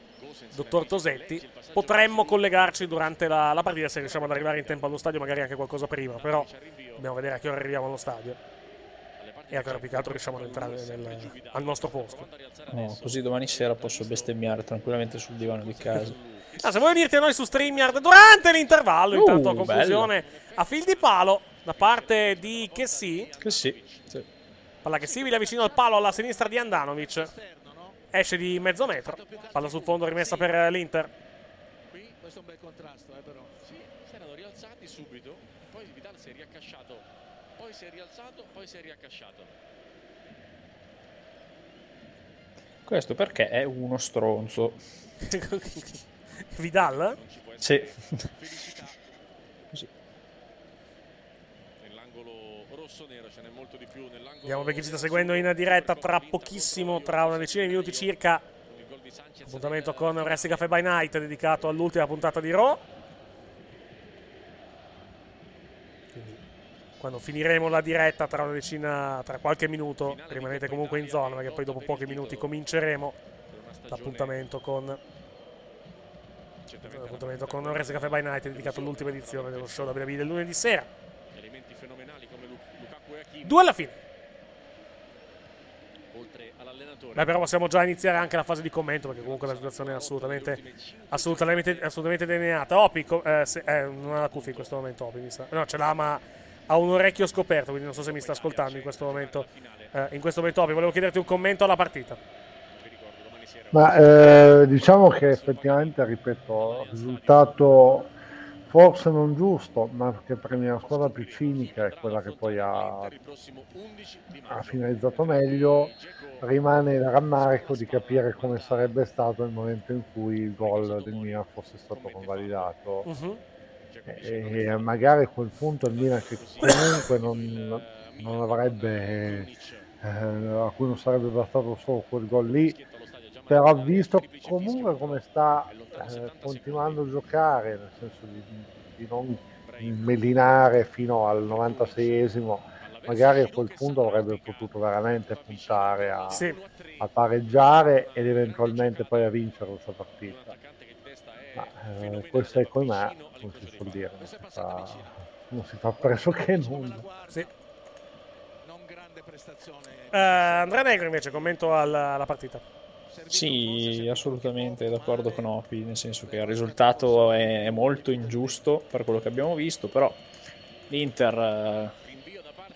dottor Tosetti. Potremmo collegarci durante la, la partita se riusciamo ad arrivare in tempo allo stadio, magari anche qualcosa prima, però dobbiamo vedere a che ora arriviamo allo stadio. E a che ora più che altro riusciamo ad entrare nel- al nostro posto. No, così domani sera posso bestemmiare tranquillamente sul divano di casa. Ah, se vuoi unirti a noi su StreamYard durante l'intervallo, Uh, intanto a conclusione a fil di palo da parte di Chessy. Che sì. Palla che simile vicino al palo alla sinistra di Andanovic. Esce di mezzo metro. Palla sul fondo rimessa per l'Inter. Qui questo è un bel contrasto, eh, però. Sì, si erano rialzati subito. Poi Vidal si è riaccasciato. Poi si è rialzato, poi si è riaccasciato. Questo perché è uno stronzo. Vidal? Sì. Nell'angolo rosso-nero ce n'è molto di più. Nell'angolo Vediamo perché ci sta seguendo in diretta tra pochissimo, tra una decina di minuti circa. Appuntamento con Wrestling Cafe by Night dedicato all'ultima puntata di Raw. Quindi, quando finiremo la diretta tra una decina, tra qualche minuto, rimanete comunque in zona perché poi dopo pochi minuti cominceremo l'appuntamento con l'appuntamento con Ores Cafe by Night dedicato all'ultima edizione dello show WWE del lunedì sera. Due alla fine. Oltre all'allenatore. Beh, però possiamo già iniziare anche la fase di commento perché comunque la situazione è assolutamente, assolutamente, assolutamente delineata. Opi, co- eh, se- eh, non ha la cuffia in questo momento, Opi, mi sa. No, ce l'ha ma ha un orecchio scoperto, quindi non so se mi sta ascoltando in questo momento. Eh, in questo momento, Opi, volevo chiederti un commento alla partita. Ma eh, diciamo che effettivamente, ripeto, risultato forse non giusto, ma che per me la squadra più cinica è quella che poi ha, ha finalizzato meglio, rimane il rammarico di capire come sarebbe stato nel momento in cui il gol del Milan fosse stato convalidato. Mhm. E e magari a quel punto il Milan che comunque non, non avrebbe, eh, a cui non sarebbe bastato solo quel gol lì, però visto comunque come sta eh, continuando a giocare, nel senso di, di non melinare fino al 96esimo, magari a quel punto avrebbe potuto veramente puntare a, Sì. a pareggiare ed eventualmente poi a vincere questa partita. Ma eh, questo è come me, come si può dire, non si fa, non si fa pressoché nulla. Sì. Eh, Andrea Negro invece, commento alla, alla partita. Sì, assolutamente d'accordo con Opi, nel senso che il risultato è molto ingiusto per quello che abbiamo visto, però l'Inter ha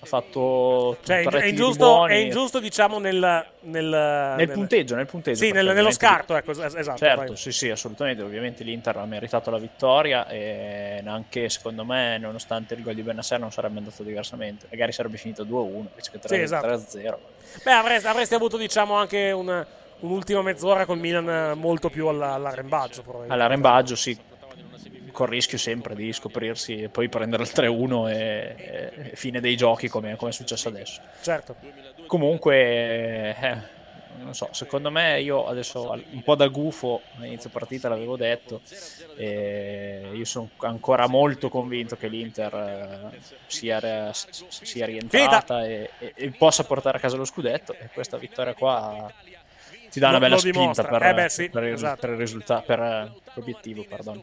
fatto Cioè, tre è ingiusto, buoni. è ingiusto diciamo, nel, nel, nel punteggio, nel punteggio. Sì, nel- nello scarto, ecco, es- esatto. Certo, vai. sì, sì, assolutamente. Ovviamente l'Inter ha meritato la vittoria e anche secondo me, nonostante il gol di Benasser, non sarebbe andato diversamente. Magari sarebbe finito 2-1 invece che 3- Sì, esatto. 3-0. Beh, avresti, avresti avuto, diciamo, anche un- un'ultima mezz'ora col Milan molto più alla- all'arrembaggio, probabilmente. All'arrembaggio, sì, col rischio sempre di scoprirsi e poi prendere il 3-1 e, e fine dei giochi come, come è successo adesso. Certo. Comunque, eh, non so, secondo me io adesso un po' da gufo all'inizio partita l'avevo detto, e io sono ancora molto convinto che l'Inter eh, sia, sia rientrata e, e- e possa portare a casa lo scudetto e questa vittoria qua ti dà una bella spinta per, Eh beh, sì, per esatto. per il risultato, per eh, l'obiettivo, perdono.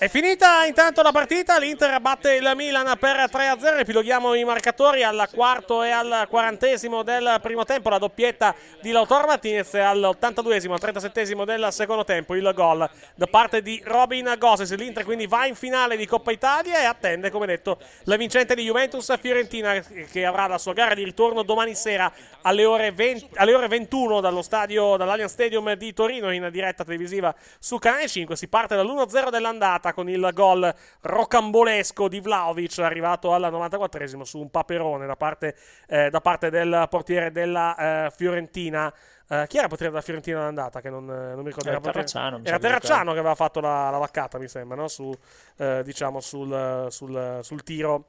È finita intanto la partita, l'Inter batte il Milan per 3-0, epiloghiamo i marcatori al quarto e al quarantesimo del primo tempo, la doppietta di Lautaro Martinez e all'82esimo, al 37esimo del secondo tempo il gol da parte di Robin Gosses, l'Inter quindi va in finale di Coppa Italia e attende come detto la vincente di Juventus Fiorentina che avrà la sua gara di ritorno domani sera alle ore, 20 alle ore 21 dallo stadio, dall'Allianz Stadium di Torino in diretta televisiva su Canale 5, si parte dall'1-0 dell'andata con il gol rocambolesco di Vlaovic arrivato al 94esimo su un paperone da parte, eh, da parte del portiere della eh, Fiorentina. Eh, chi era il portiere della Fiorentina all'andata? Che non, eh, non mi ricordo. Era portiere- Terracciano, Era Terracciano che aveva fatto la, la vaccata, mi sembra, no? Su, eh, diciamo sul, sul- sul tiro.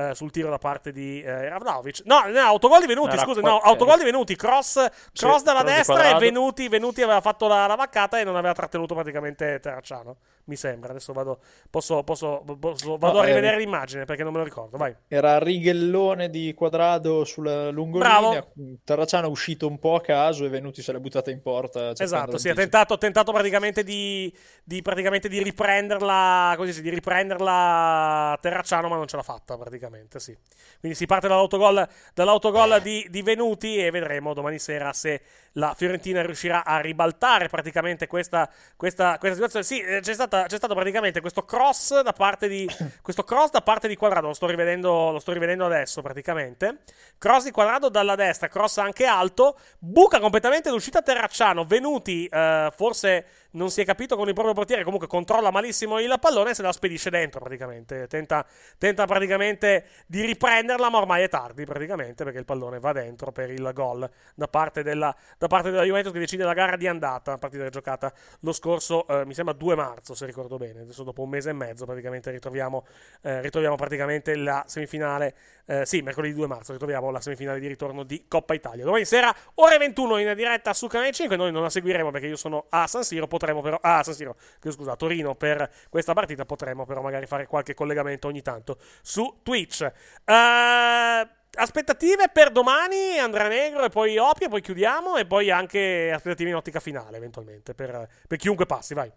eh, sul tiro da parte di eh, era Vlahovic. No, no, autogol di Venuti, Era scusa, qua- no, autogol di Venuti, cross, Sì, cross dalla cross di destra e. Venuti, Venuti aveva fatto la, la vaccata e non aveva trattenuto praticamente Terracciano, mi sembra. Adesso vado, posso, posso- posso- vado No, a rivedere eh, l'immagine perché non me lo ricordo, vai. Era Righellone di Quadrado sulla lungolinea. Bravo. Terracciano è uscito un po' a caso e Venuti se l'è buttata in porta. Esatto, sì, ha l'anticipo. tentato, tentato praticamente di, di- praticamente di riprenderla, così sì, di riprenderla Terracciano, ma non ce l'ha fatta praticamente, sì. Quindi si parte dall'autogol, dall'autogol di, di Venuti e vedremo domani sera se la Fiorentina riuscirà a ribaltare praticamente questa, questa, questa situazione. Sì, eh, c'è, stata- c'è stato praticamente questo cross da parte di, questo cross da parte di Quadrado, lo sto rivedendo, lo sto rivedendo adesso praticamente. Cross di Quadrado dalla destra, cross anche alto, buca completamente l'uscita Terracciano, Venuti eh, forse non si è capito con il proprio portiere, comunque controlla malissimo il pallone e se la spedisce dentro praticamente. Tenta, tenta praticamente di riprenderla, ma ormai è tardi praticamente perché il pallone va dentro per il gol da parte della, da parte della Juventus che decide la gara di andata, una partita giocata lo scorso, eh, mi sembra 2 marzo se ricordo bene, adesso dopo un mese e mezzo praticamente ritroviamo, eh, ritroviamo praticamente la semifinale, eh, sì, mercoledì 2 marzo ritroviamo la semifinale di ritorno di Coppa Italia. Domani sera, ore 21 in diretta su Canale 5, noi non la seguiremo perché io sono a San Siro, potremo però, ah, San Siro, scusa, Torino per questa partita, potremo però magari fare qualche collegamento ogni tanto su Twitch. Eh, aspettative per domani, Andrea Negro e poi Opia, poi chiudiamo e poi anche aspettative in ottica finale eventualmente per, per chiunque passi, vai.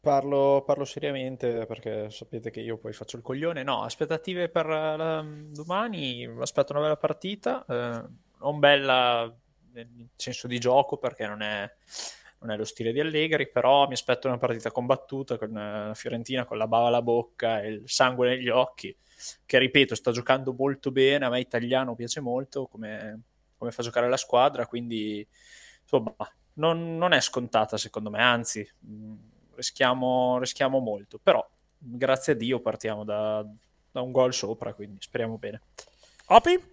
Parlo, parlo, seriamente perché sapete che io poi faccio il coglione. No, aspettative per la, domani, aspetto una bella partita, eh, non bella nel senso di gioco perché non è, non è, lo stile di Allegri, però mi aspetto una partita combattuta con la eh, Fiorentina con la bava alla bocca e il sangue negli occhi, che ripeto sta giocando molto bene, a me italiano piace molto come, come fa giocare la squadra, quindi insomma non, non è scontata secondo me, anzi rischiamo, rischiamo molto, però grazie a Dio partiamo da, da un gol sopra, quindi speriamo bene. Opi?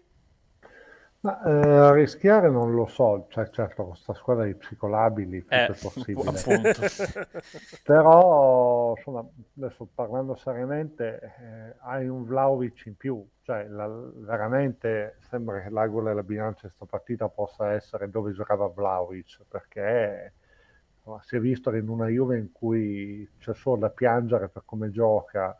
Ma, eh, rischiare non lo so, cioè, certo con questa squadra di psicolabili tutto eh, è possibile. Però, insomma, adesso parlando seriamente, eh, hai un Vlaovic in più, cioè la, veramente sembra che l'agola della bilancia di questa partita possa essere dove giocava Vlaovic, perché si è visto che in una Juve in cui c'è solo da piangere per come gioca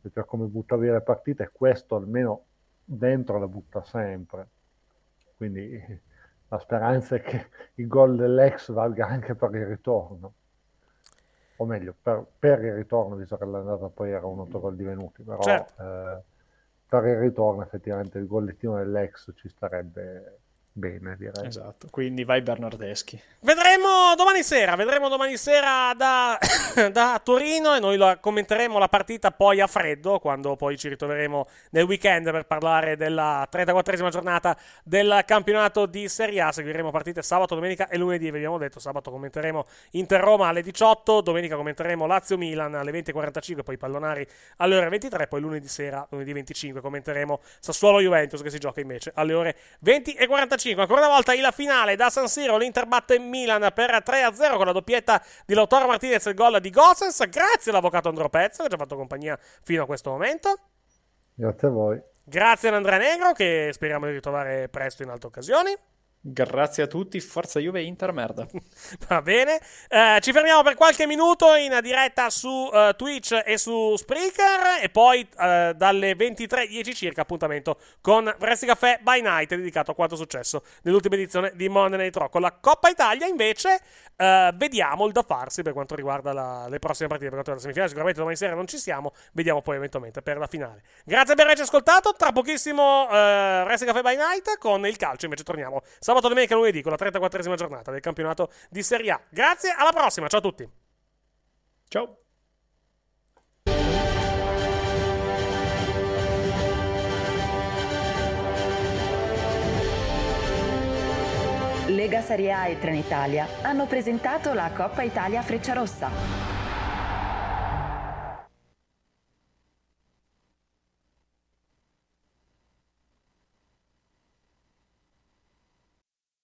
e per come butta via le partite, questo almeno dentro la butta sempre. Quindi la speranza è che il gol dell'ex valga anche per il ritorno. O meglio, per, per il ritorno, visto che l'andata poi era un autogol divenuti, però certo. eh, per il ritorno effettivamente il gollettino dell'ex ci starebbe bene, direi. Esatto, quindi vai Bernardeschi. Vedremo domani sera, vedremo domani sera da, da, Torino e noi la commenteremo la partita poi a freddo, quando poi ci ritroveremo nel weekend per parlare della 34esima giornata del campionato di Serie A. Seguiremo partite sabato, domenica e lunedì, vi abbiamo detto, sabato commenteremo Inter-Roma alle 18, domenica commenteremo Lazio-Milan alle 20.45, poi Pallonari alle ore 23, poi lunedì sera, lunedì 25, commenteremo Sassuolo-Juventus che si gioca invece alle ore 20.45. 5. Ancora una volta il finale da San Siro. L'Inter batte Milan per 3-0 con la doppietta di Lautaro Martinez e il gol di Gossens. Grazie all'avvocato Andro Pezzo che ci ha fatto compagnia fino a questo momento. Grazie a voi. Grazie ad Andrea Negro che speriamo di ritrovare presto in altre occasioni. Grazie a tutti, forza Juve Inter merda. Va bene, eh, ci fermiamo per qualche minuto in diretta su uh, Twitch e su Spreaker e poi uh, dalle 23.10 circa appuntamento con Vresti Caffè by Night dedicato a quanto è successo nell'ultima edizione di Monday Night Rock. Con la Coppa Italia invece uh, vediamo il da farsi per quanto riguarda la, le prossime partite, per quanto riguarda la semifinale, sicuramente domani sera non ci siamo, vediamo poi eventualmente per la finale. Grazie per averci ascoltato, tra pochissimo uh, Vresti Caffè by Night con il calcio invece torniamo sabato, domenica, lunedì con la 34esima giornata del campionato di Serie A. Grazie, alla prossima, ciao a tutti. Ciao. Lega Serie A e Trenitalia hanno presentato la Coppa Italia Frecciarossa.